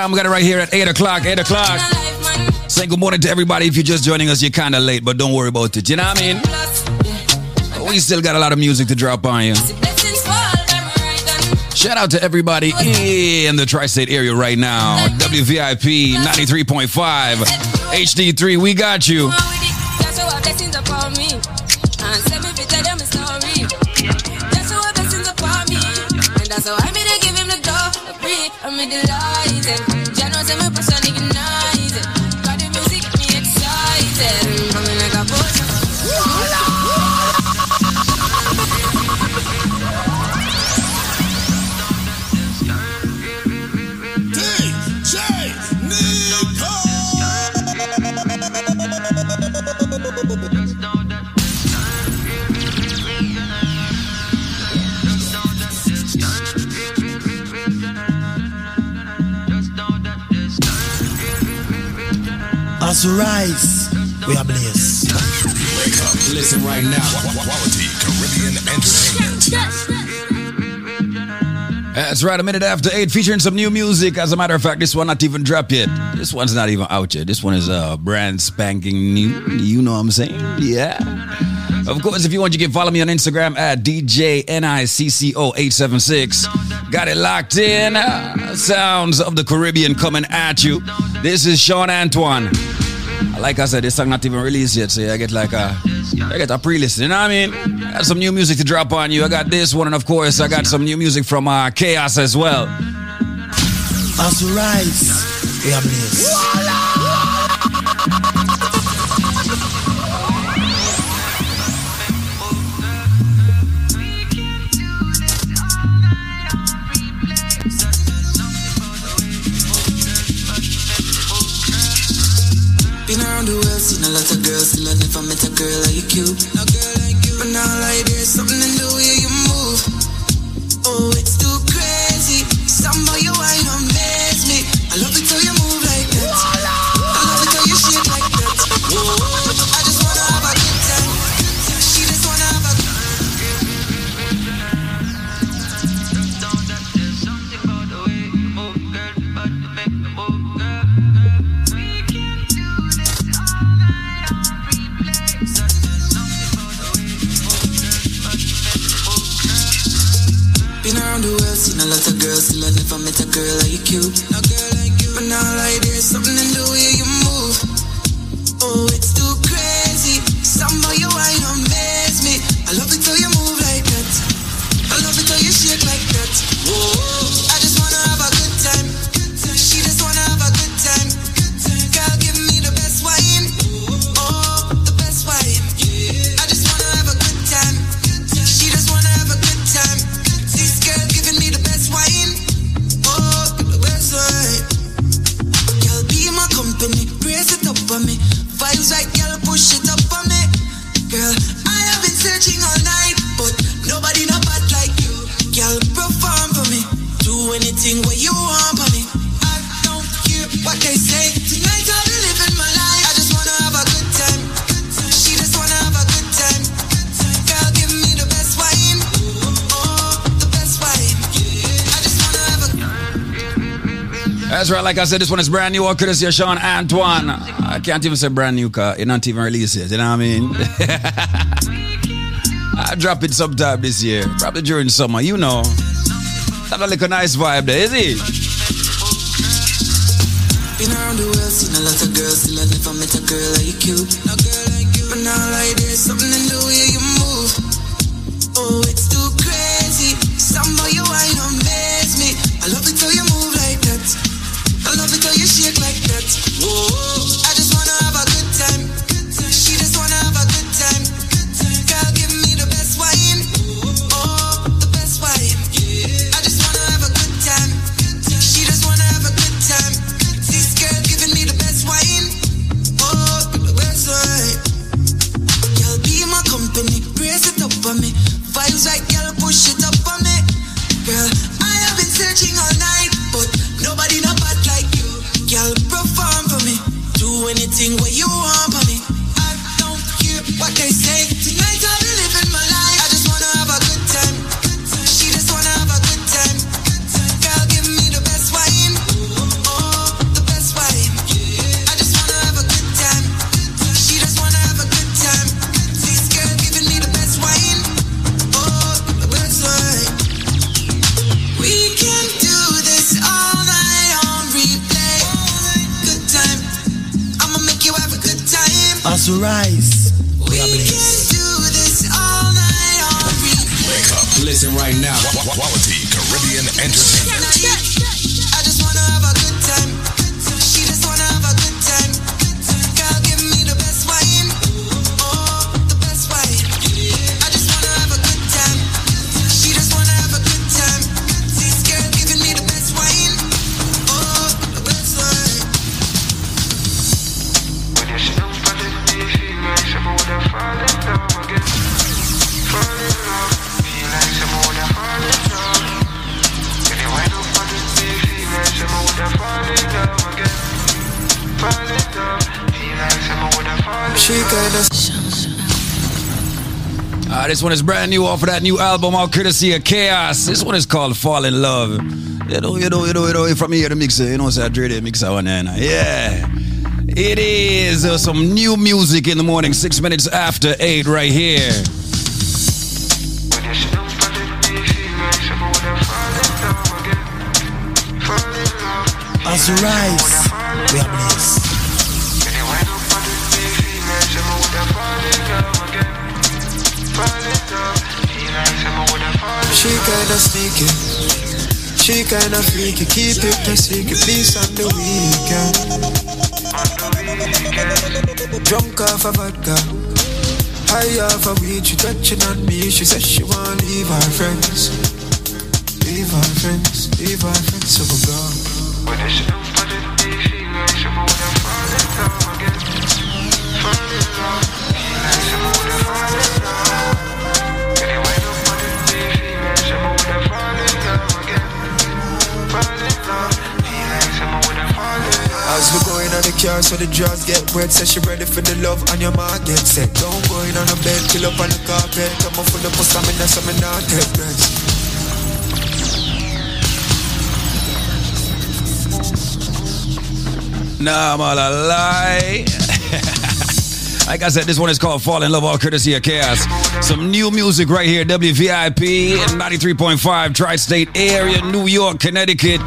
time. We got it right here at 8 o'clock. 8 o'clock. Say good morning to everybody. If you're just joining us, you're kind of late, but don't worry about it. You know what I mean? We still got a lot of music to drop on you. Shout out to everybody in the tri state area right now. WVIP 93.5, HD3, we got you. Rise, we are blessed. Wake up, listen right now. Quality Caribbean Entertainment. That's right, a minute after eight, featuring some new music. As a matter of fact, this one not even dropped yet. This one's not even out yet. This one is uh, brand spanking new. You know what I'm saying? Yeah. Of course, if you want, you can follow me on Instagram at DJNICCO876. Got it locked in. Sounds of the Caribbean coming at you. This is Sean Antoine. Like I said, this song not even released yet, so I get like a, I get a pre-listen. You know what I mean? I got some new music to drop on you. I got this one, and of course, I got some new music from uh, Chaos as well. As rights, yeah, a lot of girls, still I never met a girl like you. A girl like you. But now like there's something in the way you move. Oh, it's the met a girl like you, a girl like you, but not like this, something. That's right. Like I said, this one is brand new. Courtesy of Sean Antoine. I can't even say brand new car. It not even released yet. You know what I mean? I drop it sometime this year. Probably during summer. You know. Have a little nice vibe there, is it? Been around the world, seen a lot of girls, still I never met a girl like you. No girl like you. But now like there's something brand new off of that new album, all courtesy of Chaos. This one is called Fall in Love. You know, you know, you know, you know, from here the mixer, you know, say I dread the mixer one there. now. Yeah. It is uh, some new music in the morning, six minutes after eight, right here. As we rise, kinda sneaky. She kinda freaky. Keep it a secret, please on the weekend. Drunk off a vodka. High off a weed, she touching on me. She says she wanna leave her friends. Leave her friends, leave her friends, so we're gone. So the drugs get wet. Says she ready for the love on your mind get set. Don't going on the bed, kill up on the carpet. Come on for the post, I'm in not take rest. Nah, I'm all a lie. like I said, this one is called Fall in Love, all courtesy of Chaos. Some new music right here, WVIP, 93.5, Tri State area, New York, Connecticut.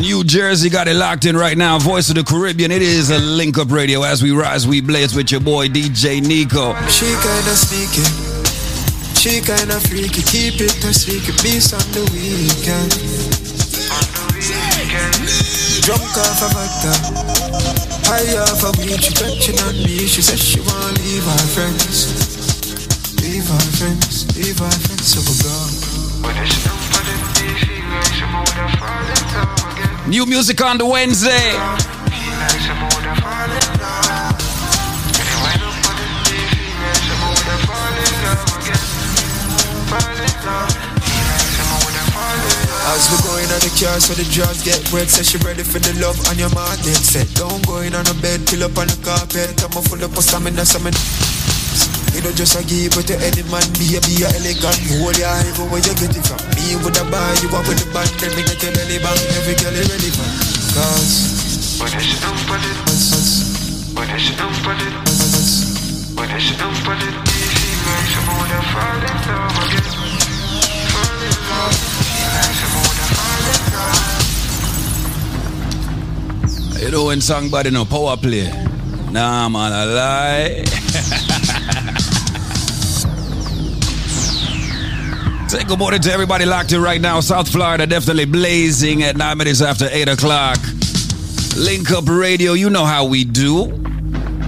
New Jersey got it locked in right now. Voice of the Caribbean. It is a link up radio as we rise, we blaze with your boy DJ Nico. She kinda sneaky. She kinda freaky. Keep it a secret, please on the weekend. Drunk off a vodka. High off a weed, she touching on me. She says she wanna leave her friends. Leave her friends, leave her friends, so we're gone. New music on the Wednesday. As we going on the car, so the drugs get wet. Say she ready for the love on your mark, get set. Don't going on the bed, kill up on the carpet. Come on full up of stamina, stamina. You know just a give it to any man, be a be a elegant. Hold your even where you get it from. Me with the bar, you up with the band, then me get your belly bang. Every girl is relevant. Cause when you sit down on it, when you sit down on it, when you sit down on it, you feel like someone that fall in love again. Fall in love, feel like someone that fall in love. You know when somebody no power play? Nah man, I lie. Say good morning to everybody locked in right now. South Florida definitely blazing at nine minutes after eight o'clock. Link Up Radio, you know how we do.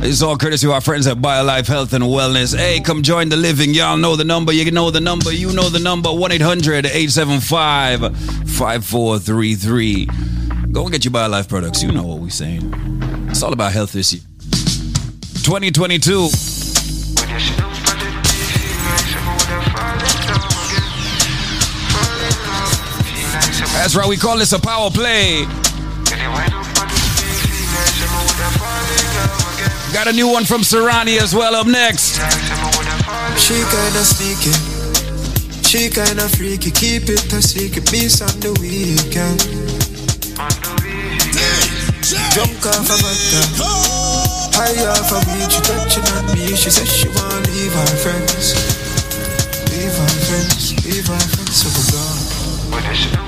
It's all courtesy of our friends at BioLife Health and Wellness. Hey, come join the living. Y'all know the number. You know the number. You know the number. 1 800 875 5433. Go and get your BioLife products. You know what we're saying. It's all about health this year. 2022. That's right, we call this a power play. Got a new one from Serani as well up next. She kinda sneaky, she kinda freaky. Keep it a secret, miss on the weekend. Drunk off a vodka, high off a weed. She touching on me. She says she wanna leave her friends, leave her friends, leave her friends. So we're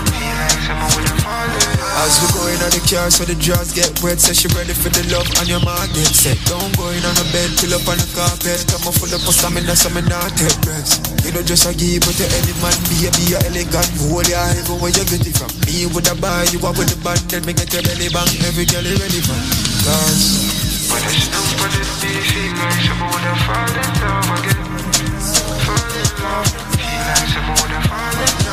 As we go in on the car, so the drawers get wet. Say she ready for the love, and your man get set. Don't go in on the bed, pull up on the carpet. Come on, full up of stamina, so me not take rest. You know, just a give it to any man, be a be a elegant, hold ya even where you get it from. Me with a buy, you are with the band, then me get your belly bang. Every girl is ready for. Cause When you sit down on it, you feel like someone that fall in love again. Fall in love, feel like someone that fall in love.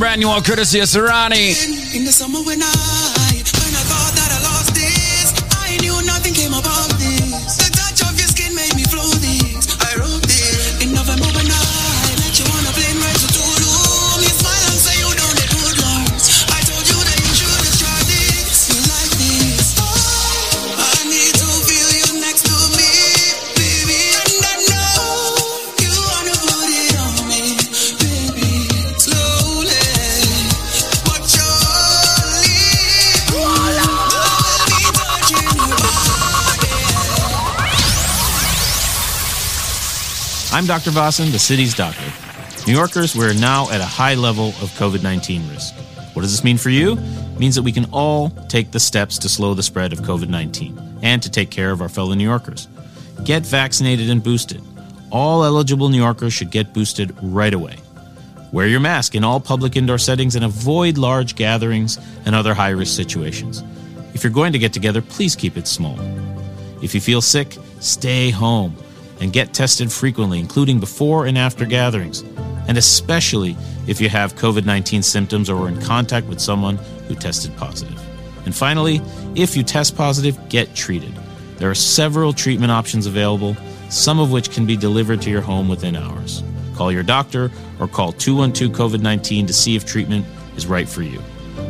Brand new one courtesy of Serani. Dr. Vasan, the city's doctor. New Yorkers, we're now at a high level of COVID 19 risk. What does this mean for you? It means that we can all take the steps to slow the spread of COVID 19 and to take care of our fellow New Yorkers. Get vaccinated and boosted. All eligible New Yorkers should get boosted right away. Wear your mask in all public indoor settings and avoid large gatherings and other high risk situations. If you're going to get together, please keep it small. If you feel sick, stay home and get tested frequently, including before and after gatherings, and especially if you have COVID 19 symptoms or were in contact with someone who tested positive. And finally, if you test positive, get treated. There are several treatment options available, some of which can be delivered to your home within hours. Call your doctor or call 212 COVID 19 to see if treatment is right for you.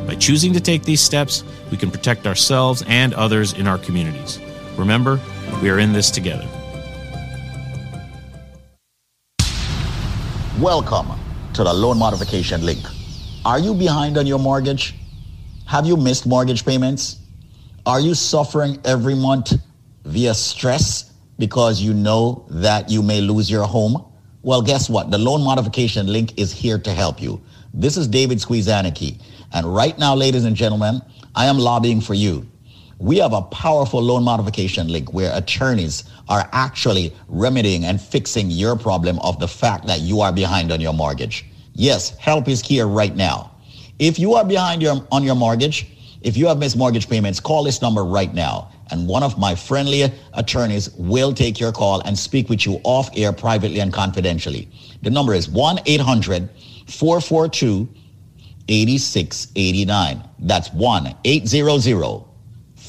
By choosing to take these steps, we can protect ourselves and others in our communities. Remember, we are in this together. Welcome to the loan modification link. Are you behind on your mortgage? Have you missed mortgage payments? Are you suffering every month via stress because you know that you may lose your home? Well, guess what? The loan modification link is here to help you. This is David Squeezaniki. And right now, ladies and gentlemen, I am lobbying for you. We have a powerful loan modification link where attorneys are actually remedying and fixing your problem of the fact that you are behind on your mortgage. Yes, help is here right now. If you are behind your, on your mortgage, if you have missed mortgage payments, call this number right now. And one of my friendly attorneys will take your call and speak with you off air privately and confidentially. The number is 1-800-442-8689. That's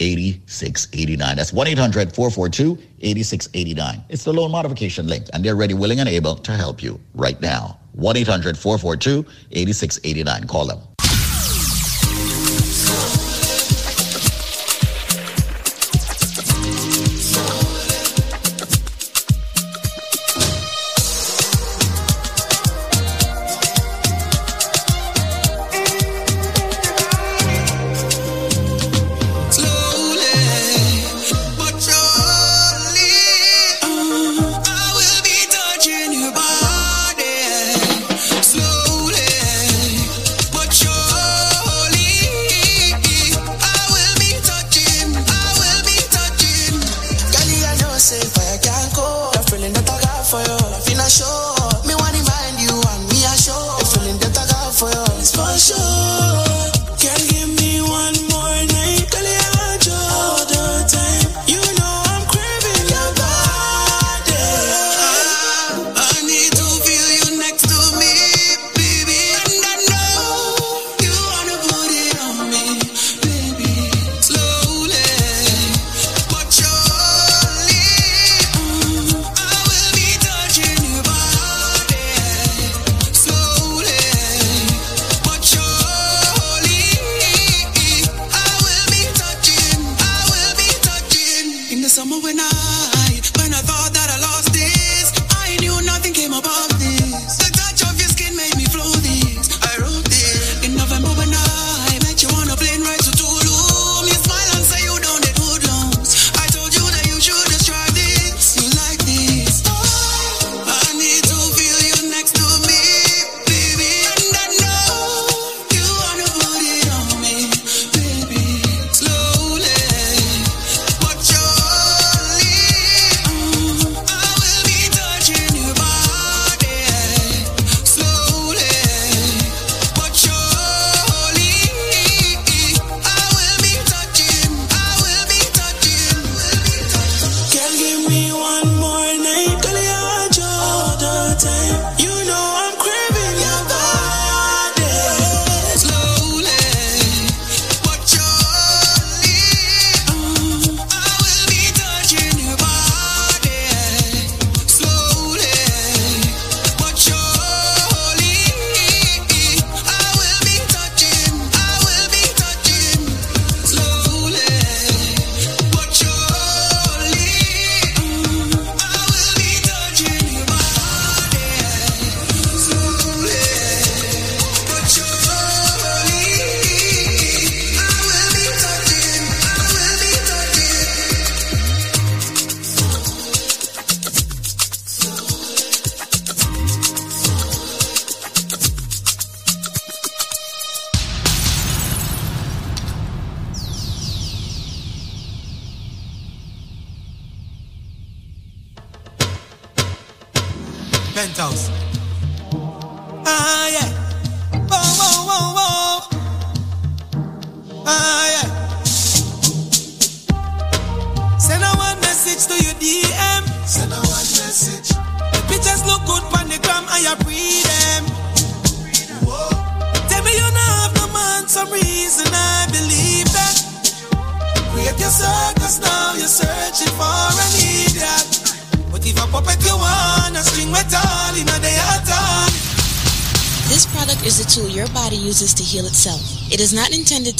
8689. That's 1 800 442 8689. It's the loan modification link, and they're ready, willing, and able to help you right now. 1 800 442 8689. Call them.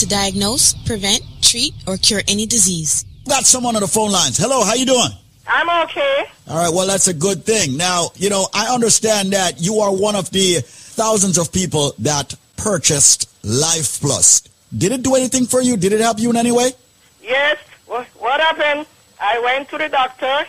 Diagnose, prevent, treat, or cure any disease. Got someone on the phone lines. Hello, how you doing? I'm okay. All right, well, that's a good thing. Now, you know, I understand that you are one of the thousands of people that purchased Life Plus. Did it do anything for you? Did it help you in any way? Yes. What, what happened? I went to the doctor,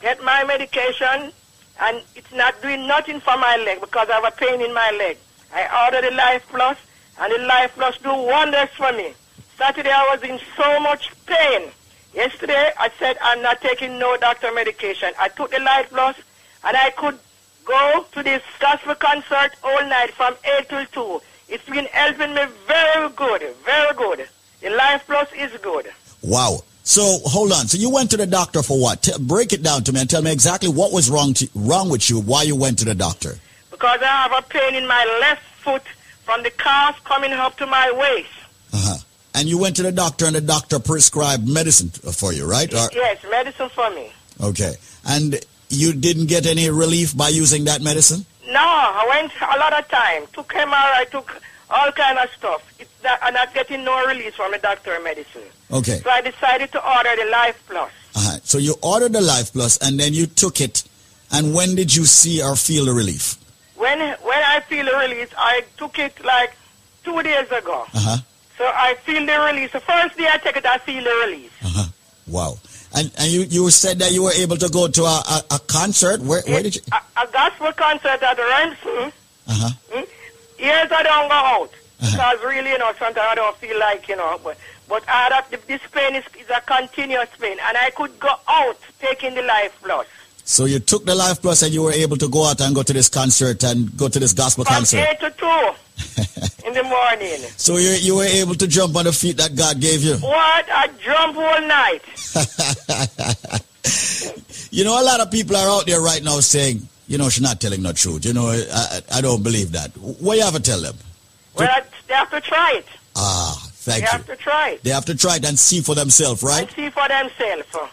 get my medication, and it's not doing nothing for my leg because I have a pain in my leg. I ordered the Life Plus, and the Life Plus do wonders for me. Saturday I was in so much pain. Yesterday I said I'm not taking no doctor medication. I took the Life Plus, and I could go to this gospel concert all night from 8 till 2. It's been helping me very good, very good. The Life Plus is good. Wow. So hold on. So you went to the doctor for what? T- break it down to me and tell me exactly what was wrong to, wrong with you. Why you went to the doctor? Because I have a pain in my left foot from the calf coming up to my waist. Uh-huh. And you went to the doctor and the doctor prescribed medicine for you, right? Or- Yes, medicine for me. okay. And you didn't get any relief by using that medicine? No, I went a lot of time. Took MRI, I took all kind of stuff. It's not, I'm not getting no release from the doctor medicine. Okay. So I decided to order the Life Plus. Uh-huh. So you ordered the Life Plus and then you took it. And when did you see or feel the relief? When when I feel the release, I took it like two days ago. Uh-huh. So I feel the release. The first day I take it, I feel the release. Uh-huh. Wow. And and you, you said that you were able to go to a, a, a concert. Where where did you? A, a gospel concert at Remsen. Uh-huh. Mm? Years I don't go out. Because really, you know, sometimes I don't feel like, you know, but, but I this pain is, is a continuous pain. And I could go out taking the Life Plus. So you took the Life Plus and you were able to go out and go to this concert and go to this gospel From concert. 8 to 2 in the morning. So you you were able to jump on the feet that God gave you. What? I jump all night. You know, a lot of people are out there right now saying, you know, she's not telling the truth. You know, I, I, don't believe that. What you have to tell them? Well, I- they have to try it. Ah, thank they you. They have to try it. They have to try it and see for themselves, right? And see for themselves.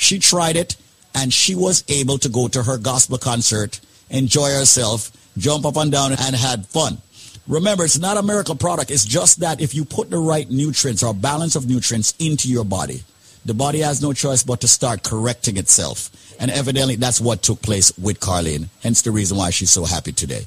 She tried it, and she was able to go to her gospel concert, enjoy herself, jump up and down, and had fun. Remember, it's not a miracle product. It's just that if you put the right nutrients or balance of nutrients into your body, the body has no choice but to start correcting itself. And evidently, that's what took place with Carlene. Hence the reason why she's so happy today.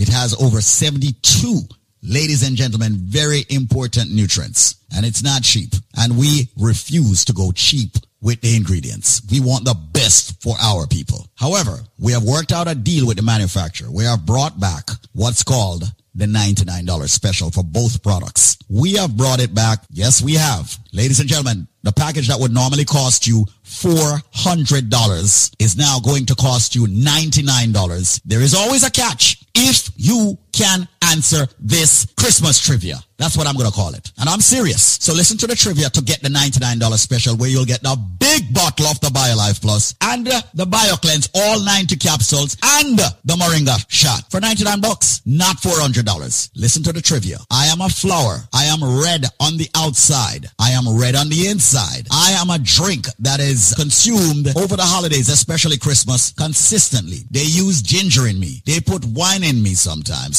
It has over 72, ladies and gentlemen, very important nutrients. And it's not cheap. And we refuse to go cheap with the ingredients. We want the best for our people. However, we have worked out a deal with the manufacturer. We have brought back what's called the $99 special for both products. We have brought it back. Yes, we have. Ladies and gentlemen, the package that would normally cost you $400 is now going to cost you $99. There is always a catch if you can answer this Christmas trivia. That's what I'm going to call it. And I'm serious. So listen to the trivia to get the $99 special where you'll get the big bottle of the BioLife Plus and uh, the BioCleanse, all 90 capsules and uh, the Moringa shot for 99 bucks, not $400. Listen to the trivia. I am a flower. I am red on the outside. I am red on the inside. I am a drink that is consumed over the holidays, especially Christmas, consistently. They use ginger in me. They put wine in me sometimes.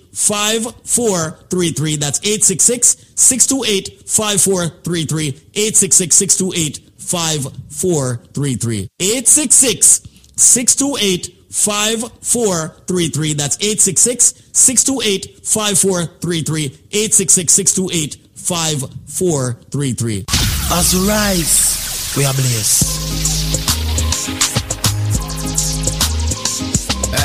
5433. That's 866 628 5433. 866 628 5433. 866 628 5433. That's 866 628 5433. 866 628 5433. As rise, we are blessed.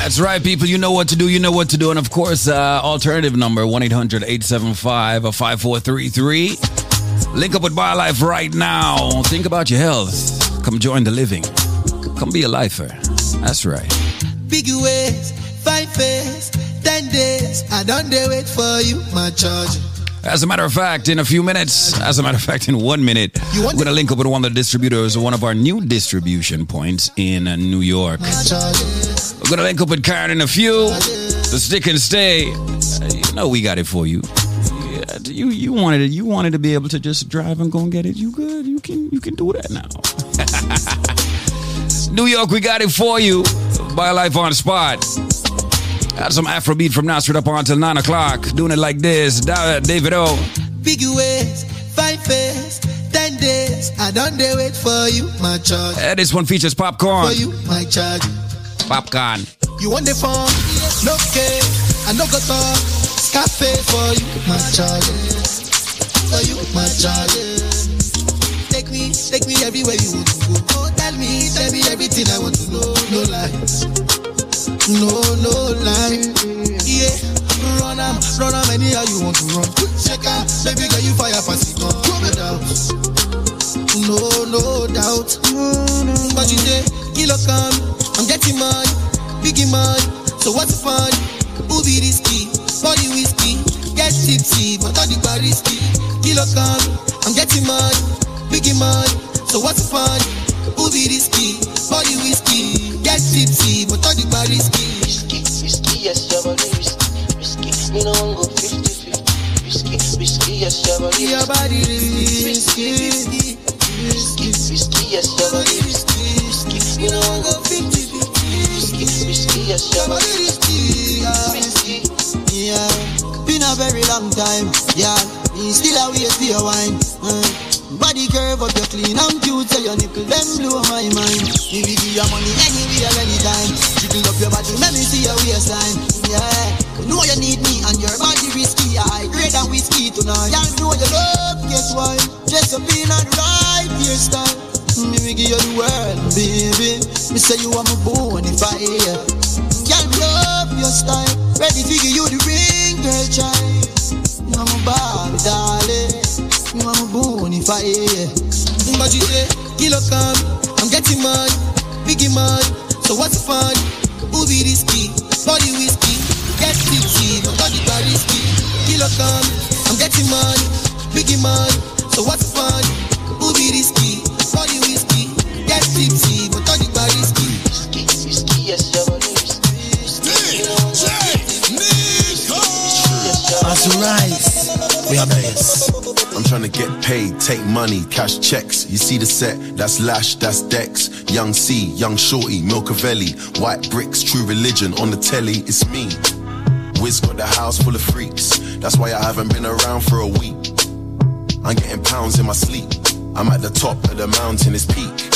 That's right, people. You know what to do. You know what to do. And of course, uh, alternative number 1 800 875 5433. Link up with BioLife right now. Think about your health. Come join the living. Come be a lifer. That's right. Big ways, five face, ten days. I don't dare wait for you, my charge. As a matter of fact, in a few minutes, as a matter of fact, in one minute, we're going to link up with one of the distributors, one of our new distribution points in uh, New York. We're to link up with Karen in a few. So stick and stay. Uh, you know we got it for you. Yeah, You you wanted it. You wanted to be able to just drive and go and get it. You good. You can you can do that now. New York, we got it for you. BioLife on Spot. Got some Afrobeat from now straight up on until 9 o'clock. Doing it like this. Davido Big ways, five face, ten days. I don't dare wait for you, my charge. Eh, this one features Popcaan. For you, my charge. Popcaan. You want the phone? No care. I no go talk. Cafe for you, my charge. For you, my charge. Take me, take me everywhere you want to go. Oh, tell me, tell me everything I want to know. No lies. No, no lie. Yeah. Run am, run am anyhow you want to run. Check out, baby girl, you fire it on. No doubt. No, no doubt. But you say, kilo come, I'm getting money, biggie money. So what's the fun? Who be risky? Body whiskey, get tipsy, but all the bar risky. Kilo come, I'm getting money, biggie money. So what's the fun? Who be risky? Body whiskey, get tipsy, but all the bar risky. Risky, risky, yes, your body risky, risky. Me no one go 50-50. Risky, risky, yes, your body Your body risky. risky, risky, yes, your body risky, risky. Me no want go 50 Risky, been a very long time, yeah. Me still a wait your wine. Uh, body curve up, you clean and cute, so your nipple them blow my mind. Give you money anywhere, anytime. Jiggle up your body, let me see your waistline. Yeah, know you need me and your body risky. I than whiskey tonight. Y'all know you love, guess why? Dress up in a right hairstyle. Me give you the world, baby. Me say you are my bonafide. fire. Girl, love your style. Ready to give you the ring, girl, child. You are my Barbie, darling. You are my bonafide. But you say, kilo come, I'm getting mad, biggie mad. So what's the fun? Who be risky? Body whiskey, get tipsy, but body bar risky. Kilo come, I'm getting mad, biggie mad. So what's the fun? Who be risky? Risky. As you rise, we are blessed. I'm trying to get paid, take money, cash checks. You see the set, that's Lash, that's Dex. Young C, Young Shorty, Milcavelli, White Bricks, True Religion on the telly, it's me. Wiz got the house full of freaks, that's why I haven't been around for a week. I'm getting pounds in my sleep, I'm at the top of the mountain, it's peak.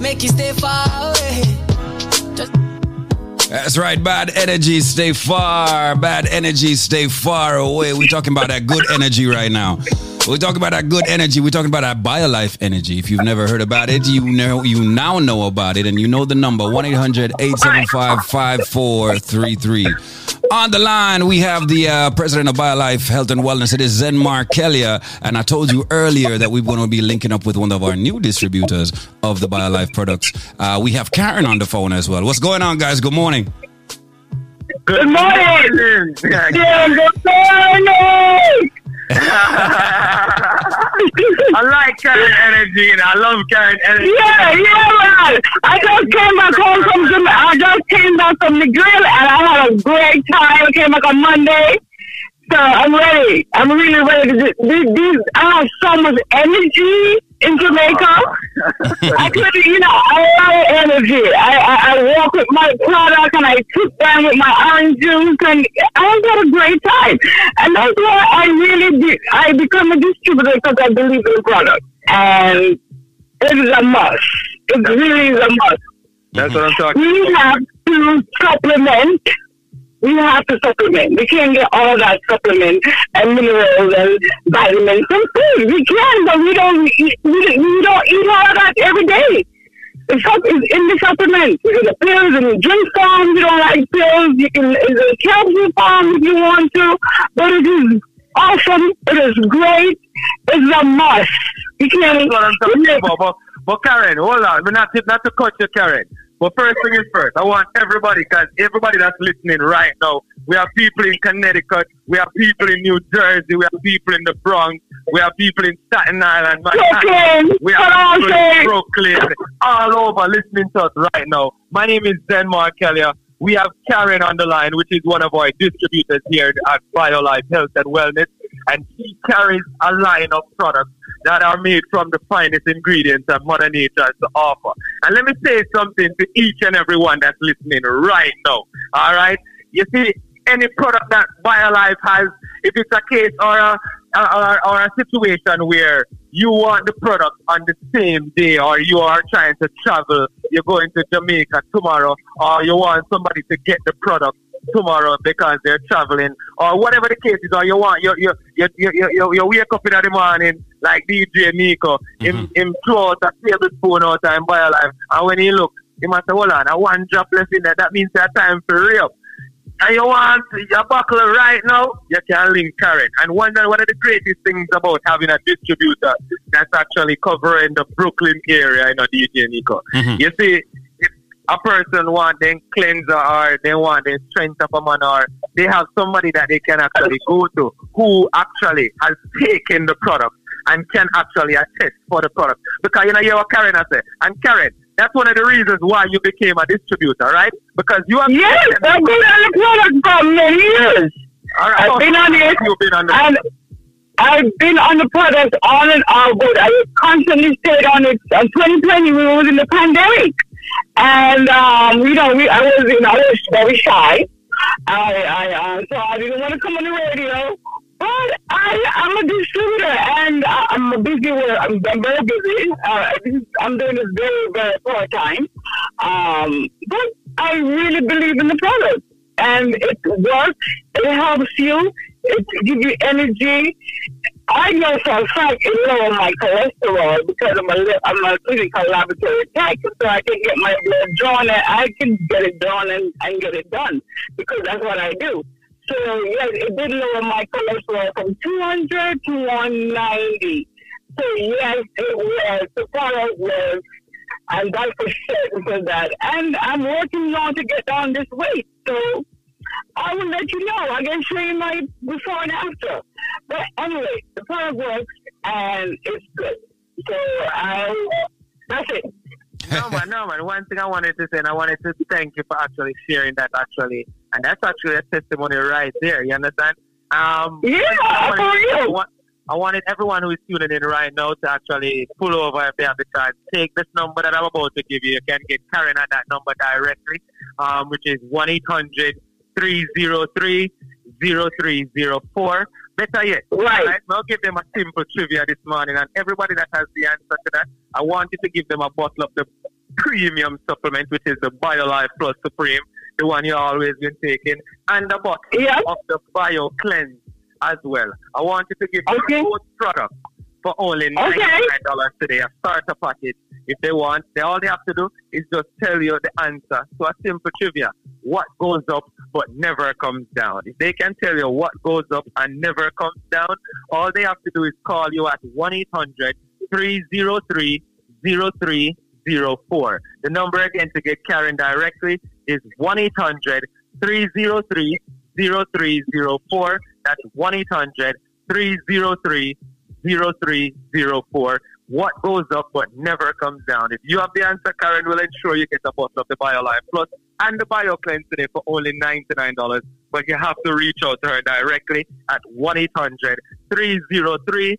Make you stay far away. That's right. Bad energy, stay far. Bad energy, stay far away. We're talking about that good energy right now. We're talking about that good energy. We're talking about our BioLife energy. If you've never heard about it, you know you now know about it, and you know the number 1-800-875-5433. On the line, we have the uh, president of BioLife Health and Wellness. It is Zen Markelia, and I told you earlier that we're going to be linking up with one of our new distributors of the BioLife products. Uh, we have Karen on the phone as well. What's going on, guys? Good morning. Good morning. Yeah, good morning. I like Karen energy and I love Karen energy. Yeah, yeah, man. I just came back home from Jama- I just came back from the grill and I had a great time. I came back on Monday. So I'm ready. I'm really ready. These, these, I have so much energy in Jamaica. I couldn't, you know, I love energy. I, I, I walk with my product and I sit down with my orange juice and I had a great time. And that's why I really did. I become a distributor because I believe in the product. And it is a must. It really is a must. That's what I'm talking We have to supplement. We have to supplement. We can't get all that supplement and minerals and vitamins from food. We can, but we don't. Eat, we, we don't eat all of that every day. It's in the supplement. It's in the pills and the drink form. You don't like pills. You can. It's the capsule form if you want to. But it is awesome. It is great. It's a must. You can't. That's what I'm talking about. But, but Karen, hold on. We're not, not to cut you, Karen. But first thing is first, I want everybody, because everybody that's listening right now, we have people in Connecticut, we have people in New Jersey, we have people in the Bronx, we have people in Staten Island, Brooklyn, we have people in Brooklyn, all over listening to us right now. My name is Denmark Markelia. We have Karen on the line, which is one of our distributors here at BioLife Health and Wellness, and she carries a line of products that are made from the finest ingredients that Mother Nature has to offer. And let me say something to each and every one that's listening right now. All right? You see, any product that BioLife has, if it's a case or a, or, or a situation where you want the product on the same day or you are trying to travel, you're going to Jamaica tomorrow, or you want somebody to get the product tomorrow because they're traveling, or whatever the case is, or you want you you you you, you, you, wake up in the morning like DJ Nico, him him throw out a tablespoon out and buy a life, and when he look, he must say, hold on, a one drop left in there, that means that time for real. And you want your buckle right now, you can link Karen. And one, of, one of the greatest things about having a distributor that's actually covering the Brooklyn area, you know, DJ Nico. Mhm. You see, a person want them cleanser or they want the strength of a man or they have somebody that they can actually go to who actually has taken the product and can actually attest for the product. Because you know you're Karen I said. And Karen, that's one of the reasons why you became a distributor, right? Because you have Yes, I've been on the product for many years. All right. I've been on it. You've been on the and I've been on the product on and off, but I constantly stayed on it. In 2020, we was in the pandemic, and um, you know, we I was you know, I was very shy. I, I uh, so I didn't want to come on the radio. But I, I'm a distributor, and I'm a busy. I'm, I'm very busy. Uh, I'm doing this very, very part time. Um, but I really believe in the product, and it works. It helps you. It gives you energy. I know for a fact it lowers my cholesterol because I'm I'm a clinical laboratory tech, so I can get my blood drawn and I can get it drawn and, and get it done because that's what I do. So yes, it did lower my cholesterol from 200 to 190. So yes, it was the product was, and that's for certain for that. And I'm working on to get down this weight. So I will let you know. I can show you my before and after. But anyway, the product works and it's good. So I, that's it. no man, no man. One thing I wanted to say, and I wanted to thank you for actually sharing that actually, and that's actually a testimony right there. You understand? Um, Yeah, I for wanted. I want- I wanted everyone who is tuning in right now to actually pull over if they have the chance. Take this number that I'm about to give you. You can get Karen at that number directly, um, which is 1 800 303 0304. Better yet, right. I'll give them a simple trivia this morning, and everybody that has the answer to that, I want you to give them a bottle of the premium supplement, which is the BioLife Plus Supreme, the one you always been taking, and the bottle of the Bio Cleanse as well. I want you to give them both products for only $99 today, a starter package. If they want, they all they have to do is just tell you the answer to a simple trivia. What goes up but never comes down. If they can tell you what goes up and never comes down, all they have to do is call you at 1 800 303 0304. The number again to get Karen directly is 1 800 303 0304. That's 1 800 303 0304. What goes up but never comes down? If you have the answer, Karen will ensure you get a bottle of the BioLife Plus and the BioCleanse today for only $99. But you have to reach out to her directly at 1 800 303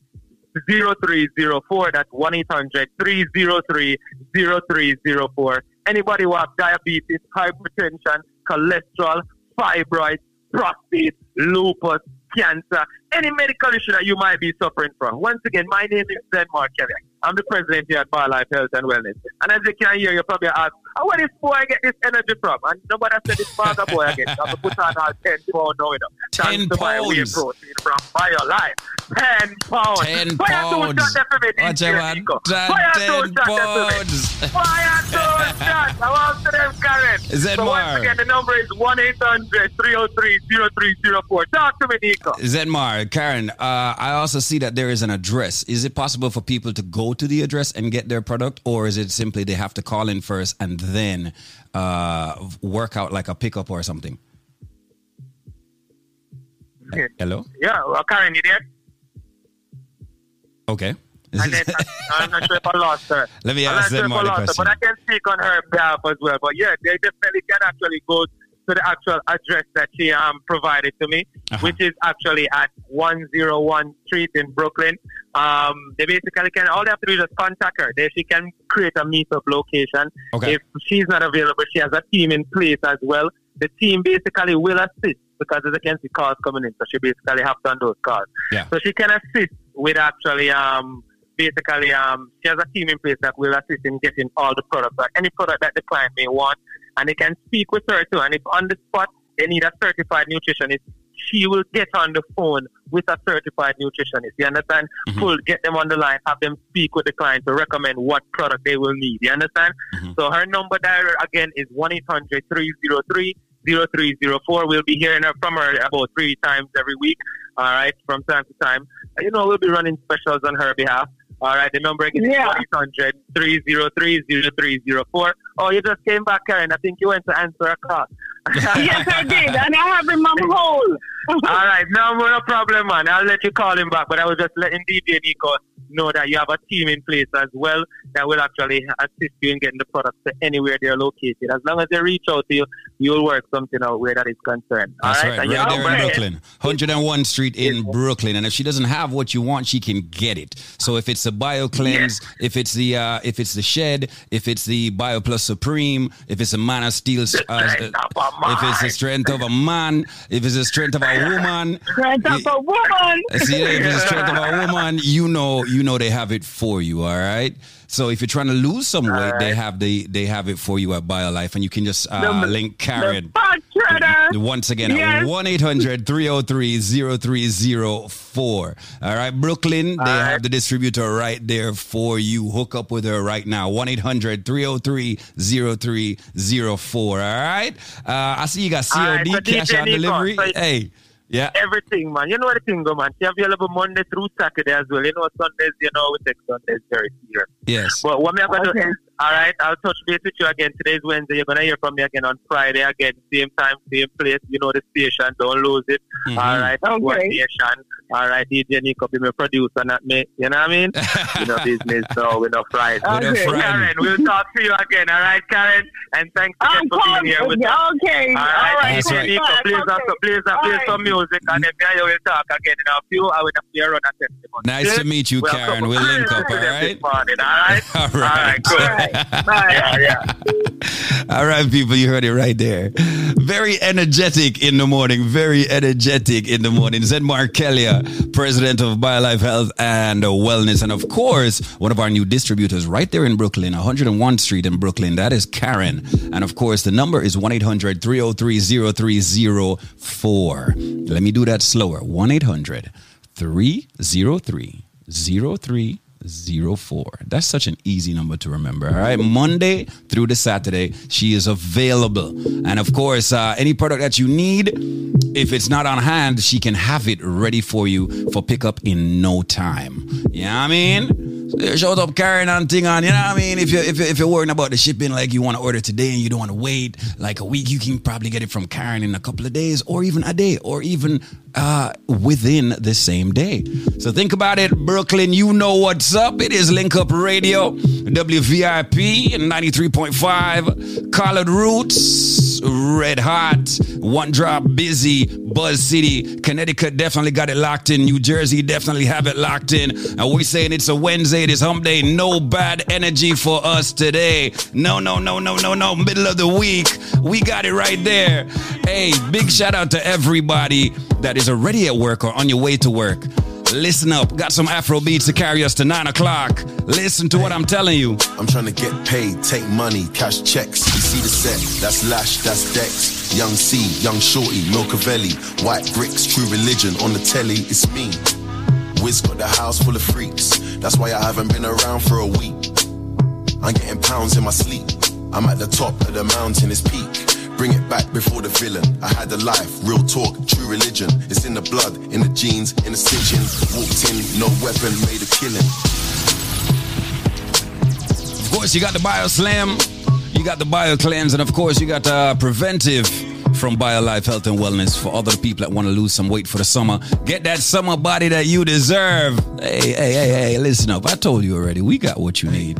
0304. That's 1 800 303 0304. Anybody who have diabetes, hypertension, cholesterol, fibroids, prostate, lupus, cancer, any medical issue that you might be suffering from. Once again, my name is Zen Mark Kelly. I'm the president here at BioLife Health and Wellness. And as you can hear, you probably ask, oh, where this boy get this energy from? And nobody said this bag boy again. I'm gonna put on our 10 pound now, you know. 10 Thanks to my whey pounds. protein from BioLife. 10 pounds. 10 Why you pounds. two shot that for me, Watch DJ out, Nico? man. Why you 10 two shot that for me? pounds. Why you two shots? I want to them, Karen. Zedmar. So once again, the number is 1 800 303 0304. Talk to me, Nico. Zenmar, Karen, uh, I also see that there is an address. Is it possible for people to go to the address and get their product, or is it simply they have to call in first and then uh, work out like a pickup or something? Okay. Hello? Yeah, well, Karen, you there? Okay. Then I- I'm not sure if I lost her. Let me I'm ask sure them more the lost her, question. but I can speak on her behalf as well. But yeah, they definitely can actually go to the actual address that she um provided to me, Uh-huh. which is actually at 101 Street in Brooklyn. Um, they basically can all they have to do is just contact her. They, she can create a meetup location. Okay. If she's not available, she has a team in place as well. The team basically will assist because as I can see calls coming in, so she basically have to on those calls. Yeah. So she can assist with actually um basically um she has a team in place that will assist in getting all the products or any product that the client may want and they can speak with her too. And if on the spot they need a certified nutritionist, she will get on the phone with a certified nutritionist. You understand? Mm-hmm. Pull get them on the line, have them speak with the client to recommend what product they will need. You understand? Mm-hmm. So her number there again is one 303 0304. We'll be hearing her from her about three times every week. All right, from time to time. You know, we'll be running specials on her behalf. All right, the number again is 800 303 0304. Oh, you just came back, Karen. I think you went to answer a call. yes, I did, and I have him on hold. All right, no, no problem, man. I'll let you call him back, but I was just letting DJ Nico know that you have a team in place as well that will actually assist you in getting the products to anywhere they're located. As long as they reach out to you, you'll work something out where that is concerned. All That's right, right, right there in Brooklyn. 101 Street in Brooklyn. And if she doesn't have what you want, she can get it. So if it's a Bio Cleanse, if it's the uh, if it's the Shed, if it's the Bio Plus Supreme, if it's a Man of Steel, uh, if it's the strength of a man, if it's the strength of a woman, Strength of a woman. See, if it's the strength of a woman, you know, you know they have it for you. All right. So if you're trying to lose some weight, they have the they have it for you at BioLife, and you can just uh, The- link Karen. Shredder. Once again, Yes. 1 800 303 0304. All right, Brooklyn, they have the distributor right there for you. Hook up with her right now. 1 800 303 0304. All right. Uh, I see you got All right, COD, so cash Nico, delivery. so Hey, yeah. Everything, man. You know what the thing go, man. She available Monday through Saturday as well. You know, Sundays, you know, we take Sundays very serious. Yes. But what me I'm gonna do all right, I'll touch base with you again. Today's Wednesday. You're gonna hear from me again on Friday. Again, same time, same place. You know the station. Don't lose it. Mhm. All right. Okay. What station? All right. DJ Nico be my producer, not me. You know what I mean? you know business. So we know Friday. We know Friday. Karen, we'll talk to you again. All right, Karen. And thanks again I'm for being here with us. Okay. All right, All right. That's DJ right. Nico, please, Okay. also, please, uh, play All right. some music, and then I will talk again in a few. I will have to run a testimony. Nice to meet you, Karen. come We'll link up, all right? This morning, all right? All All right, right. good. Yeah, yeah. All right, people, you heard it right there. Very energetic in the morning. Very energetic in the morning. Zen Markelia, president of BioLife Health and Wellness. And of course, one of our new distributors right there in Brooklyn, 101 Street in Brooklyn. That is Karen. And of course, the number is 1 800 303 0304. Let me do that slower 1 800 303 0304. That's such an easy number to remember. All right. Monday through to Saturday, she is available. And of course, uh, any product that you need, if it's not on hand, she can have it ready for you for pickup in no time. You know what I mean? Shout up Karen on thing on, you know what I mean? If you're, if, you're, if you're worrying about the shipping, like you want to order today and you don't want to wait like a week, you can probably get it from Karen in a couple of days or even a day or even uh, within the same day. So think about it, Brooklyn. You know what's up. It is Link Up Radio, WVIP 93.5, Collard Roots, Red Hot, One Drop Busy, Buzz City, Connecticut definitely got it locked in. New Jersey definitely have it locked in. And we're saying it's a Wednesday, it is hump day. No bad energy for us today. No, no, no, no, no, no. Middle of the week. We got it right there. Hey, big shout out to everybody that is already at work or on your way to work. Listen up. Got some Afro beats to carry us to nine o'clock. Listen to what I'm telling you. I'm trying to get paid, take money, cash checks. You see the set, that's Lash, that's Dex. Young C, Young Shorty, Milcavelli, White Bricks, True Religion on the telly, it's me. Wiz got the house full of freaks, that's why I haven't been around for a week. I'm getting pounds in my sleep, I'm at the top of the mountain, it's peak. Bring it back before the villain. I had a life, real talk, true religion. It's in the blood, in the genes, in the stitching. Walked in, no weapon, made a killing. Of course, you got the Bio Slam, you got the Bio Cleanse, and of course, you got uh, Preventive from BioLife Health and Wellness for other people that want to lose some weight for the summer. Get that summer body that you deserve. Hey, hey, hey, hey, listen up. I told you already, we got what you need.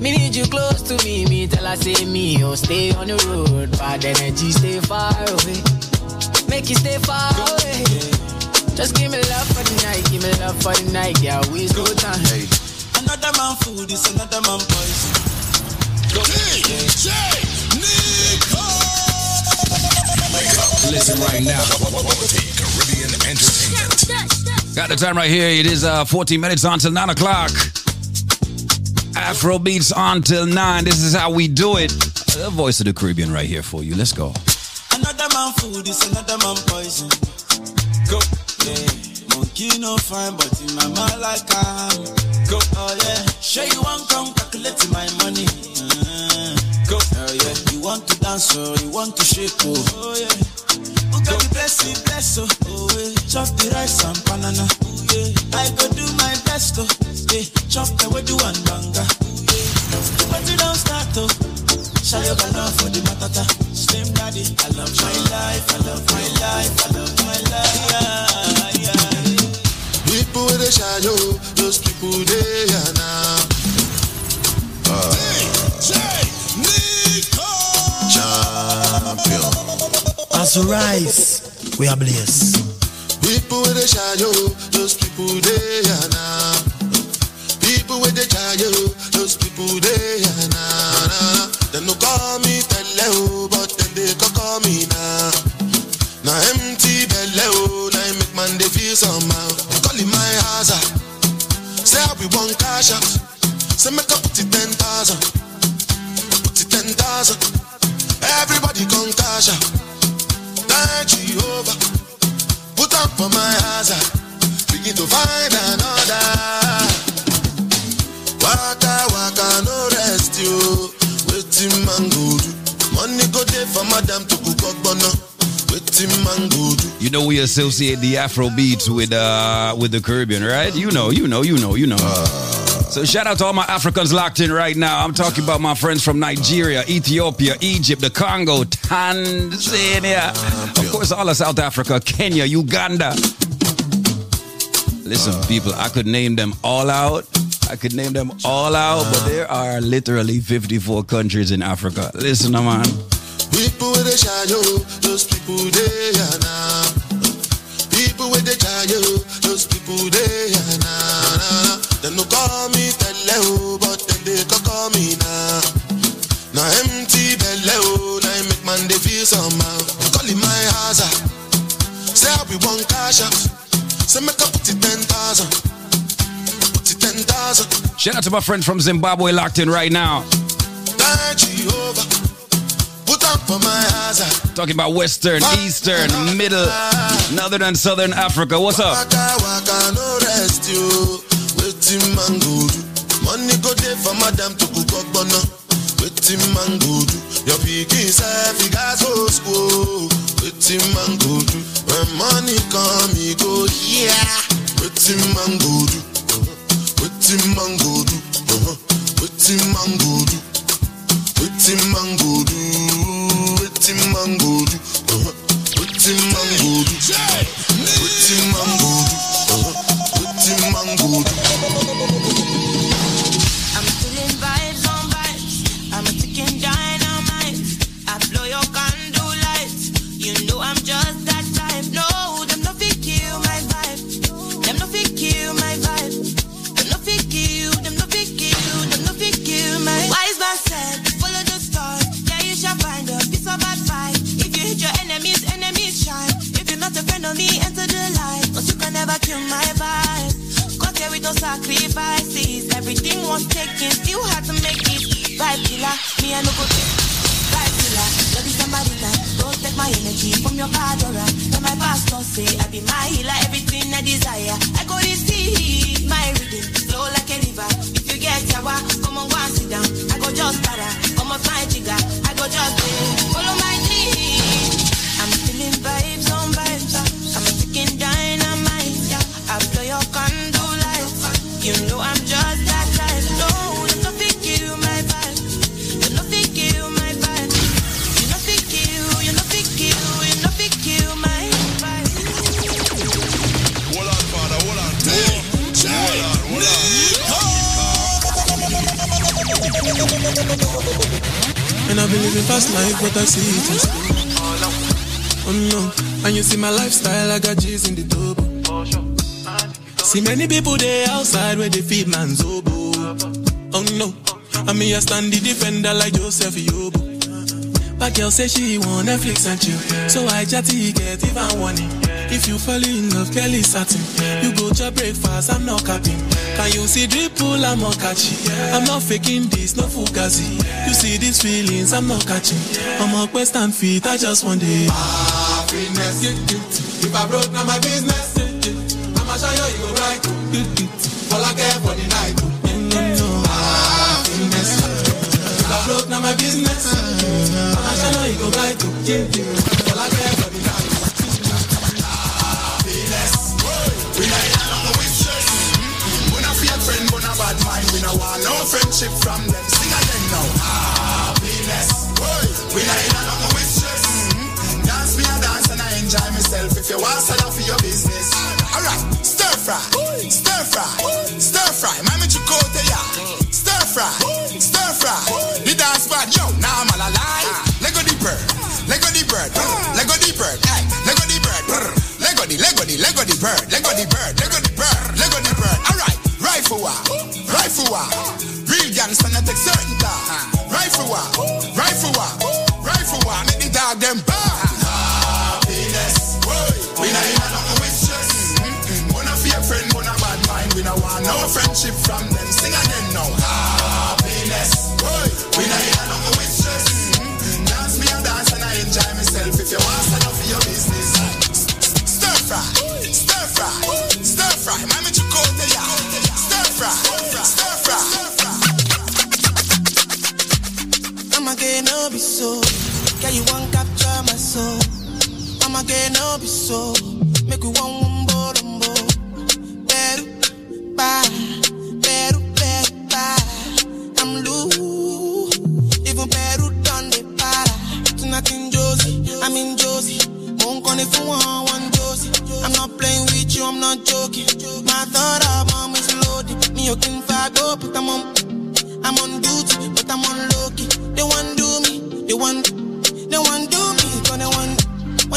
Me need you close to me. Me tell her say me, oh stay on the road. Bad energy, stay far away. Make you stay far away. Just give me love for the night, give me love for the night, yeah, waste no time. Another man food is another man poison. Go. DJ Nico. Listen right now. Caribbean Entertainment. Got the time right here. It is uh, 14 minutes on until 9 o'clock. Afro beats until 9. This is how we do it. The voice of the Caribbean right here for you. Let's go. Another man food is another man poison. Go. Yeah. Monkey no fine, but in my mind like I'm. Go. Oh yeah. Sure you want come calculate my money. Uh, go. Oh yeah. You want to dance or you want to shake oh. Oh yeah. Who got the blessing, bless oh. Oh yeah. Chop the rice and banana. Oh yeah. I go do my best oh. Yeah. Chop the way do and banga. Oh yeah. But you don't start oh. Show your love for the matata. Slim daddy, I love my life, I love my life, I love my life. Yeah, yeah. People a shadow, those people they are now. Champion. As we rise, we are blessed. People with a shadow, those people they are now. People with the shadow, those people they are now. They no call me tele but then they can call me now. Now empty belly now make man they feel somehow. Calling my house. Say I be one cash out. Say make up it ten thousand. Put it ten thousand. Everybody come cash out. Thank Jehovah. Put up for my house ah. Begin to find another. Waka waka no rest you. Waiting man go do. Money go there for madam to cook ogbono. Waiting man go do. You know we associate the Afro beats with uh with the Caribbean, right? You know, you know, you know, you know. So shout out to all my Africans locked in right now. I'm talking about my friends from Nigeria, Ethiopia, Egypt, the Congo, Tanzania, of course, all of South Africa, Kenya, Uganda. Listen, people, I could name them all out. I could name them all out, but there are literally 54 countries in Africa. Listen, man. People with the shadow, those people they are now. People with the shadow, those people they are now. They no call me tele but then they can call me now. Now empty belly oh, now make man they feel somehow. Calling my house ah. Say I be one cash out. Say make up put it ten thousand. Put it ten thousand. Shout out to my friend from Zimbabwe locked in right now. Thank Jehovah. Put up for my house ah. Talking about Western, Eastern, Middle, Northern, and Southern Africa. What's up? Waka waka no Waiting man. Money go there for madam to cook ogbono. Waiting man go. Your pikin self he gas go school. Waiting man. When money come he go here. Waiting man go do. Waiting man go do. Waiting man go do. Waiting man go do. Waiting man go do. I'm feeling vibes on vibes. I'm a ticking dynamite. I blow your candle lights. You know I'm just that type. No, them no fit kill my vibe. Them no fit kill my vibe. Them no fit kill. Them no fit kill. Them no fit kill my. Wise man said, follow the stars. Yeah, you shall find a piece of advice. If you hit your enemies, enemies shine. If you're not a friend of me, enter the light. Cause you can never kill my vibe. With no sacrifices. Everything was taken, still had to make it. Vibe killer, me I no go take. Vibe killer, love is somebody that don't take my energy from your aura. Now my pastor say I be my healer, everything I desire. I go see my rhythm, flow like a river. If you get yawa, come on go and sit down. I go just para, come on my jigger. I go just say, follow my dream. I'm feeling vibes on vibes. I'm freaking dynamite. I I've been living fast life, but I see it in slow. Oh no, and you see my lifestyle, I got G's in the double. See many people there outside where they feed man's oboe. Oh no, and me a stand the defender like Joseph Yobo. But girl say she want Netflix and chill, so I chatty get even warning. If you fall in love, Kelly satin. You go to breakfast, I'm not capping. Can you see dripple, I'm not catching. I'm not faking this, no fugazi. You see these feelings, I'm not catching. I'm a quest and feet, I just want it. Happiness. If I broke, now my business. I'ma show you, you go right. All I care for the night. Happiness. If I broke, now my business. I'ma show you, you go right. All I care No friendship from them. Sing again now. Happiness. We not in a with stress. Mm-hmm. Dance me a dance and I enjoy myself. If you want sell out for your business. Alright, stir fry, stir fry, stir fry. Mami chukote ya. Stir fry, stir fry. The dance bad, yo, now I'm all alive. Lego the bird, Lego the bird, Lego the bird, ay, Lego the bird, Lego the, Lego the, Lego the bird, Lego the bird, Lego the bird, Lego the bird. Alright, rifle wa, rifle wa. Real Again, no be so. Make we one wumbo lumbo. Beru, ba, beru, beru, ba. I'm loose. Even Peru done the para. Tonight in Josie, I'm in Josie. Won't if you want one Josie. I'm not playing with you, I'm not joking. My thought of mom is loaded. Me, can fire go, but I'm on. I'm on duty, but I'm on low key. They want do me, they want, they want do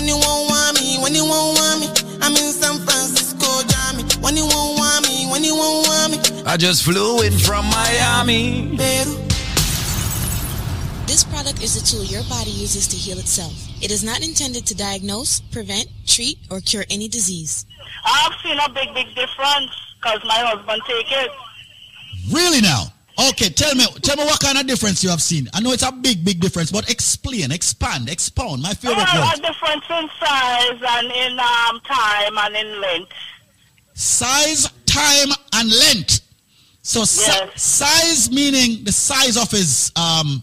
When you won't want me, when you won't want me, I'm in San Francisco, Jammy. When you won't want me, when you won't want me, I just flew in from Miami. Peru. This product is a tool your body uses to heal itself. It is not intended to diagnose, prevent, treat, or cure any disease. I've seen a big, big difference because my husband take it. Really now? Okay, tell me, tell me what kind of difference you have seen. I know it's a big, big difference, but explain, expand, expound. My favorite Well, word. a difference in size and in um, time and in length. Size, time, and length. So si- size meaning the size of his um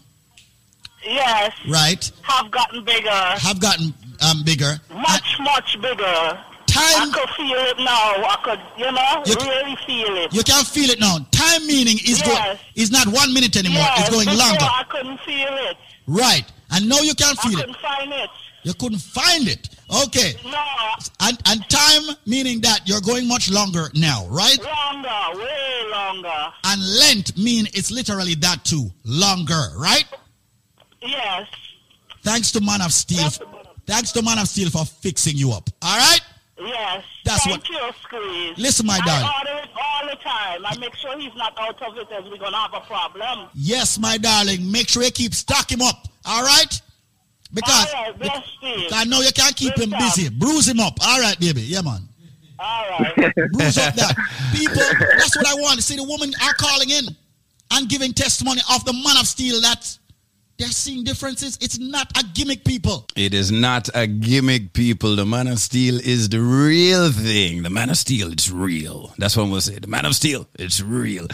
Yes. right Have gotten bigger. have gotten um bigger. Much, much bigger. Time. I could feel it now. I could, you know, You- really feel it. You can feel it now. Time meaning is Yes. is not one minute anymore. yes, it's going longer. I couldn't feel it. Right. And now you can I feel it. couldn't find it. You couldn't find it. Okay. No. And and time meaning that you're going much longer now, right? Longer, way longer. And length mean it's literally that too. Longer, right? Yes. Thanks to Man of Steel. Thanks to Man of Steel for fixing you up. All right? Yes. That's Thank you, Squeeze. Listen, my I darling. order it all the time. I make sure he's not out of it as we're going to have a problem. Yes, my darling. Make sure you keep stock him up. All right? Because All right, bless. I know you can't keep him Good busy. Bruise him up. All right, baby. Yeah, man. All right. Bruise up that. People, that's what I want. to See, the women are calling in and giving testimony of the man of steel that they're seeing differences. It's not a gimmick, people. It is not a gimmick, people. The Man of Steel is the real thing. The Man of Steel, it's real. That's what we'll say. The Man of Steel, it's real.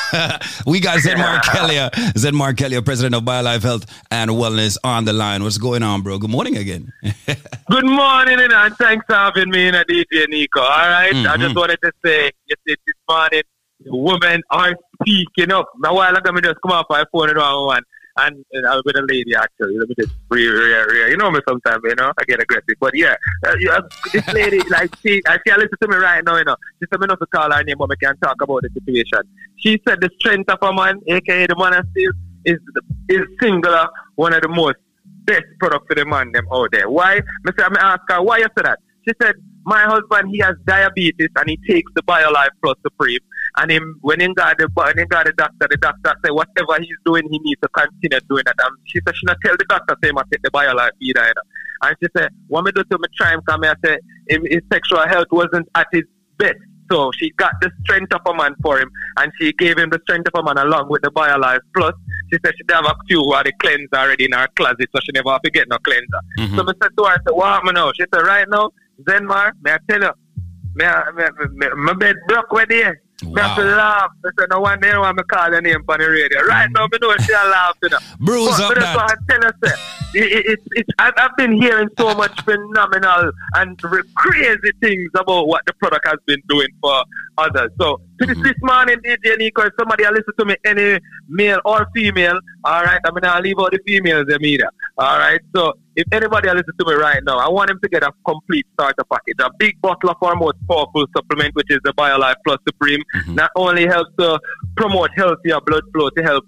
we got Zed Markellia, Zed Markellia, president of BioLife Health and Wellness on the line. What's going on, bro? Good morning again. Good morning, and thanks for having me in a DJ Nico. All right? I just Mhm. wanted to say, you see, this morning, women are speaking up. A while ago, me just come off my phone and one, and uh, I with a lady actually. Let me just re, re, re, You know me sometimes, you know, I get aggressive. But yeah, uh, yeah, this lady, like, she, uh, she listen to me right now, you know. She said, me not to call her name, but we can talk about the situation. She said the strength of a man, aka the man still, is is singular one of the most best product for the man them out there. Why? Me say, me ask her, why you say that? She said, my husband, he has diabetes and he takes the BioLife Plus Supreme. And him, when he got the, when he got the doctor, the doctor said, whatever he's doing, he needs to continue doing that. And she said, she not tell the doctor, say, I take the BioLife either. You know. And she said, what me do to me try him, come here, say, him, his sexual health wasn't at his best. So she got the strength of a man for him, and she gave him the strength of a man along with the BioLife Plus. She said she have a few of the cleanser already in her closet, so she never have to get no cleanser. Mm-hmm. So I said to her, I said, what happened now? She said, right now, Zenmar, may I tell you, my bed broke with there. Have to laugh. I said, no one there want me call your name on the radio. Mm. Right now, me know she laugh, you know. Bruise but, up but that. I tell her, it, it, it, I've, I've been hearing so much phenomenal and crazy things about what the product has been doing for others. So, to this, mm-hmm. this morning, DJ Nico, if somebody listen to me, any male or female, all right, I'm going to leave out the females them either. All right, so if anybody listen to me right now, I want him to get a complete starter package. A big bottle of our most powerful supplement, which is the BioLife Plus Supreme, mm-hmm. not only helps to promote healthier blood flow to help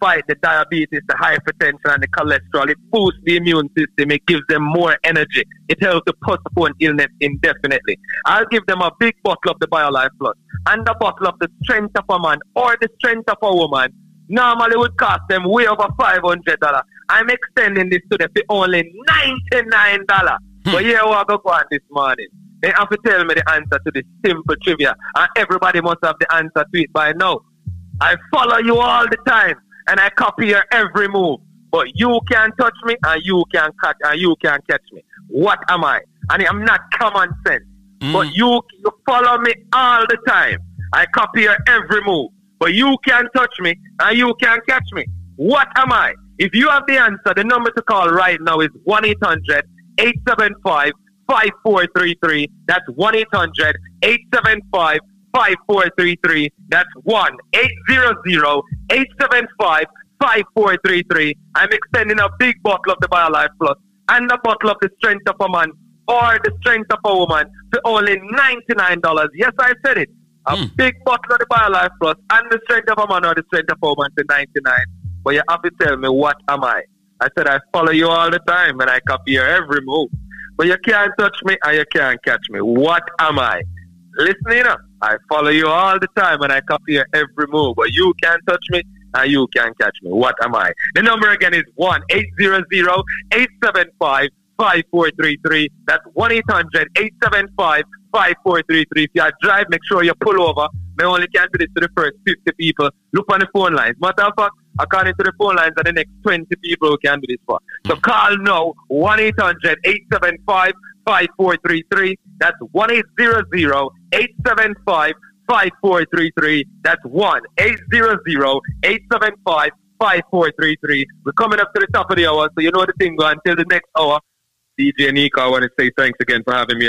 fight the diabetes, the hypertension, and the cholesterol. It boosts the immune system. It gives them more energy. It helps to postpone illness indefinitely. I'll give them a big bottle of the BioLife Plus and a bottle of the strength of a man or the strength of a woman. Normally would cost them way over five hundred dollars. I'm extending this to them for only ninety nine dollars. Hmm. But here we go go on this morning. They have to tell me the answer to this simple trivia, and everybody must have the answer to it by now. I follow you all the time, and I copy your every move. But you can't touch me, and you can't catch, and you can't catch me. What am I? And I'm not common sense. Mm. But you, you follow me all the time. I copy your every move. But you can't touch me, and you can't catch me. What am I? If you have the answer, the number to call right now is 1 800 875 5433. That's 1 800 875 5433. That's 1 800 875 5433. I'm extending a big bottle of the BioLife Plus and a bottle of the Strength of a Man or the Strength of a Woman for only $99. Yes, I said it. A hmm. big bottle of the BioLife Plus and the Strength of a Man or the Strength of a Woman for 99 But you have to tell me, what am I? I said, I follow you all the time and I copy your every move. But you can't touch me and you can't catch me. What am I? Listening up. I follow you all the time and I copy your every move. But you can't touch me and you can't catch me. What am I? The number again is 1 800 875 5433. That's 1 800 875 5433. If you are drive, make sure you pull over. May only can do this to the first 50 people. Look on the phone lines. Matter of fact, according to the phone lines, are the next 20 people who can do this for. So call now 1 800 875 5433. That's 1 800 875 5433. That's 1 800 875 5433. We're coming up to the top of the hour, so you know the thing. Until the next hour. DJ Nico, I want to say thanks again for having me